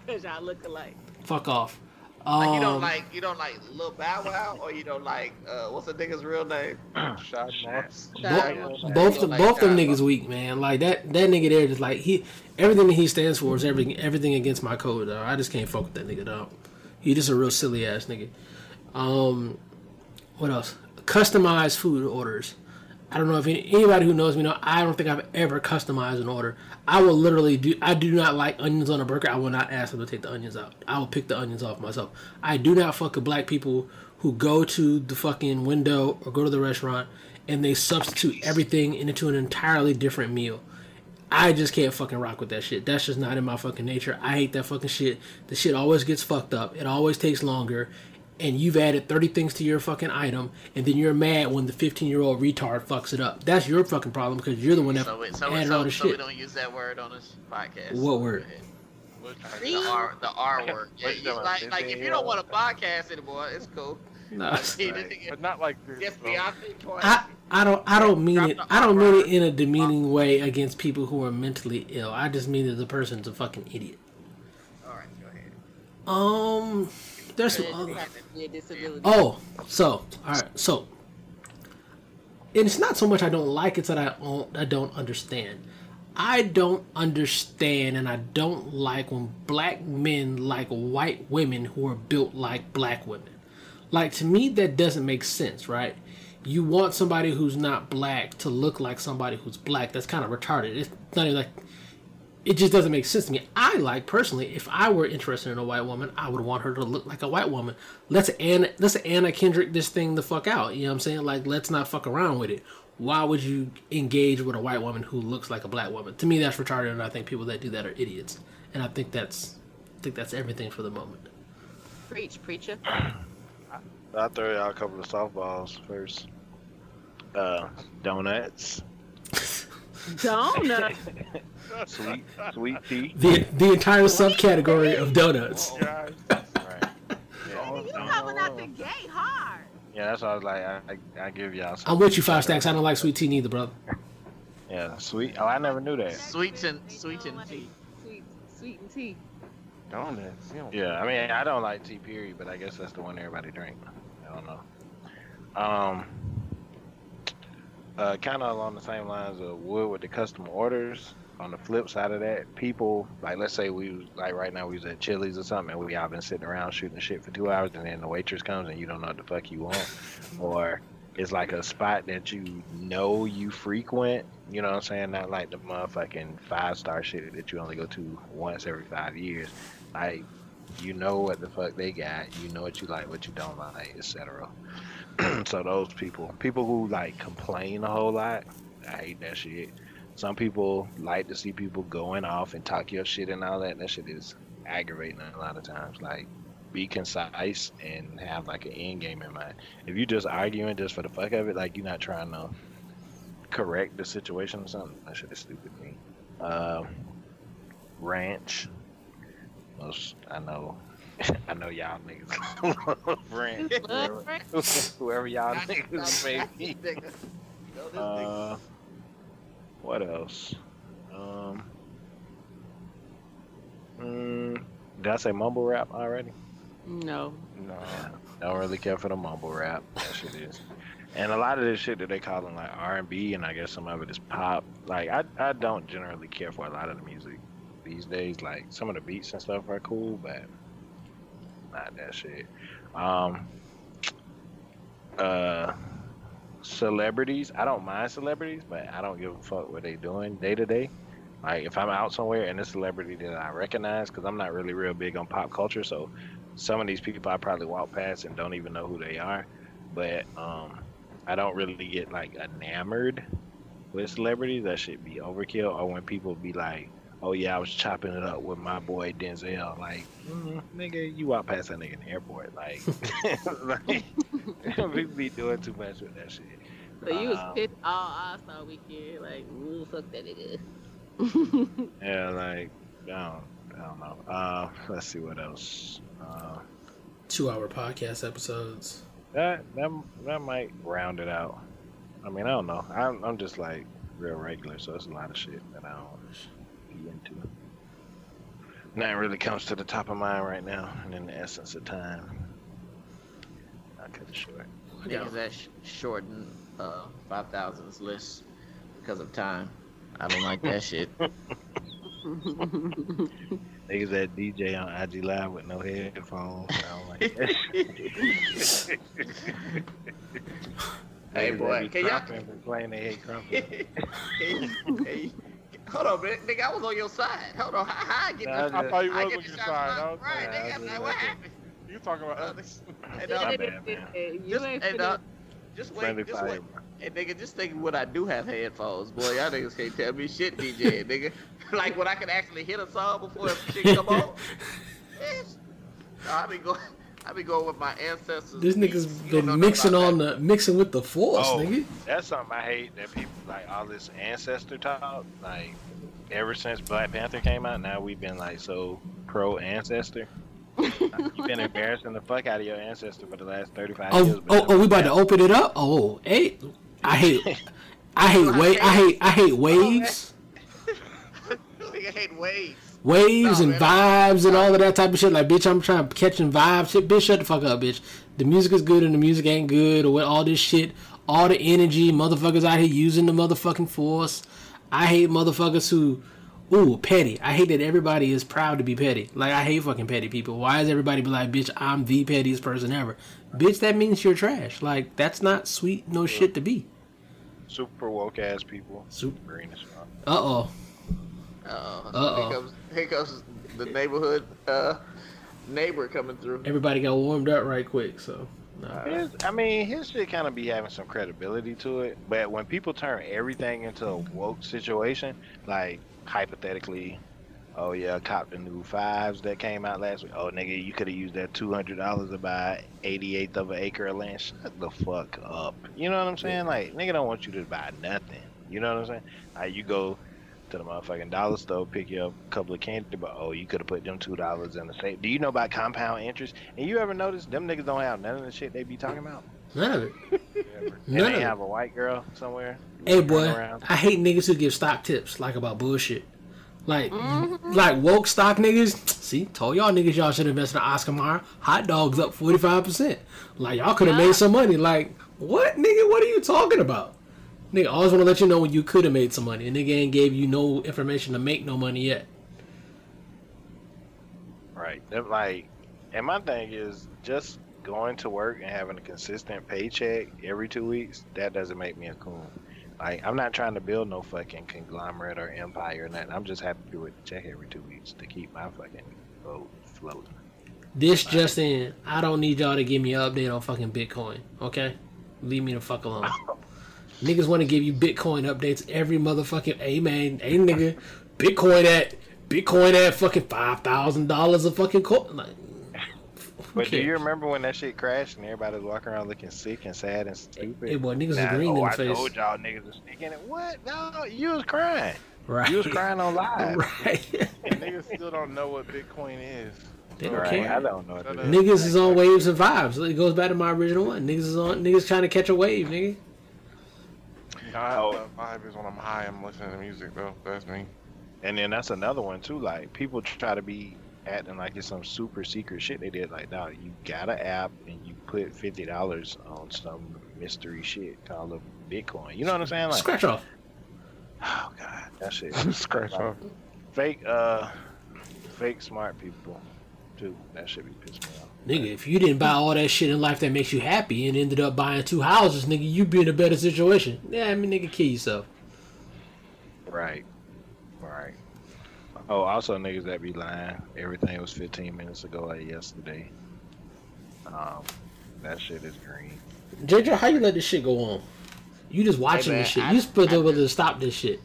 Cause y'all look alike. fuck off. Um, Like you don't like you don't like Lil Bow Wow or you don't like uh what's the nigga's real name? Shad Moss. Bo- both the, both them niggas weak, man. Like that that nigga there just like he everything that he stands for is everything everything against my code. Dog. I just can't fuck with that nigga dog. He just a real silly ass nigga. Um, what else? Customized food orders. I don't know if any, anybody who knows me know. I don't think I've ever customized an order. I will literally do. I do not like onions on a burger. I will not ask them to take the onions out. I will pick the onions off myself. I do not fuck with black people who go to the fucking window or go to the restaurant and they substitute everything into an entirely different meal. I just can't fucking rock with that shit. That's just not in my fucking nature. I hate that fucking shit. The shit always gets fucked up. It always takes longer. And you've added 30 things to your fucking item, and then you're mad when the 15 year old retard fucks it up. That's your fucking problem because you're the one that So, we, so, added so, all the so we don't use that word on this podcast. What word? The R, the R word. Yeah, you you- like, like if you don't want to podcast anymore, it's cool. Nah. See, But not like this. Just bro. Beyonce point. I, I don't I don't mean it I don't mean it in a demeaning way against people who are mentally ill. I just mean that the person's a fucking idiot. All right, go ahead. Um, there's some It other. just happens to be a disability. Oh, so all right, so and it's not so much I don't like; it's that I don't, I don't understand. I don't understand, and I don't like when black men like white women who are built like black women. Like to me, that doesn't make sense, right? You want somebody who's not black to look like somebody who's black. That's kind of retarded. It's not even like it just doesn't make sense to me. I like personally, if I were interested in a white woman, I would want her to look like a white woman. Let's Anna, let's Anna Kendrick this thing the fuck out. You know what I'm saying? Like, let's not fuck around with it. Why would you engage with a white woman who looks like a black woman? To me, that's retarded, and I think people that do that are idiots. And I think that's, I think that's everything for the moment. Preach, preacher. I'll throw y'all a couple of softballs first. Uh, donuts, Donut. sweet, sweet tea. The the entire subcategory of donuts. Guys, Right. You Yeah, coming out the gate hard. yeah, that's why I was like, I, I, I give y'all. Some I'm with you, five stacks. I don't like sweet tea neither, brother. Yeah, sweet. Oh, I never knew that. Sweet and sweet and tea. Sweet, sweet and tea. donuts. You know. Yeah, I mean, I don't like tea, period, but I guess that's the one everybody drink. I don't know. Um, uh, kind of along the same lines of Wood with the custom orders. On the flip side of that, people like let's say we was like right now we was at Chili's or something, and we all been sitting around shooting shit for two hours, and then the waitress comes and you don't know what the fuck you want, or it's like a spot that you know you frequent. You know what I'm saying? Not like the motherfucking five star shit that you only go to once every five years. Like you know what the fuck they got, you know what you like, what you don't like, etc. so those people, people who like complain a whole lot, I hate that shit. Some people like to see people going off and talk your shit and all that. and That shit is aggravating a lot of times. Like, be concise and have like an end game in mind. If you're just arguing just for the fuck of it, like you're not trying to correct the situation or something, that shit is stupid to me. Uh, ranch. Most I know, I know y'all niggas love ranch. Love ranch? Whoever y'all niggas may be. Nigga. Know. Uh, what else? Um, mm, did I say mumble rap already? No. No. Don't really care for the mumble rap. That shit is. And a lot of this shit that they calling like R and B, and I guess some of it is pop. Like I, I don't generally care for a lot of the music these days. Like some of the beats and stuff are cool, but not that shit. Um, uh, celebrities. I don't mind celebrities, but I don't give a fuck what they doing day to day. Like if I'm out somewhere and a celebrity that I recognize, because I'm not really real big on pop culture, so some of these people I probably walk past and don't even know who they are. But um, I don't really get like enamored with celebrities. That should be overkill. Or when people be like, "Oh yeah, I was chopping it up with my boy Denzel," like, mm, nigga, you walk past that nigga in the airport, like, like people be doing too much with that shit. So you was Um, pissed all All Star weekend, like, ooh, fuck that nigga. Yeah, like I don't, I don't know. Uh, let's see what else. Uh, Two hour podcast episodes. that that that might round it out. I mean, I don't know. I'm I'm just like real regular, so it's a lot of shit that I don't be into. Nothing really comes to the top of mind right now, and in the essence of time, I cut it short. Niggas that sh- shorten uh, 5000's list because of time. I don't like that shit. Niggas that DJ on IG Live with no headphones. I don't like that. Hey, boy, can y'all- crumping and playing they hate crumping. hey, hey, hold on, man. Nigga, I was on your side. Hold on. How, how I get Nah, the, I I thought you I was on your shot side. block? I was Right, like, nigga. I I'm like, like, what happened? You talking about Uh, us? Hey, My dog, bad, just, hey, finna- dog, just Friendly wait, just fire. wait. Hey, nigga, just think what I do have headphones. Boy, y'all niggas can't tell me shit, DJ, nigga. like when I can actually hit a song before shit come on. Bitch. I be going. I be going with my ancestors. This nigga's You been mixing about on the mixing with the force, Oh, nigga. that's something I hate that people like all this ancestor talk. Like ever since Black Panther came out, now we've been like so pro ancestor. You've been embarrassing the fuck out of your ancestor for the last thirty five oh, years. Oh, but oh, oh, we about to open it up. Oh, hey, I hate, I hate wave, I hate, I hate waves, I hate waves. waves No, and man, vibes and all of that type of shit. Like, bitch, I'm trying to catch catching vibes. Shit, bitch, shut the fuck up, bitch. The music is good and the music ain't good, or what? All this shit, all the energy, motherfuckers out here using the motherfucking force. I hate motherfuckers who. Ooh, petty. I hate that everybody is proud to be petty. Like I hate fucking petty people. Why is everybody be like, bitch, I'm the pettiest person ever? Bitch, that means you're trash. Like that's not sweet no shit to be. super woke ass people. Super. green as fuck. Uh oh. Uh, Uh-oh. Here comes, here comes the neighborhood uh, neighbor coming through. Everybody got warmed up right quick, so nah. His, I mean, his shit kind of be having some credibility to it, but when people turn everything into a woke situation, like hypothetically, oh yeah, cop the new fives that came out last week. Oh nigga, you could have used that two hundred dollars to buy eighty eighth of an acre of land. Shut the fuck up. You know what I'm saying? Like nigga don't want you to buy nothing. You know what I'm saying? Like you go to the motherfucking dollar store, pick you up a couple of candy, but oh, you could have put them two dollars in the safe. Do you know about compound interest? And you ever notice them niggas don't have none of the shit they be talking about? None of it. And they of it. have a white girl somewhere. Hey walking boy, around. I hate niggas who give stock tips like about bullshit. Like, mm-hmm. like woke stock niggas. See, told y'all niggas y'all should invest in Oscar Mayer. Hot dogs up forty five percent. Like y'all could have made some money. Like what, nigga? What are you talking about? Nigga, I always want to let you know when you could have made some money. And nigga ain't gave you no information to make no money yet. Right. Them, like, and my thing is just going to work and having a consistent paycheck every two weeks. That doesn't make me a coon. Like, I'm not trying to build no fucking conglomerate or empire or nothing. I'm just happy to with the check every two weeks to keep my fucking boat floating. This just in, I don't need y'all to give me an update on fucking Bitcoin. Okay, leave me the fuck alone. Niggas want to give you Bitcoin updates every motherfucking. Hey man, hey nigga, Bitcoin at Bitcoin at fucking five thousand dollars a fucking coin. Like, who But do you remember when that shit crashed and everybody was walking around looking sick and sad and stupid? Hey, boy, niggas was Nah, green oh, in the I face. told y'all niggas was sneaking it. What? No, you was crying. Right. You was crying on live. right. And niggas still don't know what Bitcoin is. They don't Right, care. I don't know. what Shut it is. Niggas is on waves and vibes. It goes back to my original one. Niggas is on. Niggas trying to catch a wave, nigga. God, Oh. the vibe is when I'm high. I'm listening to music though. That's me. And then that's another one too. Like people try to be acting like it's some super secret shit they did. Like, no, you got an app and you put fifty dollars on some mystery shit called a Bitcoin. You know what I'm saying? Like, Scratch off. oh god, that shit. Scratch Like, off. Fake, uh, fake smart people too. That should be pissed me off. Nigga, if you didn't buy all that shit in life that makes you happy and ended up buying two houses, nigga, you'd be in a better situation. Yeah, I mean, nigga, kill yourself. Right. Right. Oh, also niggas that be lying. Everything was 15 minutes ago, like yesterday. Um, that shit is green. JJ, how you let this shit go on? You just watching man, this shit. I- you supposed to I be able to stop this shit.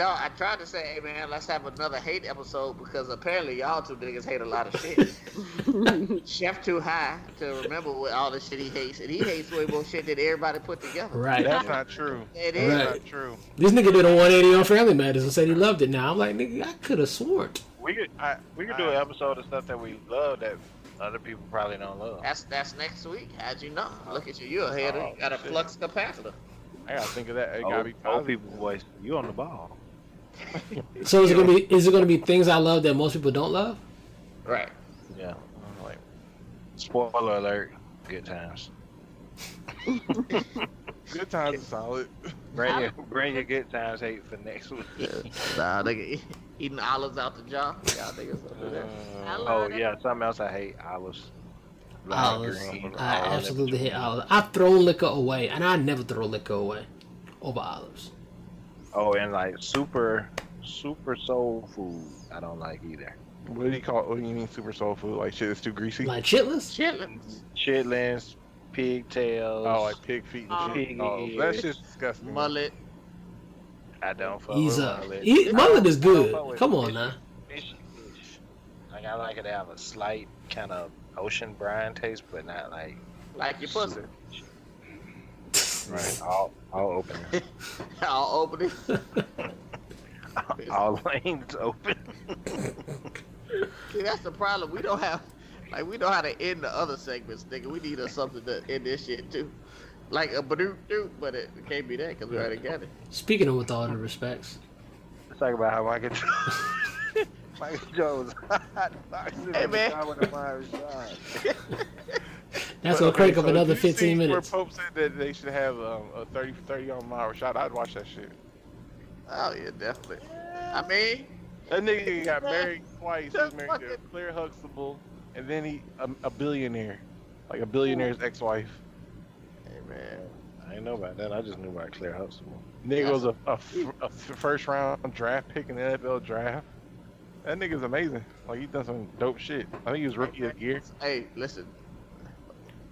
No, I tried to say, hey man, let's have another hate episode because apparently y'all two niggas hate a lot of shit. Chef too high to remember what all the shit he hates, and he hates way more shit than everybody put together. Right. That's not true. It is. Right. That's not true. This nigga did a 180 on Family Matters and said he loved it. Now I'm like, nigga, I could have sworn. We could I, we could do an episode of stuff that we love that other people probably don't love. That's that's next week. How'd you know? Look at you, you a hater. Oh, You got a shit. flux capacitor. I gotta think of that. It gotta Old, be old positive. people voice. You on the ball. So is it gonna be? Is it gonna be things I love that most people don't love? Right. Yeah. Like, spoiler alert. Good times. Good times is solid. Bring your bring your good times hate for next week. Nah, nigga, eating olives out the jar. Y'all niggas don't do that. I Uh, Oh that. yeah, something else I hate. Olives. Olives. green, I olive. absolutely hate olives. I throw liquor away, and I never throw liquor away over olives. Oh, and like super, super soul food. I don't like either. What do you call? What do you mean super soul food? Like shit that's too greasy? Like chitlins. Chitlins. Chitlins, pigtails. oh, like pig feet and shit. Pig Oh, that's just disgusting. Mullet. I don't fuck Ease with up. mullet. Eat, mullet is I don't fuck good. Come on fish- now. Fishy fish. Like I like it to have a slight kind of ocean brine taste, but not like Like your pussy. Right. I'll open, it. I'll open it. all lanes open. See, that's the problem. We don't have, like, we know how to end the other segments, nigga. We need a, something to end this shit too, like a badoot doot, but it can't be that because we already got it. Speaking of with all the respects, Let's talk about how Michael Jones. Michael Jones hot boxing Hey, every man. Time with a fire shot. that's But, gonna crank okay, up so another did you see 15 minutes. Where Pope said that they should have um, a 30 30 on mile shot. I'd watch that shit. Oh yeah, definitely. I mean, That nigga got married twice. He's was Just married to fucking- Claire Huxtable, and then he a, a billionaire, like a billionaire's ex-wife. hey man, I didn't know about that. I just knew about Claire Huxtable. Nigga was a a first round draft pick in the NFL draft. That nigga's amazing. Like he done some dope shit. I think he was rookie of the year. hey, listen,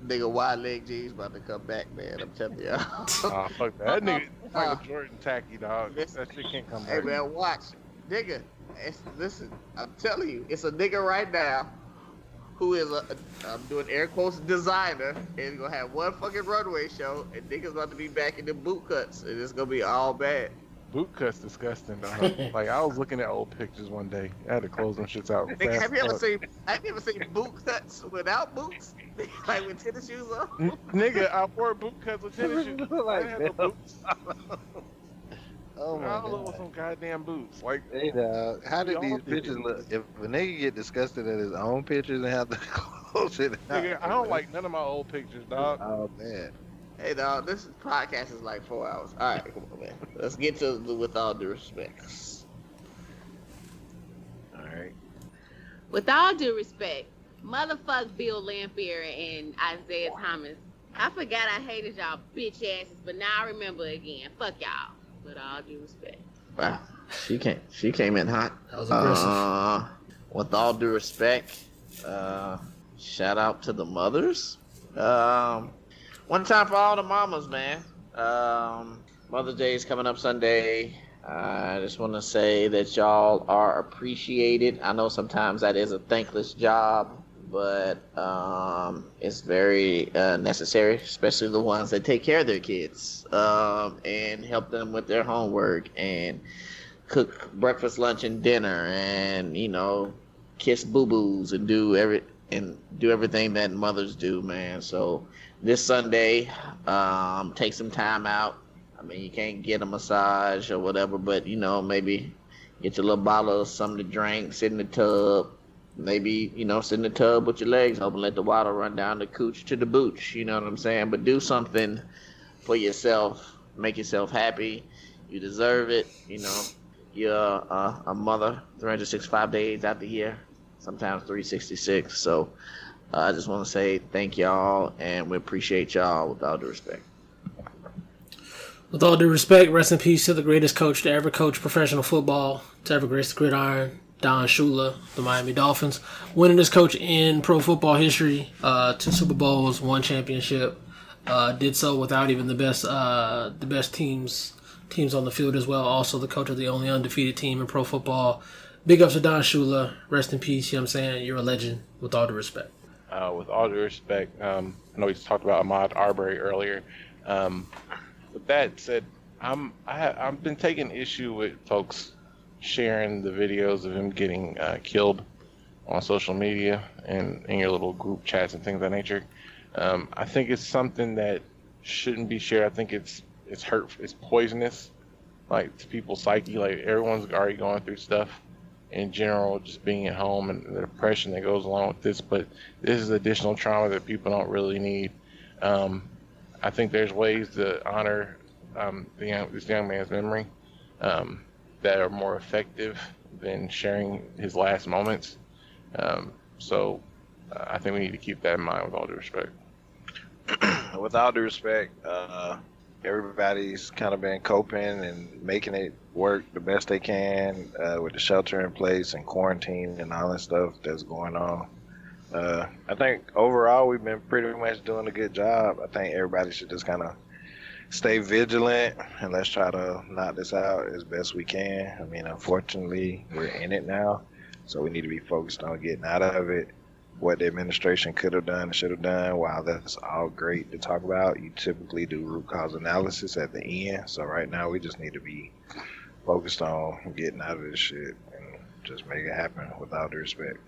nigga, wide leg G's about to come back, man. I'm telling you. Aw, fuck that. That nigga, Uh, Michael Jordan, tacky dog. That shit can't come back. Hey man, watch, nigga. It's, listen, I'm telling you, it's a nigga right now who is a, a I'm doing air quotes designer and gonna have one fucking runway show and niggas about to be back in the boot cuts and it's gonna be all bad. Boot cut's disgusting, dog. like I was looking at old pictures one day. I had to close them shits out. Nigga, fast have you ever fuck. seen? Have you ever seen boot cuts without boots? like with tennis shoes on? N- Nigga, I wore boot cuts with tennis shoes. I Like didn't have no that. boots. Oh my I look with god. some goddamn boots. Like, Hey, dog, how did these all pictures look? If a nigga get disgusted at his own pictures and have to close it out. nigga, I don't like none of my old pictures, dog. Oh man. Hey dog, this podcast is like four hours. All right, come on, man. Let's get to the with all due respect. All right. With all due respect, motherfuck Bill Laimbeer and Isiah Thomas. I forgot I hated y'all bitch asses, but now I remember again. Fuck y'all. With all due respect. Wow, she came. She came in hot. That was aggressive. Uh, with all due respect, uh, shout out to the mothers. Um, one time for all the mamas, man. Um, Mother's Day is coming up Sunday. I just want to say that y'all are appreciated. I know sometimes that is a thankless job, but um, it's very uh, necessary, especially the ones that take care of their kids um, and help them with their homework and cook breakfast, lunch, and dinner, and you know, kiss boo boos and do every and do everything that mothers do, man. So this Sunday, um, take some time out. I mean, you can't get a massage or whatever, but you know, maybe get your little bottle of something to drink, sit in the tub. Maybe, you know, sit in the tub with your legs open, let the water run down the cooch to the booch, you know what I'm saying? But do something for yourself, make yourself happy. You deserve it, you know. You're uh, a mother 365 days out the year, sometimes 366. So uh, I just want to say thank y'all, and we appreciate y'all with all due respect. With all due respect, rest in peace to the greatest coach to ever coach professional football, to ever grace the gridiron, Don Shula, the Miami Dolphins, winningest coach in pro football history, uh, two Super Bowls, one championship. Uh, did so without even the best, uh, the best teams, teams on the field as well. Also, the coach of the only undefeated team in pro football. Big ups to Don Shula. Rest in peace. You know what I'm saying? You're a legend. With all due respect. Uh, with all due respect, um, I know we talked about Ahmaud Arbery earlier. Um, with that said, I'm I ha- I've been taking issue with folks sharing the videos of him getting uh, killed on social media and in your little group chats and things of that nature. Um, I think it's something that shouldn't be shared. I think it's it's hurt. It's poisonous, like to people's psyche. Like everyone's already going through stuff in general, just being at home and the depression that goes along with this. But this is additional trauma that people don't really need. Um, I think there's ways to honor um, the young, this young man's memory um, that are more effective than sharing his last moments. Um, so uh, I think we need to keep that in mind with all due respect. with all due respect, uh, everybody's kind of been coping and making it work the best they can uh, with the shelter in place and quarantine and all that stuff that's going on. Uh, I think overall we've been pretty much doing a good job. I think everybody should just kind of stay vigilant and let's try to knock this out as best we can. I mean, unfortunately, we're in it now, so we need to be focused on getting out of it. What the administration could have done and should have done. While that's all great to talk about, you typically do root cause analysis at the end. So right now, we just need to be focused on getting out of this shit and just make it happen with all due respect.